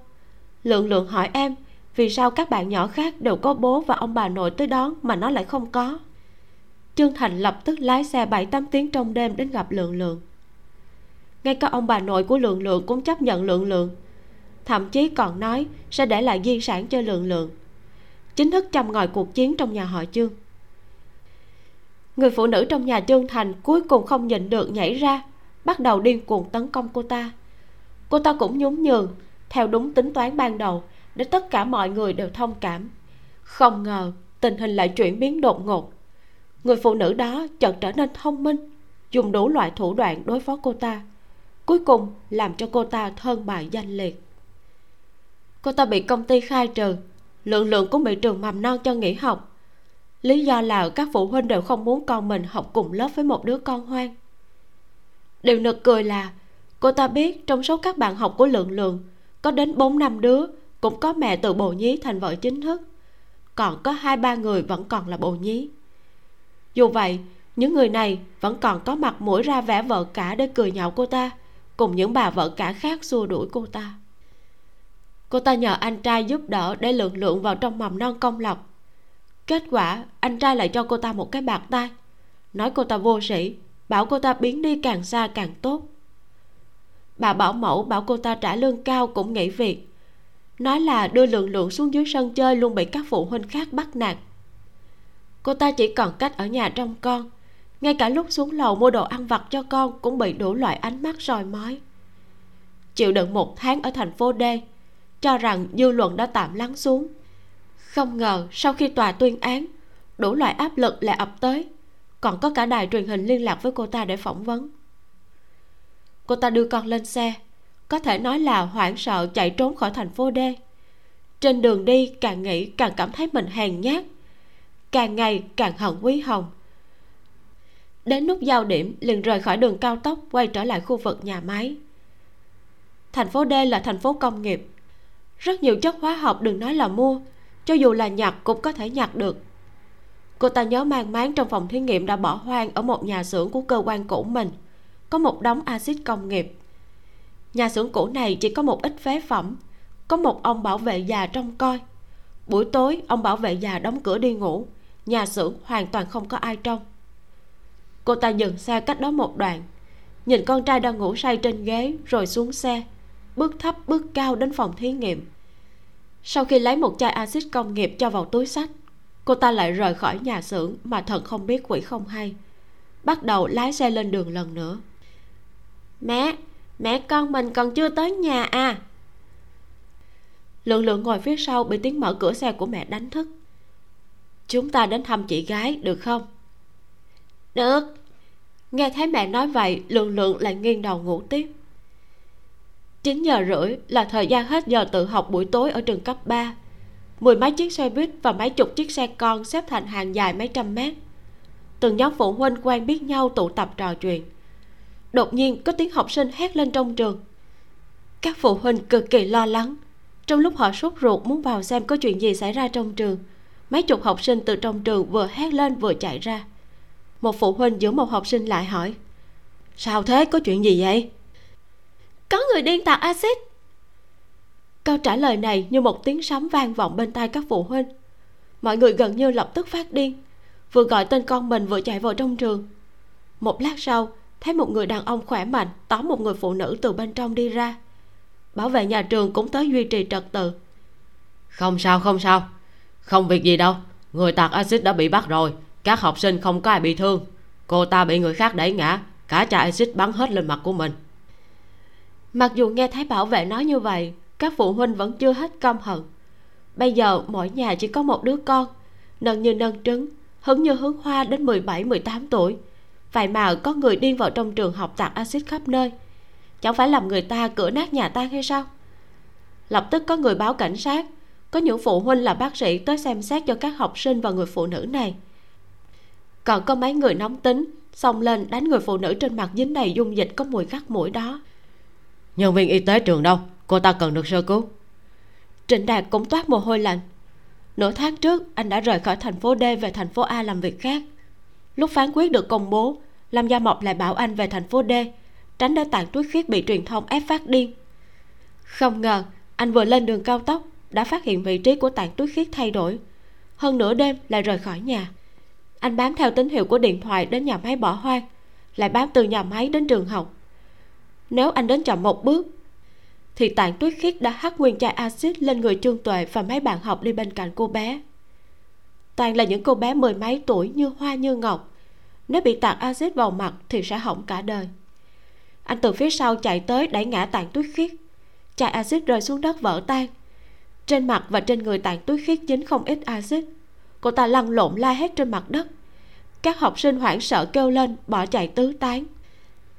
lượng lượng hỏi em, vì sao các bạn nhỏ khác đều có bố và ông bà nội tới đón mà nó lại không có? Trương thành lập tức lái xe bảy tám tiếng trong đêm đến gặp lượng lượng. Ngay cả ông bà nội của lượng lượng cũng chấp nhận lượng lượng, thậm chí còn nói sẽ để lại di sản cho lượng lượng. Chính thức châm ngòi cuộc chiến trong nhà họ chương người phụ nữ trong nhà trương thành cuối cùng không nhịn được nhảy ra, bắt đầu điên cuồng tấn công cô ta. Cô ta cũng nhún nhường, theo đúng tính toán ban đầu, để tất cả mọi người đều thông cảm. Không ngờ, tình hình lại chuyển biến đột ngột. Người phụ nữ đó chợt trở nên thông minh, dùng đủ loại thủ đoạn đối phó cô ta, cuối cùng làm cho cô ta thân bại danh liệt. Cô ta bị công ty khai trừ, lượng lượng cũng bị trường mầm non cho nghỉ học lý do là các phụ huynh đều không muốn con mình học cùng lớp với một đứa con hoang điều nực cười là, cô ta biết trong số các bạn học của lượng lượng, có đến bốn năm đứa cũng có mẹ từ bồ nhí thành vợ chính thức, còn có hai ba người vẫn còn là bồ nhí. Dù vậy, những người này vẫn còn có mặt mũi ra vẻ vợ cả để cười nhạo cô ta cùng những bà vợ cả khác xua đuổi cô ta. Cô ta nhờ anh trai giúp đỡ để lượng lượng vào trong mầm non công lập kết quả, anh trai lại cho cô ta một cái bạc tay. Nói cô ta vô sĩ bảo cô ta biến đi càng xa càng tốt. Bà bảo mẫu bảo cô ta trả lương cao cũng nghỉ việc. Nói là đưa lượng lượng xuống dưới sân chơi luôn bị các phụ huynh khác bắt nạt. Cô ta chỉ còn cách ở nhà trông con. Ngay cả lúc xuống lầu mua đồ ăn vặt cho con cũng bị đủ loại ánh mắt soi mói. Chịu đựng một tháng ở thành phố D, cho rằng dư luận đã tạm lắng xuống không ngờ sau khi tòa tuyên án, đủ loại áp lực lại ập tới. Còn có cả đài truyền hình liên lạc với cô ta để phỏng vấn. Cô ta đưa con lên xe, có thể nói là hoảng sợ chạy trốn khỏi thành phố D. Trên đường đi, càng nghĩ càng cảm thấy mình hèn nhát. Càng ngày càng hận quý hồng. Đến nút giao điểm, liền rời khỏi đường cao tốc, quay trở lại khu vực nhà máy. Thành phố D là thành phố công nghiệp. Rất nhiều chất hóa học đừng nói là mua cho dù là nhặt cũng có thể nhặt được. Cô ta nhớ mang máng trong phòng thí nghiệm đã bỏ hoang ở một nhà xưởng của cơ quan cũ mình. Có một đống axit công nghiệp. Nhà xưởng cũ này chỉ có một ít phế phẩm. Có một ông bảo vệ già trông coi. Buổi tối, ông bảo vệ già đóng cửa đi ngủ. Nhà xưởng hoàn toàn không có ai trông. Cô ta dừng xe cách đó một đoạn. Nhìn con trai đang ngủ say trên ghế, rồi xuống xe. Bước thấp, bước cao đến phòng thí nghiệm sau khi lấy một chai axit công nghiệp cho vào túi sách, cô ta lại rời khỏi nhà xưởng mà thần không biết quỷ không hay. Bắt đầu lái xe lên đường lần nữa. Mẹ mẹ con mình còn chưa tới nhà à? Lượng lượng ngồi phía sau bị tiếng mở cửa xe của mẹ đánh thức. Chúng ta đến thăm chị gái, được không? Được. Nghe thấy mẹ nói vậy, lượng lượng lại nghiêng đầu ngủ tiếp. 9 giờ rưỡi là thời gian hết giờ tự học buổi tối ở trường cấp 3 Mười mấy chiếc xe buýt và mấy chục chiếc xe con xếp thành hàng dài mấy trăm mét. Từng nhóm phụ huynh quen biết nhau tụ tập trò chuyện. Đột nhiên có tiếng học sinh hét lên trong trường. Các phụ huynh cực kỳ lo lắng. Trong lúc họ sốt ruột muốn vào xem có chuyện gì xảy ra trong trường, Mấy chục học sinh từ trong trường vừa hét lên vừa chạy ra. Một phụ huynh giữ một học sinh lại hỏi, Sao thế? Có chuyện gì vậy? Có người điên tạc axit câu trả lời này như một tiếng sấm vang vọng bên tai các phụ huynh. Mọi người gần như lập tức phát điên. Vừa gọi tên con mình vừa chạy vào trong trường. Một lát sau, thấy một người đàn ông khỏe mạnh tóm một người phụ nữ từ bên trong đi ra. Bảo vệ nhà trường cũng tới duy trì trật tự. Không sao không sao. Không việc gì đâu. Người tạt axit đã bị bắt rồi. Các học sinh không có ai bị thương. Cô ta bị người khác đẩy ngã. Cả chai axit bắn hết lên mặt của mình mặc dù nghe thấy bảo vệ nói như vậy các phụ huynh vẫn chưa hết căm hận. Bây giờ mỗi nhà chỉ có một đứa con nâng như nâng trứng hứng như hướng hoa đến 17, 18 tuổi. Vậy mà có người điên vào trong trường học tạt axit khắp nơi. Chẳng phải làm người ta cửa nát nhà tan hay sao? Lập tức có người báo cảnh sát. Có những phụ huynh là bác sĩ tới xem xét cho các học sinh và người phụ nữ này. Còn có mấy người nóng tính xông lên đánh người phụ nữ trên mặt dính đầy dung dịch có mùi khắc mũi đó nhân viên y tế trường đâu? Cô ta cần được sơ cứu. Trịnh đạt cũng toát mồ hôi lạnh. Nửa tháng trước, anh đã rời khỏi thành phố d về thành phố a làm việc khác. Lúc phán quyết được công bố, lâm gia mộc lại bảo anh về thành phố d, tránh để tàn tuyết khiết bị truyền thông ép phát điên. Không ngờ, anh vừa lên đường cao tốc, đã phát hiện vị trí của tàn tuyết khiết thay đổi. Hơn nửa đêm lại rời khỏi nhà. Anh bám theo tín hiệu của điện thoại đến nhà máy bỏ hoang, lại bám từ nhà máy đến trường học nếu anh đến chậm một bước, thì tạng tuyết khiết đã hắt nguyên chai axit lên người trương tuệ và mấy bạn học đi bên cạnh cô bé. Toàn là những cô bé mười mấy tuổi như hoa như ngọc. Nếu bị tạt axit vào mặt thì sẽ hỏng cả đời. Anh từ phía sau chạy tới đẩy ngã tạng tuyết khiết. Chai axit rơi xuống đất vỡ tan. Trên mặt và trên người tạng tuyết khiết dính không ít axit. Cô ta lăn lộn la hét trên mặt đất. Các học sinh hoảng sợ kêu lên, bỏ chạy tứ tán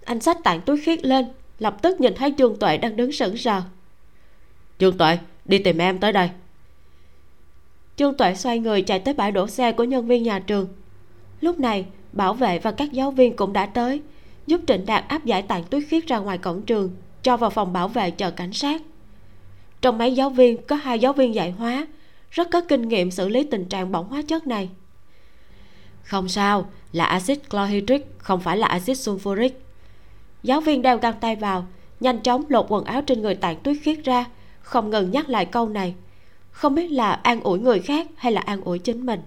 anh xách tạng túi khiết lên, lập tức nhìn thấy trương tuệ đang đứng sững sờ. Trương tuệ, đi tìm em tới đây. Trương tuệ xoay người chạy tới bãi đổ xe của nhân viên nhà trường. Lúc này, bảo vệ và các giáo viên cũng đã tới, giúp trịnh đạt áp giải tạng tuyết khiết ra ngoài cổng trường, cho vào phòng bảo vệ chờ cảnh sát. Trong mấy giáo viên, có hai giáo viên dạy hóa, rất có kinh nghiệm xử lý tình trạng bỏng hóa chất này. Không sao, là axit chlorhydric, không phải là axit sulfuric giáo viên đeo găng tay vào, nhanh chóng lột quần áo trên người tạng tuyết khiết ra, không ngừng nhắc lại câu này. Không biết là an ủi người khác hay là an ủi chính mình.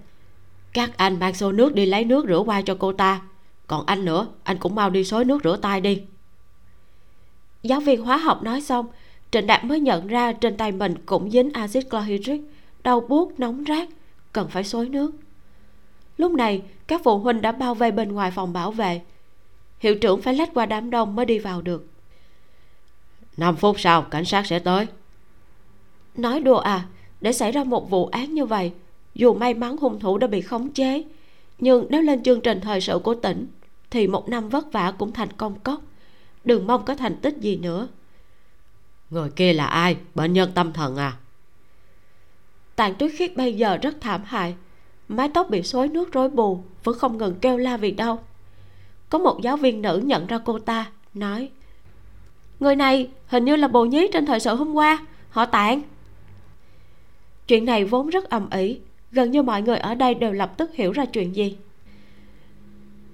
Các anh mang xô nước đi lấy nước rửa qua cho cô ta. Còn anh nữa, anh cũng mau đi xối nước rửa tay đi. Giáo viên hóa học nói xong, trịnh đạt mới nhận ra trên tay mình cũng dính axit chlorhydric, đau buốt, nóng rát, cần phải xối nước. Lúc này, các phụ huynh đã bao vây bên ngoài phòng bảo vệ hiệu trưởng phải lách qua đám đông mới đi vào được. 5 phút sau cảnh sát sẽ tới. Nói đùa à để xảy ra một vụ án như vậy dù may mắn hung thủ đã bị khống chế nhưng nếu lên chương trình thời sự của tỉnh thì một năm vất vả cũng thành công cốc. Đừng mong có thành tích gì nữa. Người kia là ai? Bệnh nhân tâm thần à? Tàn tuyết khiết bây giờ rất thảm hại. Mái tóc bị xối nước rối bù vẫn không ngừng kêu la vì đau có một giáo viên nữ nhận ra cô ta nói người này hình như là bồ nhí trên thời sự hôm qua họ tạng chuyện này vốn rất ầm ĩ gần như mọi người ở đây đều lập tức hiểu ra chuyện gì.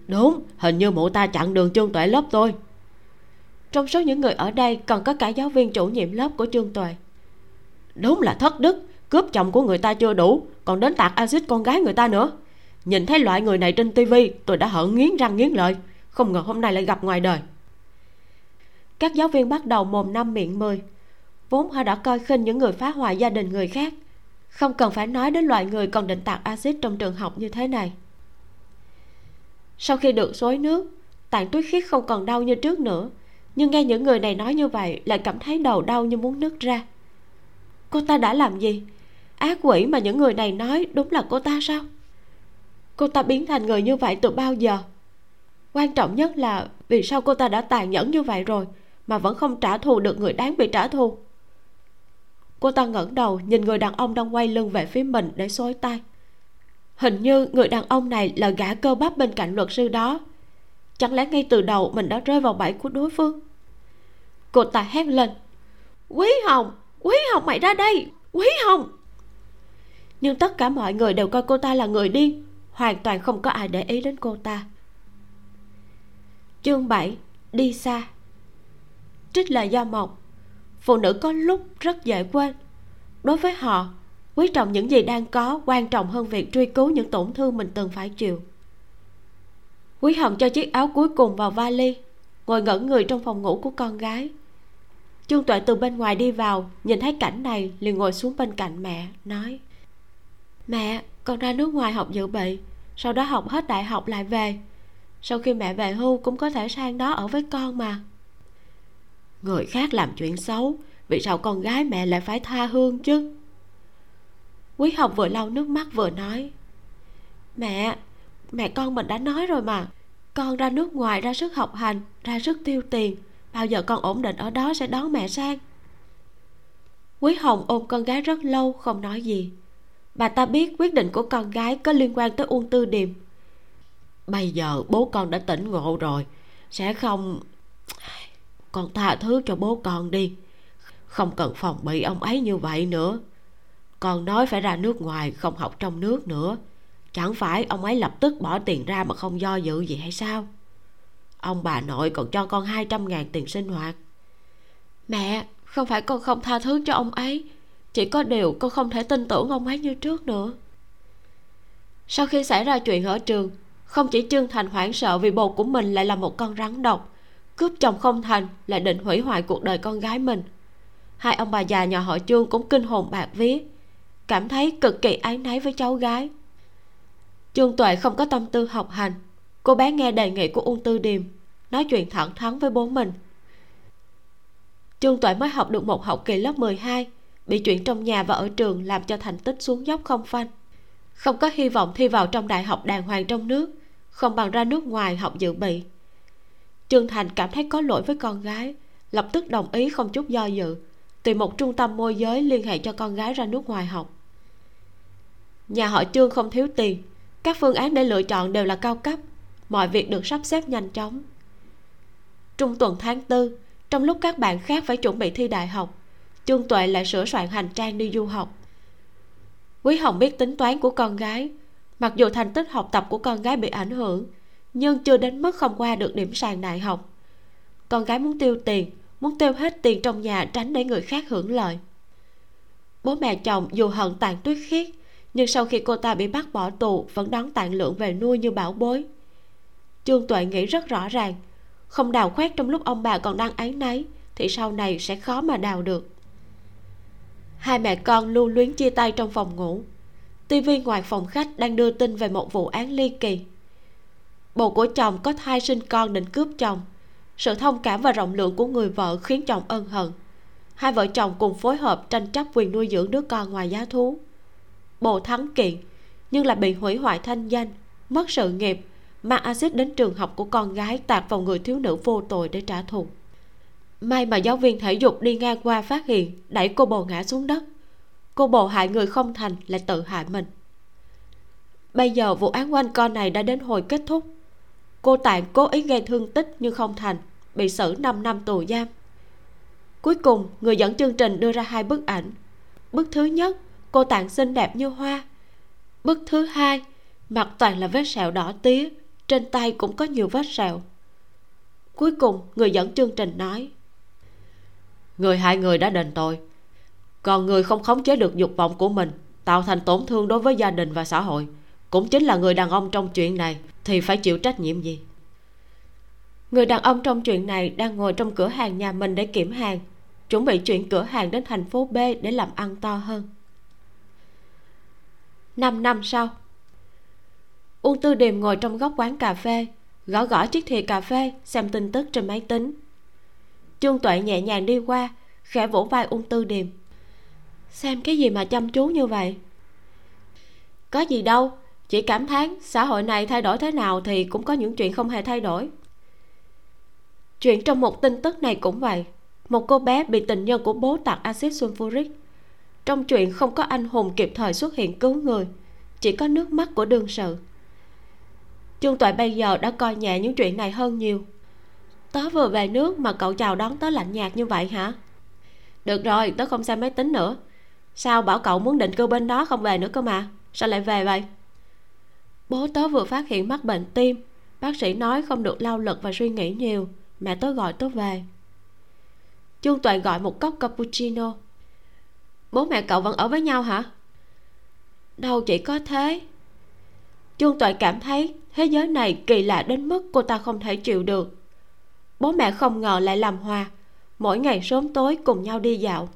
Đúng hình như mụ ta chặn đường trương tuệ lớp tôi. Trong số những người ở đây còn có cả giáo viên chủ nhiệm lớp của trương tuệ. Đúng là thất đức cướp chồng của người ta chưa đủ còn đến tạt axit con gái người ta nữa nhìn thấy loại người này trên tivi, tôi đã hận nghiến răng nghiến lợi. Không ngờ hôm nay lại gặp ngoài đời. Các giáo viên bắt đầu mồm năm miệng mười. Vốn họ đã coi khinh những người phá hoại gia đình người khác. Không cần phải nói đến loại người còn định tạt axit trong trường học như thế này. Sau khi được xối nước, tạng tuyết khiết không còn đau như trước nữa. Nhưng nghe những người này nói như vậy, lại cảm thấy đầu đau như muốn nứt ra. Cô ta đã làm gì? Ác quỷ mà những người này nói đúng là cô ta sao? Cô ta biến thành người như vậy từ bao giờ? Quan trọng nhất là vì sao cô ta đã tàn nhẫn như vậy rồi mà vẫn không trả thù được người đáng bị trả thù? Cô ta ngẩng đầu nhìn người đàn ông đang quay lưng về phía mình để xối tay. Hình như người đàn ông này là gã cơ bắp bên cạnh luật sư đó. Chẳng lẽ ngay từ đầu mình đã rơi vào bẫy của đối phương? Cô ta hét lên. Quý hồng! Quý hồng mày ra đây! Quý hồng! Nhưng tất cả mọi người đều coi cô ta là người điên hoàn toàn không có ai để ý đến cô ta. Chương 7 đi xa. Trích là do mộc phụ nữ có lúc rất dễ quên. Đối với họ, quý trọng những gì đang có quan trọng hơn việc truy cứu những tổn thương mình từng phải chịu. Quý hồng cho chiếc áo cuối cùng vào vali, ngồi ngẩn người trong phòng ngủ của con gái. Trương tuệ từ bên ngoài đi vào, nhìn thấy cảnh này liền ngồi xuống bên cạnh mẹ, nói mẹ, con ra nước ngoài học dự bị. Sau đó học hết đại học lại về. Sau khi mẹ về hưu cũng có thể sang đó ở với con mà. Người khác làm chuyện xấu, vì sao con gái mẹ lại phải tha hương chứ? Quý học vừa lau nước mắt vừa nói, mẹ mẹ con mình đã nói rồi mà. Con ra nước ngoài ra sức học hành, ra sức tiêu tiền. Bao giờ con ổn định ở đó sẽ đón mẹ sang. Quý hồng ôm con gái rất lâu, không nói gì bà ta biết quyết định của con gái có liên quan tới uông tư điềm. Bây giờ bố con đã tỉnh ngộ rồi. Sẽ không con tha thứ cho bố con đi. Không cần phòng bị ông ấy như vậy nữa. Con nói phải ra nước ngoài, không học trong nước nữa. Chẳng phải ông ấy lập tức bỏ tiền ra mà không do dự gì hay sao? Ông bà nội còn cho con hai trăm ngàn tiền sinh hoạt. Mẹ, không phải con không tha thứ cho ông ấy chỉ có điều con không thể tin tưởng ông ấy như trước nữa. Sau khi xảy ra chuyện ở trường, không chỉ trương thành hoảng sợ vì bồ của mình lại là một con rắn độc, cướp chồng không thành lại định hủy hoại cuộc đời con gái mình. Hai ông bà già nhà họ trương cũng kinh hồn bạc vía, cảm thấy cực kỳ áy náy với cháu gái. Trương tuệ không có tâm tư học hành. Cô bé nghe đề nghị của uông tư điềm, nói chuyện thẳng thắn với bố mình. Trương tuệ mới học được một học kỳ lớp 12 bị chuyện trong nhà và ở trường làm cho thành tích xuống dốc không phanh. Không có hy vọng thi vào trong đại học đàng hoàng trong nước, không bằng ra nước ngoài học dự bị. Trương thành cảm thấy có lỗi với con gái, lập tức đồng ý không chút do dự, tìm một trung tâm môi giới liên hệ cho con gái ra nước ngoài học. Nhà họ trương không thiếu tiền, các phương án để lựa chọn đều là cao cấp, mọi việc được sắp xếp nhanh chóng. Trung tuần tháng tư, trong lúc các bạn khác phải chuẩn bị thi đại học trương tuệ lại sửa soạn hành trang đi du học. Quý hồng biết tính toán của con gái, mặc dù thành tích học tập của con gái bị ảnh hưởng, nhưng chưa đến mức không qua được điểm sàn đại học. Con gái muốn tiêu tiền, muốn tiêu hết tiền trong nhà tránh để người khác hưởng lợi. Bố mẹ chồng dù hận tàn tuyết khiết, nhưng sau khi cô ta bị bắt bỏ tù, vẫn đón tạng lượng về nuôi như bảo bối. Trương tuệ nghĩ rất rõ ràng, không đào khoét trong lúc ông bà còn đang áy náy, thì sau này sẽ khó mà đào được hai mẹ con lưu luyến chia tay trong phòng ngủ. Tivi ngoài phòng khách đang đưa tin về một vụ án ly kỳ. Bồ của chồng có thai sinh con định cướp chồng. Sự thông cảm và rộng lượng của người vợ khiến chồng ân hận. Hai vợ chồng cùng phối hợp tranh chấp quyền nuôi dưỡng đứa con ngoài giá thú. Bồ thắng kiện, nhưng lại bị hủy hoại thanh danh, mất sự nghiệp, mang axit đến trường học của con gái tạt vào người thiếu nữ vô tội để trả thù may mà giáo viên thể dục đi ngang qua phát hiện, đẩy cô bồ ngã xuống đất. Cô bồ hại người không thành lại tự hại mình. Bây giờ vụ án quanh con này đã đến hồi kết thúc. Cô tạng cố ý gây thương tích nhưng không thành, bị xử 5 năm tù giam. Cuối cùng, người dẫn chương trình đưa ra hai bức ảnh. Bức thứ nhất, cô tạng xinh đẹp như hoa. Bức thứ hai, mặt toàn là vết sẹo đỏ tía, trên tay cũng có nhiều vết sẹo. Cuối cùng, người dẫn chương trình nói người hại người đã đền tội. Còn người không khống chế được dục vọng của mình, tạo thành tổn thương đối với gia đình và xã hội, cũng chính là người đàn ông trong chuyện này, thì phải chịu trách nhiệm gì? Người đàn ông trong chuyện này đang ngồi trong cửa hàng nhà mình để kiểm hàng, chuẩn bị chuyển cửa hàng đến thành phố b để làm ăn to hơn. Năm năm sau, uông tư điềm ngồi trong góc quán cà phê, gõ gõ chiếc thìa cà phê, xem tin tức trên máy tính trương tuệ nhẹ nhàng đi qua, khẽ vỗ vai ung tư điềm. Xem cái gì mà chăm chú như vậy? Có gì đâu, chỉ cảm thán xã hội này thay đổi thế nào thì cũng có những chuyện không hề thay đổi. Chuyện trong một tin tức này cũng vậy. Một cô bé bị tình nhân của bố tạt axit sulfuric. Trong chuyện không có anh hùng kịp thời xuất hiện cứu người, chỉ có nước mắt của đương sự. Trương tuệ bây giờ đã coi nhẹ những chuyện này hơn nhiều tớ vừa về nước mà cậu chào đón tớ lạnh nhạt như vậy hả? Được rồi, tớ không xem máy tính nữa. Sao bảo cậu muốn định cư bên đó không về nữa cơ mà? Sao lại về vậy? Bố tớ vừa phát hiện mắc bệnh tim. Bác sĩ nói không được lao lực và suy nghĩ nhiều. Mẹ tớ gọi tớ về. Trương tuệ gọi một cốc cappuccino. Bố mẹ cậu vẫn ở với nhau hả? Đâu chỉ có thế. Trương tuệ cảm thấy thế giới này kỳ lạ đến mức cô ta không thể chịu được bố mẹ không ngờ lại làm hòa. Mỗi ngày sớm tối cùng nhau đi dạo.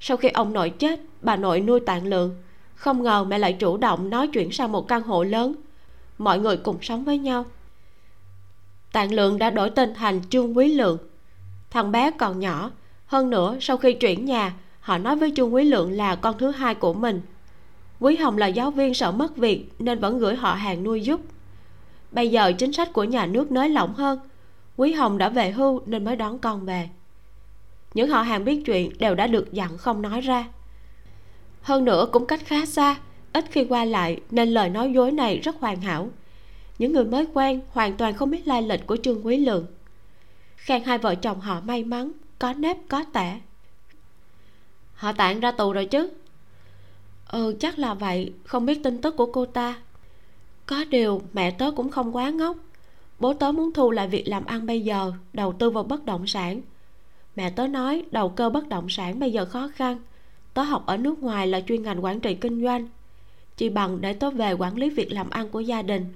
Sau khi ông nội chết, bà nội nuôi tạng lượng không ngờ mẹ lại chủ động nói chuyển sang một căn hộ lớn. Mọi người cùng sống với nhau. Tạng lượng đã đổi tên thành trương quý lượng. Thằng bé còn nhỏ. Hơn nữa, sau khi chuyển nhà, họ nói với trương quý lượng là con thứ hai của mình. Quý hồng là giáo viên sợ mất việc nên vẫn gửi họ hàng nuôi giúp. Bây giờ chính sách của nhà nước nới lỏng hơn quý hồng đã về hưu nên mới đón con về. Những họ hàng biết chuyện đều đã được dặn không nói ra. Hơn nữa cũng cách khá xa, ít khi qua lại nên lời nói dối này rất hoàn hảo. Những người mới quen hoàn toàn không biết lai lịch của trương quý lượng. Khen hai vợ chồng họ may mắn, có nếp, có tẻ. Họ tản ra tù rồi chứ? Ừ chắc là vậy. Không biết tin tức của cô ta. Có điều mẹ tớ cũng không quá ngốc bố tớ muốn thu lại việc làm ăn bây giờ, đầu tư vào bất động sản. Mẹ tớ nói, đầu cơ bất động sản bây giờ khó khăn. Tớ học ở nước ngoài là chuyên ngành quản trị kinh doanh. Chỉ bằng để tớ về quản lý việc làm ăn của gia đình.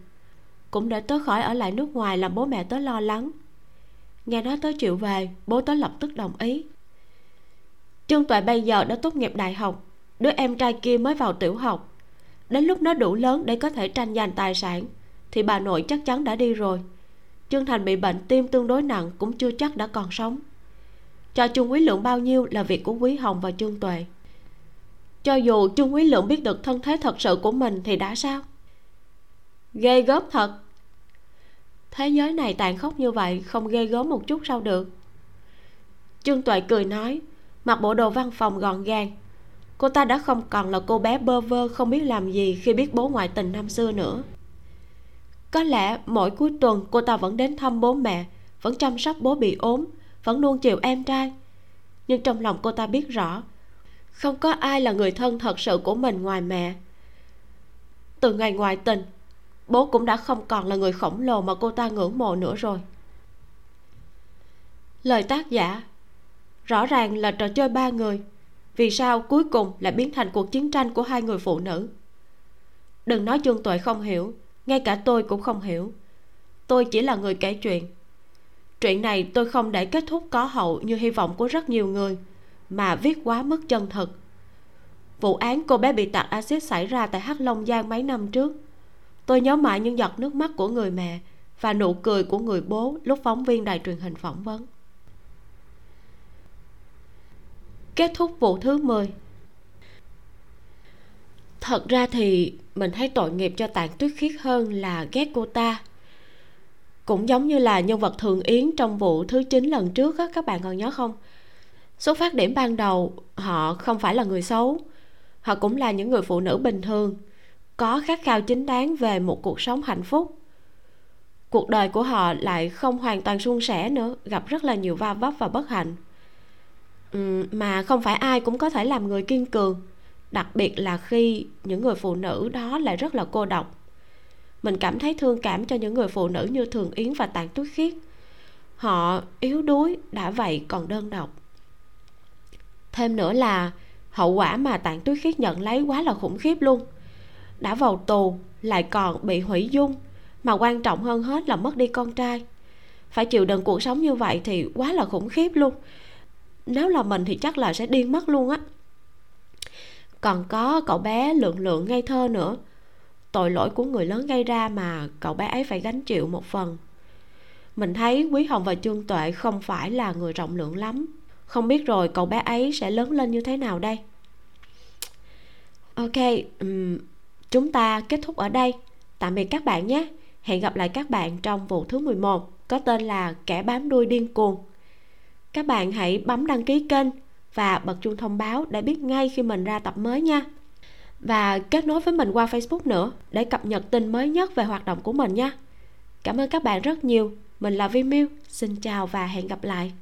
Cũng để tớ khỏi ở lại nước ngoài làm bố mẹ tớ lo lắng. Nghe nói tớ chịu về, bố tớ lập tức đồng ý. Trương tuệ bây giờ đã tốt nghiệp đại học, đứa em trai kia mới vào tiểu học. Đến lúc nó đủ lớn để có thể tranh giành tài sản thì bà nội chắc chắn đã đi rồi. Trương thành bị bệnh tim tương đối nặng cũng chưa chắc đã còn sống. Cho trương quý lượng bao nhiêu là việc của quý hồng và trương tuệ. Cho dù trương quý lượng biết được thân thế thật sự của mình thì đã sao? Ghê gớm thật. Thế giới này tàn khốc như vậy, không ghê gớm một chút sao được? Trương tuệ cười nói, mặc bộ đồ văn phòng gọn gàng. Cô ta đã không còn là cô bé bơ vơ, không biết làm gì khi biết bố ngoại tình năm xưa nữa có lẽ mỗi cuối tuần cô ta vẫn đến thăm bố mẹ, vẫn chăm sóc bố bị ốm, vẫn nuông chiều em trai. Nhưng trong lòng cô ta biết rõ, không có ai là người thân thật sự của mình ngoài mẹ. Từ ngày ngoại tình, bố cũng đã không còn là người khổng lồ mà cô ta ngưỡng mộ nữa rồi. Lời tác giả, rõ ràng là trò chơi ba người, vì sao cuối cùng lại biến thành cuộc chiến tranh của hai người phụ nữ? Đừng nói chương tuệ không hiểu ngay cả tôi cũng không hiểu. Tôi chỉ là người kể chuyện. Chuyện này tôi không để kết thúc có hậu như hy vọng của rất nhiều người, mà viết quá mức chân thực vụ án cô bé bị tạt axit xảy ra tại hắc long giang mấy năm trước. Tôi nhớ mãi những giọt nước mắt của người mẹ và nụ cười của người bố lúc phóng viên đài truyền hình phỏng vấn. Kết thúc vụ thứ 10 thật ra thì mình thấy tội nghiệp cho tạng tuyết khiết hơn là ghét cô ta. Cũng giống như là nhân vật thường yến trong vụ thứ 9 lần trước á, các bạn còn nhớ không? Xuất phát điểm ban đầu, họ không phải là người xấu. Họ cũng là những người phụ nữ bình thường, có khát khao chính đáng về một cuộc sống hạnh phúc. Cuộc đời của họ lại không hoàn toàn suôn sẻ nữa, gặp rất là nhiều va vấp và bất hạnh. Mà không phải ai cũng có thể làm người kiên cường đặc biệt là khi những người phụ nữ đó lại rất là cô độc. Mình cảm thấy thương cảm cho những người phụ nữ như thường yến và tạng tuyết khiết. Họ yếu đuối, đã vậy còn đơn độc. Thêm nữa là, hậu quả mà tạng tuyết khiết nhận lấy quá là khủng khiếp luôn. Đã vào tù, lại còn bị hủy dung. Mà quan trọng hơn hết là mất đi con trai. Phải chịu đựng cuộc sống như vậy thì quá là khủng khiếp luôn. Nếu là mình thì chắc là sẽ điên mất luôn á còn có cậu bé lượng lượng ngây thơ nữa. Tội lỗi của người lớn gây ra mà cậu bé ấy phải gánh chịu một phần. Mình thấy quý hồng và trương tuệ không phải là người rộng lượng lắm. Không biết rồi cậu bé ấy sẽ lớn lên như thế nào đây? Ok um, chúng ta kết thúc ở đây. Tạm biệt các bạn nhé. Hẹn gặp lại các bạn trong vụ thứ 11 có tên là kẻ bám đuôi điên cuồng. Các bạn hãy bấm đăng ký kênh và bật chuông thông báo để biết ngay khi mình ra tập mới nha. Và kết nối với mình qua facebook nữa để cập nhật tin mới nhất về hoạt động của mình nha. Cảm ơn các bạn rất nhiều. Mình là vi miu xin chào và hẹn gặp lại.